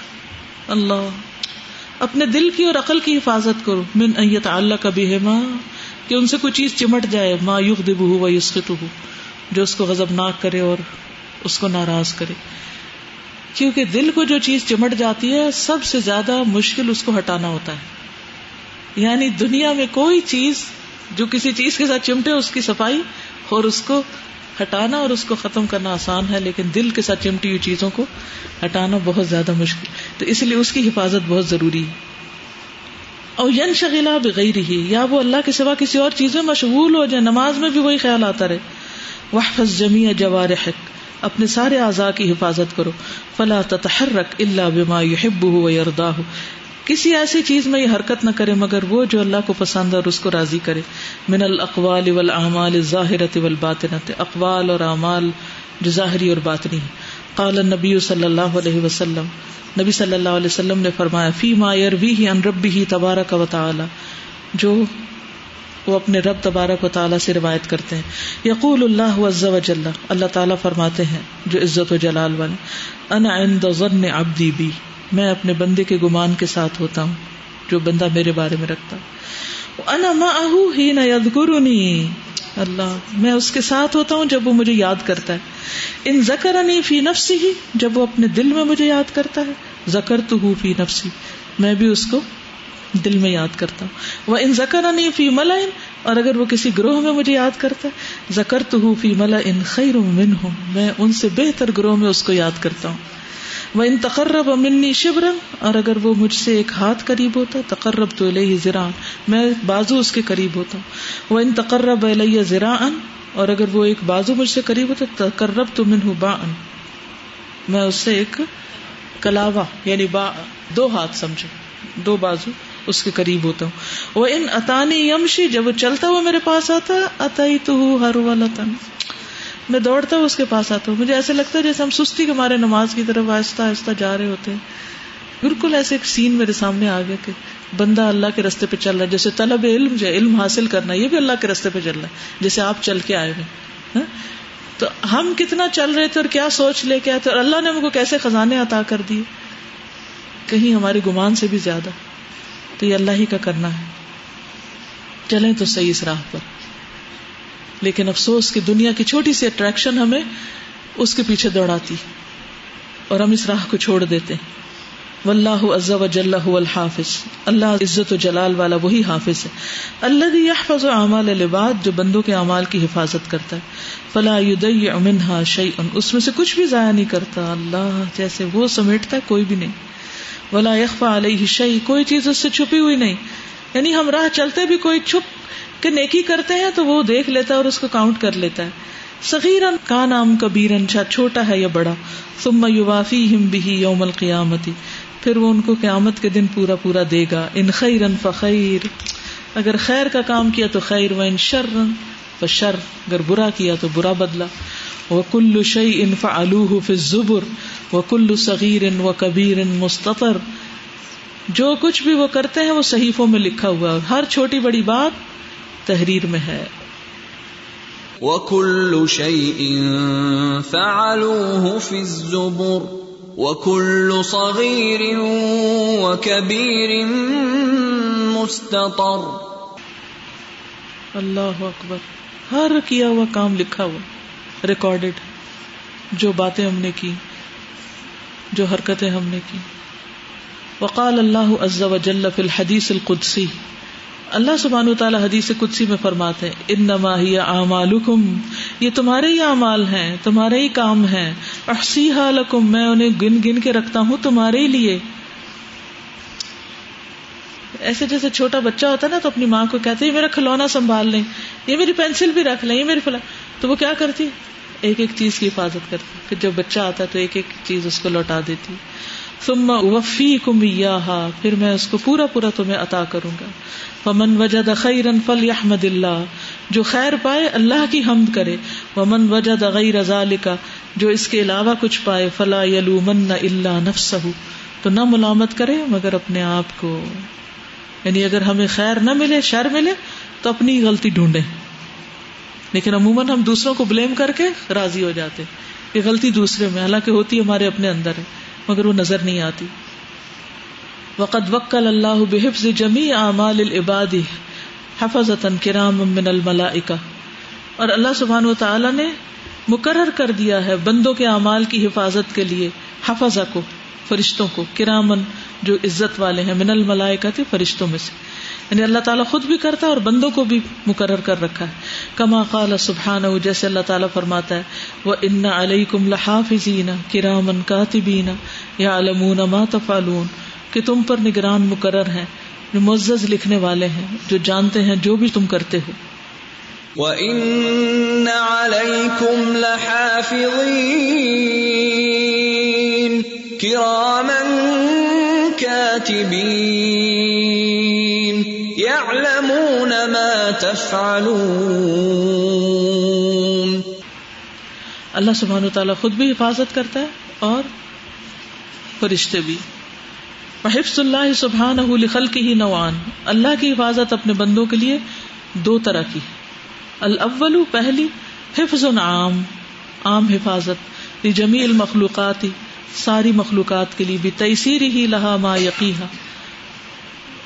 اللہ، اپنے دل کی اور عقل کی حفاظت کرو۔ من ایت اللہ کا بھی کہ ان سے کوئی چیز چمٹ جائے، ما یوگ دب ہو یسکت ہو جو اس کو غزب ناک کرے اور اس کو ناراض کرے۔ کیونکہ دل کو جو چیز چمٹ جاتی ہے، سب سے زیادہ مشکل اس کو ہٹانا ہوتا ہے۔ یعنی دنیا میں کوئی چیز جو کسی چیز کے ساتھ چمٹے، اس کی صفائی اور اس کو ہٹانا اور اس کو ختم کرنا آسان ہے، لیکن دل کے ساتھ چمٹی ہوئی چیزوں کو ہٹانا بہت زیادہ مشکل۔ تو اس لیے اس کی حفاظت بہت ضروری ہے۔ اور ین شغیلا بغیر ہی یا وہ اللہ کے سوا کسی اور چیز میں مشغول ہو جائے، نماز میں بھی وہی خیال آتا رہے۔ وہ جمی جوار اپنے سارے اعضاء کی حفاظت کرو۔ فلا تتحرک اللہ بما يحب و يرضى کسی ایسی چیز میں یہ حرکت نہ کرے، مگر وہ جو اللہ کو پسند اور اس کو راضی کرے۔ من الاقوال والاعمال الظاہرۃ والباطنۃ اقوال اور اعمال جو ظاہری اور باطنی ہیں۔ قال النبی صلی اللہ علیہ وسلم نبی صلی اللہ علیہ وسلم نے فرمایا، فی ما یرویہ عن ربہ تبارک و تعالی. جو وہ اپنے رب تبارک و تعالیٰ سے روایت کرتے ہیں۔ یقول اللہ عز و جل، اللہ تعالیٰ فرماتے ہیں، جو عزت و جلال والے، انا عند ظن عبدی بی، میں اپنے بندے کے گمان کے ساتھ ہوتا ہوں، جو بندہ میرے بارے میں رکھتا انا معه حين يذكرني اللہ، میں اس کے ساتھ ہوتا ہوں جب وہ مجھے یاد کرتا ہے۔ ان ذکرنی فی نفسی ہی جب وہ اپنے دل میں مجھے یاد کرتا ہے۔ ذکر تو ہوں فی نفسی، میں بھی اس کو دل میں یاد کرتا ہوں۔ وہ ان زکر فی ملا اور اگر وہ کسی گروہ میں مجھے یاد کرتا ہے زکر تو ہوں فی ملا ان خیر من ہوں میں ان سے بہتر گروہ میں اس کو یاد کرتا ہوں۔ وہ ان تقرب امنی شبر اور اگر وہ مجھ سے ایک ہاتھ قریب ہوتا تقرب تو لئی زرا میں بازو اس کے قریب ہوتا۔ وہ ان تقرب علیہ زرا اور اگر وہ ایک بازو مجھ سے قریب ہوتا تقرب تو من ہوں با ان میں اس سے ایک کلاوا یعنی با، دو ہاتھ سمجھو، دو بازو اس کے قریب ہوتا ہوں۔ وہ ان اطانی یمشی جب وہ چلتا ہوا میرے پاس آتا اتائی تو ہر والا تن میں دوڑتا ہوں، اس کے پاس آتا ہوں۔ مجھے ایسے لگتا ہے جیسے ہم سستی کے مارے نماز کی طرف آہستہ آہستہ جا رہے ہوتے ہیں۔ بالکل ایسے ایک سین میرے سامنے آ گیا کہ بندہ اللہ کے رستے پہ چل رہا ہے۔ جیسے طلب علم جو علم حاصل کرنا، یہ بھی اللہ کے رستے پہ چل رہا ہے۔ جیسے آپ چل کے آئے ہوئے۔ ہاں؟ تو ہم کتنا چل رہے تھے اور کیا سوچ لے کے آئے تھے۔ اور اللہ نے ہم کو کیسے خزانے عطا کر دیے؟ کہیں ہمارے گمان سے بھی زیادہ۔ تو یہ اللہ ہی کا کرنا ہے۔ چلیں تو صحیح اس راہ پر۔ لیکن افسوس کی دنیا کی چھوٹی سی اٹریکشن ہمیں اس کے پیچھے دوڑاتی اور ہم اس راہ کو چھوڑ دیتے واللہ عز و جل هو الحافظ۔ اللہ عزت و جلال والا وہی حافظ ہے۔ اللہ يحفظ اعمال العباد، جو بندوں کے اعمال کی حفاظت کرتا ہے۔ فلا يضيع منها شيئا اس میں سے کچھ بھی ضائع نہیں کرتا۔ اللہ جیسے وہ سمیٹتا ہے، کوئی بھی نہیں۔ ولا یخفا علیہ شعی کوئی چیز اس سے چھپی ہوئی نہیں۔ یعنی ہم راہ چلتے بھی کوئی چھپ کے نیکی کرتے ہیں تو وہ دیکھ لیتا ہے اور اس کو کاؤنٹ کر لیتا ہے۔ سغیرن کا نام کبیرن چاہ چھوٹا ہے یا بڑا۔ ثم یوافی ہم بھی یوم القیامتی۔ پھر وہ ان کو قیامت کے دن پورا پورا دے گا۔ ان خیرن فخیر۔ اگر خیر کا کام کیا تو خیر و ان شر فشر۔ اگر برا کیا تو برا بدلا وہ کلو شعی ان فعلوہ فی الزبر۔ وہ کلو صغیر و کبیر مستطر۔ جو کچھ بھی وہ کرتے ہیں وہ صحیفوں میں لکھا ہوا ہر چھوٹی بڑی بات تحریر میں ہے۔ وَكُلُّ شَيْءٍ فَعَلُوهُ فِي الزُّبُرِ وَكُلُّ صَغِيرٍ وَكَبِيرٍ مُسْتَطَرٍ۔ اللہ اکبر۔ ہر کیا ہوا کام لکھا ہوا ریکارڈیڈ جو باتیں ہم نے کی جو حرکتیں ہم نے کی۔ وقال اللہ عز و جل فی الحدیث القدسی۔ اللہ سبحانہ تعالی حدیث قدسی میں فرماتے ہیں، انما ہی اعمالکم، یہ تمہارے ہی اعمال ہیں، تمہارے ہی کام ہیں، احصیہا لکم، میں انہیں گن گن کے رکھتا ہوں تمہارے ہی لیے۔ ایسے جیسے چھوٹا بچہ ہوتا ہے نا تو اپنی ماں کو کہتے ہیں میرا کھلونا سنبھال لیں، یہ میری پینسل بھی رکھ لیں، یہ میری فلاں۔ تو وہ کیا کرتی؟ ایک ایک چیز کی حفاظت کرتی۔ پھر جب بچہ آتا ہے تو ایک ایک چیز اس کو لوٹا دیتی۔ ثم وفی کم پھر میں اس کو پورا پورا تمہیں عطا کروں گا۔ ومن وجد خیرن فل احمد اللہ، جو خیر پائے اللہ کی حمد کرے۔ ومن وجد غیر ذالک جو اس کے علاوہ کچھ پائے، فلا یلومن الا نفسہ تو نہ ملامت کرے، مگر اپنے آپ کو۔ یعنی اگر ہمیں خیر نہ ملے، شر ملے، تو اپنی غلطی ڈھونڈے لیکن عموماً ہم دوسروں کو بلیم کر کے راضی ہو جاتے یہ غلطی دوسرے میں، حالانکہ ہوتی ہمارے اپنے اندر ہے، مگر وہ نظر نہیں آتی۔ وقد وکل اللہ بحفظ جمی اعمال العباد حفظتا کرام من الملائکہ۔ اور اللہ سبحانہ و تعالی نے مقرر کر دیا ہے بندوں کے اعمال کی حفاظت کے لیے، حفظہ کو، فرشتوں کو کرامن جو عزت والے ہیں، من الملائکہ تھے فرشتوں میں سے۔ یعنی اللہ تعالیٰ خود بھی کرتا ہے اور بندوں کو بھی مقرر کر رکھا ہے۔ کما قال سبحان جیسے اللہ تعالیٰ فرماتا ہے وہ ان علیہ کم لحافظین کرامن کاتبین یا علمون ما تفعلون۔ کہ تم پر نگران مقرر ہیں جو معزز لکھنے والے ہیں جو جانتے ہیں جو بھی تم کرتے ہو۔ وَإِنَّ عَلَيْكُمْ لَحَافِظِينَ كِرَامًا كَاتِبِينَ يَعْلَمُونَ مَا تَفْعَلُونَ اللہ سبحانہ تعالیٰ خود بھی حفاظت کرتا ہے اور فرشتے بھی۔ حفظ اللہ سبحان لخل کی ہی نوان اللہ کی حفاظت اپنے بندوں کے لیے دو طرح کی الاول پہلی، حفظ عام عام حفاظت جمی المخلوقات، ساری مخلوقات کے لیے بھی تیسیر ہی لہا ما یقیحا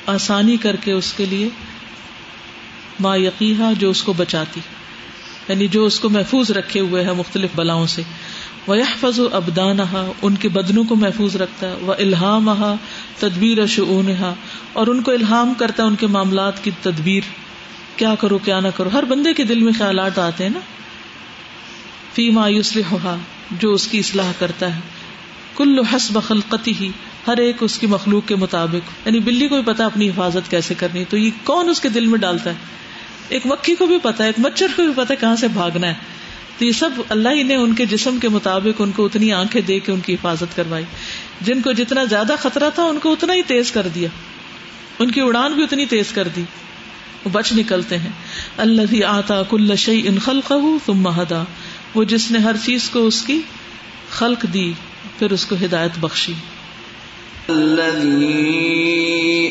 آسانی کر کے اس کے لیے ما یقیحا جو اس کو بچاتی یعنی جو اس کو محفوظ رکھے ہوئے ہے مختلف بلاؤں سے۔ وہ یحفظ ابدان ان کے بدنوں کو محفوظ رکھتا ہے وہ الحام تدبیر شعون اور ان کو الحام کرتا ہے ان کے معاملات کی تدبیر۔ کیا کرو، کیا نہ کرو، ہر بندے کے دل میں خیالات آتے ہیں نا۔ فی مایوس ہوا جو اس کی اصلاح کرتا ہے۔ کل حسب خلقتی ہی ہر ایک اس کی مخلوق کے مطابق۔ یعنی بلی کو بھی پتا اپنی حفاظت کیسے کرنی تو یہ کون اس کے دل میں ڈالتا ہے؟ ایک مکھی کو بھی پتا ہے، ایک مچھر کو بھی پتا ہے کہاں سے بھاگنا ہے۔ تو یہ سب اللہ ہی نے ان کے جسم کے مطابق ان کو اتنی آنکھیں دے کے ان کی حفاظت کروائی۔ جن کو جتنا زیادہ خطرہ تھا، ان کو اتنا ہی تیز کر دیا۔ ان کی اڑان بھی اتنی تیز کر دی۔ وہ بچ نکلتے ہیں۔ اللہ آتا کل شعی ان خلق تم مہدا وہ جس نے ہر چیز کو اس کی خلق دی، پھر اس کو ہدایت بخشی۔ الذي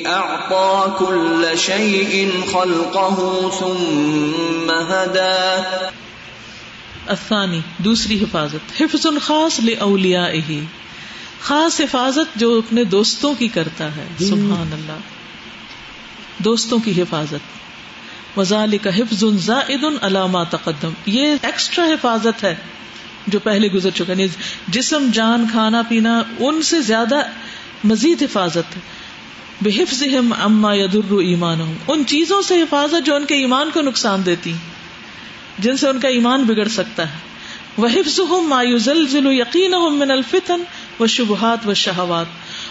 أعطى كل شيء خلقه ثم هدى الثانی دوسری حفاظت۔ حفظ خاص لأولیائه خاص حفاظت جو اپنے دوستوں کی کرتا ہے۔ سبحان اللہ۔ دوستوں کی حفاظت۔ وزال کا حفظ زائد علامہ تقدم۔ یہ ایکسٹرا حفاظت ہے جو پہلے گزر چکا نہیں جسم جان کھانا پینا ان سے زیادہ مزید حفاظت۔ ہے بے حفظ اما یدر ایمان ان چیزوں سے حفاظت جو ان کے ایمان کو نقصان دیتی۔ جن سے ان کا ایمان بگڑ سکتا ہے۔ وہ حفظ ہوں یقین من الفتن و شبہات و شہوات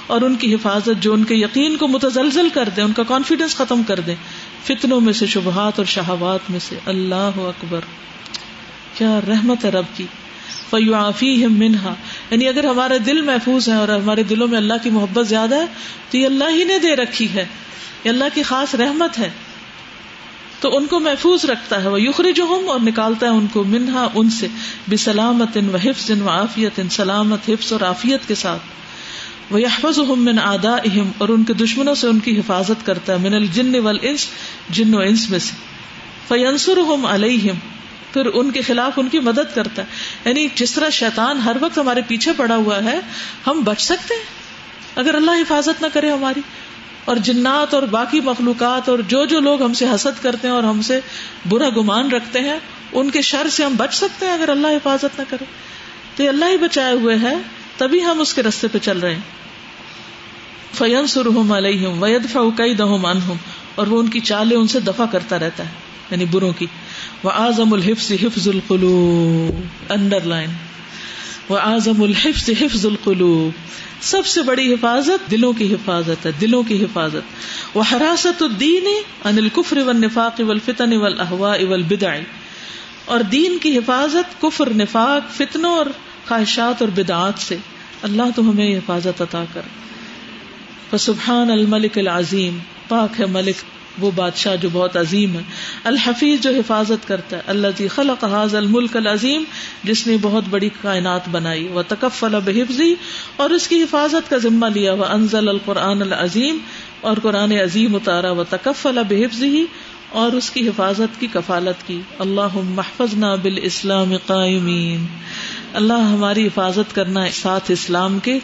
اور ان کی حفاظت جو ان کے یقین کو متزلزل کر دے، ان کا کانفیڈینس ختم کر دے۔ فتنوں میں سے شبہات اور شہوات میں سے اللہ اکبر۔ کیا رحمت ہے رب کی۔ فیوافی منہا یعنی اگر ہمارا دل محفوظ ہے اور ہمارے دلوں میں اللہ کی محبت زیادہ ہے، تو یہ اللہ ہی نے دے رکھی ہے۔ یہ اللہ کی خاص رحمت ہے۔ تو ان کو محفوظ رکھتا ہے وہ یخر جو اور نکالتا ہے ان کو منہا ان سے بے سلامت و حفظ و عافیت ان سلامت، حفظ اور عافیت کے ساتھ۔ وہ یحفظ من آدا اہم اور ان کے دشمنوں سے ان کی حفاظت کرتا ہے، من الجن والانس جن و انس میں سے۔ فینسر ہم علیہم پھر ان کے خلاف ان کی مدد کرتا ہے۔ یعنی جس طرح شیطان ہر وقت ہمارے پیچھے پڑا ہوا ہے، ہم بچ سکتے ہیں؟ اگر اللہ حفاظت نہ کرے ہماری۔ اور جنات اور باقی مخلوقات اور جو جو لوگ ہم سے حسد کرتے ہیں اور ہم سے برا گمان رکھتے ہیں، ان کے شر سے ہم بچ سکتے ہیں اگر اللہ حفاظت نہ کرے۔ تو یہ اللہ ہی بچائے ہوئے ہے تبھی ہم اس کے رستے پہ چل رہے ہیں۔ فین سرحم علیہم وید فوقئی دہم انہم اور وہ ان کی چالیں ان سے دفاع کرتا رہتا ہے یعنی بروں کی۔ وہ اعظم الحفظ حفظ القلوب۔ انڈر لائن وہ اعظم الحفظ حفظ القلوب۔ سب سے بڑی حفاظت دلوں کی حفاظت ہے، دلوں کی حفاظت۔ وہ حراست الدین ان الکفر والنفاق والفتن والاہواء والبدع۔ اور دین کی حفاظت کفر، نفاق، فتنوں اور خواہشات اور بدعات سے۔ اللہ تو ہمیں حفاظت عطا کر۔ فسبحان الملک العظیم پاک ہے ملک۔ وہ بادشاہ جو بہت عظیم ہے۔ الحفیظ جو حفاظت کرتا ہے۔ اللہ جی خلق حاض الملک العظیم، جس نے بہت بڑی کائنات بنائی۔ وہ تکفل بحفظی، اور اس کی حفاظت کا ذمہ لیا۔ وہ انزل القرآن العظیم، اور قرآن عظیم اتارا۔ و تکفل بحفظی، اور اس کی حفاظت کی کفالت کی۔ اللہ محفظ نا بال اسلام قائمین۔ اللہ ہماری حفاظت کرنا ساتھ اسلام کے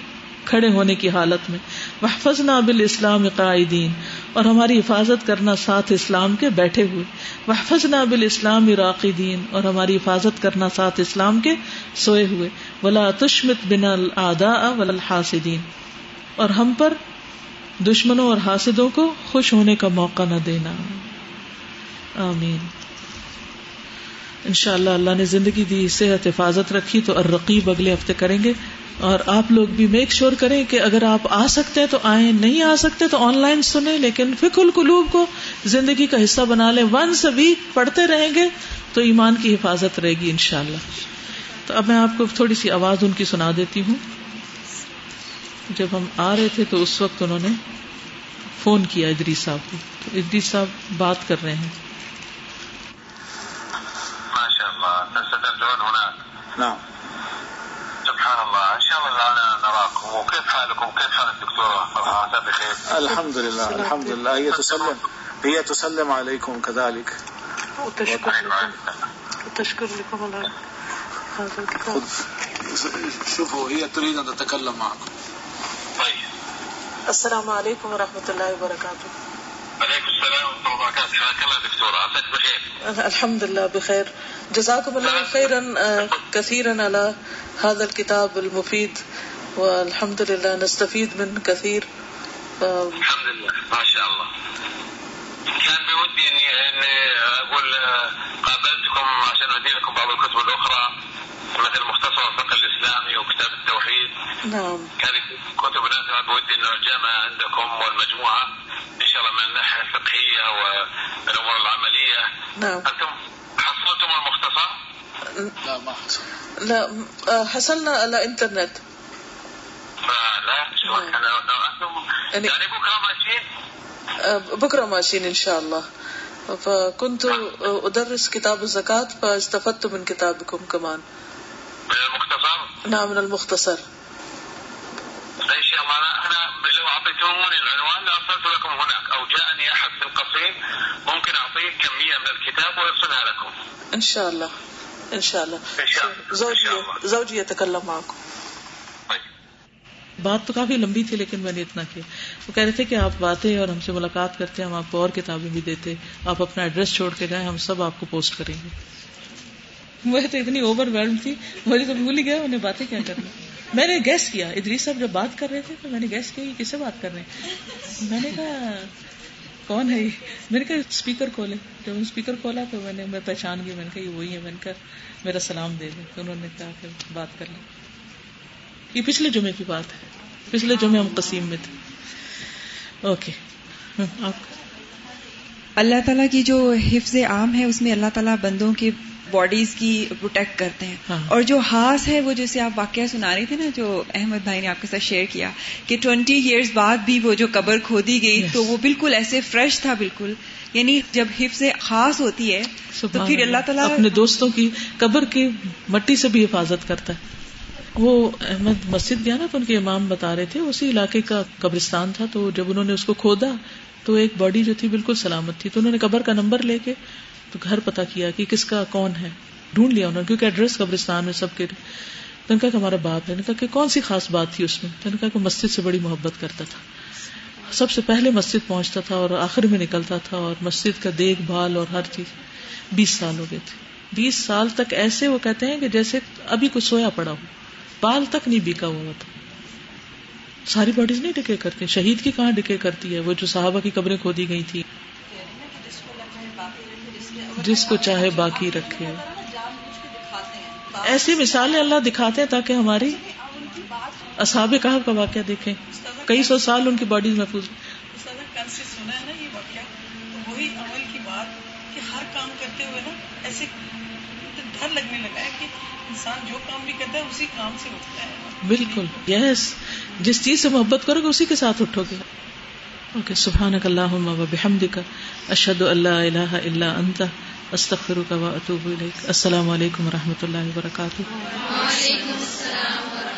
کھڑے ہونے کی حالت میں۔ محفظ نا بال اسلام قائدین اور ہماری حفاظت کرنا ساتھ اسلام کے بیٹھے ہوئے۔ محفظ نابل اسلام عراقی دین اور ہماری حفاظت کرنا ساتھ اسلام کے سوئے ہوئے۔ ولا تشمت بن الدا الحاسدین اور ہم پر دشمنوں اور حاسدوں کو خوش ہونے کا موقع نہ دینا۔ آمین۔ ان شاء اللہ اللہ نے زندگی دی، صحت، حفاظت رکھی تو الرقیب اگلے ہفتے کریں گے۔ اور آپ لوگ بھی میک شور کریں کہ اگر آپ آ سکتے ہیں تو آئیں نہیں آ سکتے تو آن لائن سنیں لیکن فک القلوب کو زندگی کا حصہ بنا لیں۔ ونس ویک پڑھتے رہیں گے تو ایمان کی حفاظت رہے گی انشاءاللہ۔ تو اب میں آپ کو تھوڑی سی آواز ان کی سنا دیتی ہوں۔ جب ہم آ رہے تھے تو اس وقت انہوں نے فون کیا ادریس صاحب کو۔ تو ادریس صاحب بات کر رہے ہیں۔ سبحان الله ان شاء الله لا نراكم وكيف حالكم كيف حال الدكتوره فرحات بخير الحمد لله الحمد لله هي تسلم هي تسلم عليكم كذلك وتشكر لكم وتشكر لكم الله هذا الكتاب شوفوا هي تريد ان تتكلم معكم طيب السلام عليكم ورحمه الله وبركاته عليكم السلام ورحمه الله وبركاته حياك الله دكتوره عساك بخير الحمد لله بخير جزاكم الله خيرا كثيرا على هذا الكتاب المفيد والحمد لله نستفيد من كثير. الحمد لله ما شاء الله. كان بودي اني اني اقول قابلتكم عشان اهدي لكم بعض الكتب الاخرى مثل مختصر الفقه الاسلامي وكتاب التوحيد. نعم. هذه كتب نافعه بودي انه عندكم والمجموعه ان شاء الله من الناحيه الفقهيه والامور العمليه نعم. انتم حصلتم المختصر؟ لا ما حصل لا حصلنا على انترنت لا شو انتم يعني- بكره ماشيين؟ ماشيين إن شاء الله. فكنت أدرس كتاب الزكاة فاستفدت من كتابكم كمان. من المختصر؟ نعم من المختصر. ان شاء الله. انا لو اعطيتموني العنوان لارسلت لكم هناك او جاءني احد في القصيم ممكن اعطيه كميه من الكتاب ويرسلها لكم. إن شاء الله. ان شاء ان زوجي شاء الله زوجي يتكلم معكم بات تو کافی لمبی تھی لیکن میں نے اتنا کیا۔ وہ کہہ رہے تھے کہ آپ باتیں اور ہم سے ملاقات کرتے ہیں ہم آپ کو اور کتابیں بھی دیتے۔ آپ اپنا ایڈریس چھوڑ کے جائیں ہم سب آپ کو پوسٹ کریں گے۔ وہ تو اتنی اوور ویلڈ تھی۔ مجھے تو بھول ہی گیا انہیں باتیں کیا کرنا میں نے گیس کیا۔ ادریس صاحب جب بات کر رہے تھے تو میں نے گیس کیا یہ کس سے بات کر رہے ہیں؟ میں نے کہا کون ہے یہ؟ میں نے کہا اسپیکر کھولے۔ جب اسپیکر کھولا تو میں نے میں پہچان گئی، میں نے کہا، یہ وہی ہے میں نے کہا، میرا سلام دے دیں۔ تو انہوں نے کہا کہ بات کر لیں۔ یہ پچھلے جمعے کی بات ہے۔ پچھلے جمعے ہم قسیم میں تھے۔ اوکے۔ آپ اللہ تعالیٰ کی جو حفظ عام ہے، اس میں اللہ تعالیٰ بندوں کے باڈیز کی پروٹیکٹ کرتے ہیں ہاں۔ اور جو ہاس ہے وہ جیسے آپ واقعہ سنا رہے تھے نا جو احمد بھائی نے آپ کے ساتھ شیئر کیا کہ ٹوینٹی ایئرز بعد بھی وہ جو قبر کھودی گئی Yes. تو وہ بالکل ایسے فریش تھا بالکل یعنی جب حفظ خاص ہوتی ہے تو پھر اللہ تعالیٰ اپنے دوستوں کی قبر کی مٹی سے بھی حفاظت کرتا ہے وہ احمد مسجد گیا نا تو ان کے امام بتا رہے تھے اسی علاقے کا قبرستان تھا تو جب انہوں نے اس کو کھودا تو ایک باڈی جو تھی بالکل سلامت تھی تو انہوں نے قبر کا نمبر لے کے تو گھر پتا کیا کہ کس کا کون ہے۔ ڈھونڈ لیا انہوں نے، کیونکہ ایڈریس قبرستان میں سب کے تو ان کا کہ ہمارا باپ ہے۔ ان کہ کون سی خاص بات تھی اس میں؟ تو ان کہ مسجد سے بڑی محبت کرتا تھا۔ سب سے پہلے مسجد پہنچتا تھا اور آخر میں نکلتا تھا اور مسجد کا دیکھ بھال اور ہر چیز۔ بیس سال ہو گئے تھے۔ بیس سال تک ایسے وہ کہتے ہیں کہ جیسے ابھی کچھ سویا پڑا ہو۔ بال تک نہیں بیکا ہوا تھا۔ ساری باڈیز نہیں ڈکے کرتی شہید کی کہاں ڈکے کرتی ہے؟ وہ جو صحابہ کی قبریں کھودی گئی تھی جس کو چاہے باقی رکھے۔ ایسی مثالیں اللہ دکھاتے ہیں تاکہ ہماری اصحاب کہا کا واقعہ دیکھیں۔ کئی سو سال ان کی باڈی محفوظ۔ وہی عمل کی بات کہ ہر کام کرتے ہوئے نا ایسے ڈر لگنے لگا ہے کہ انسان جو کام بھی کرتا ہے اسی کام سے اٹھتا ہے۔ بالکل یس جس چیز سے محبت کرو گے اسی کے ساتھ اٹھو گے۔ اوکے سبحانک اللہم و بحمدک، اشہد اللہ الہ الا انت، استغفرک و اتوب الیک۔ السلام علیکم و رحمۃ اللہ وبرکاتہ۔ وعلیکم السلام ورحمۃ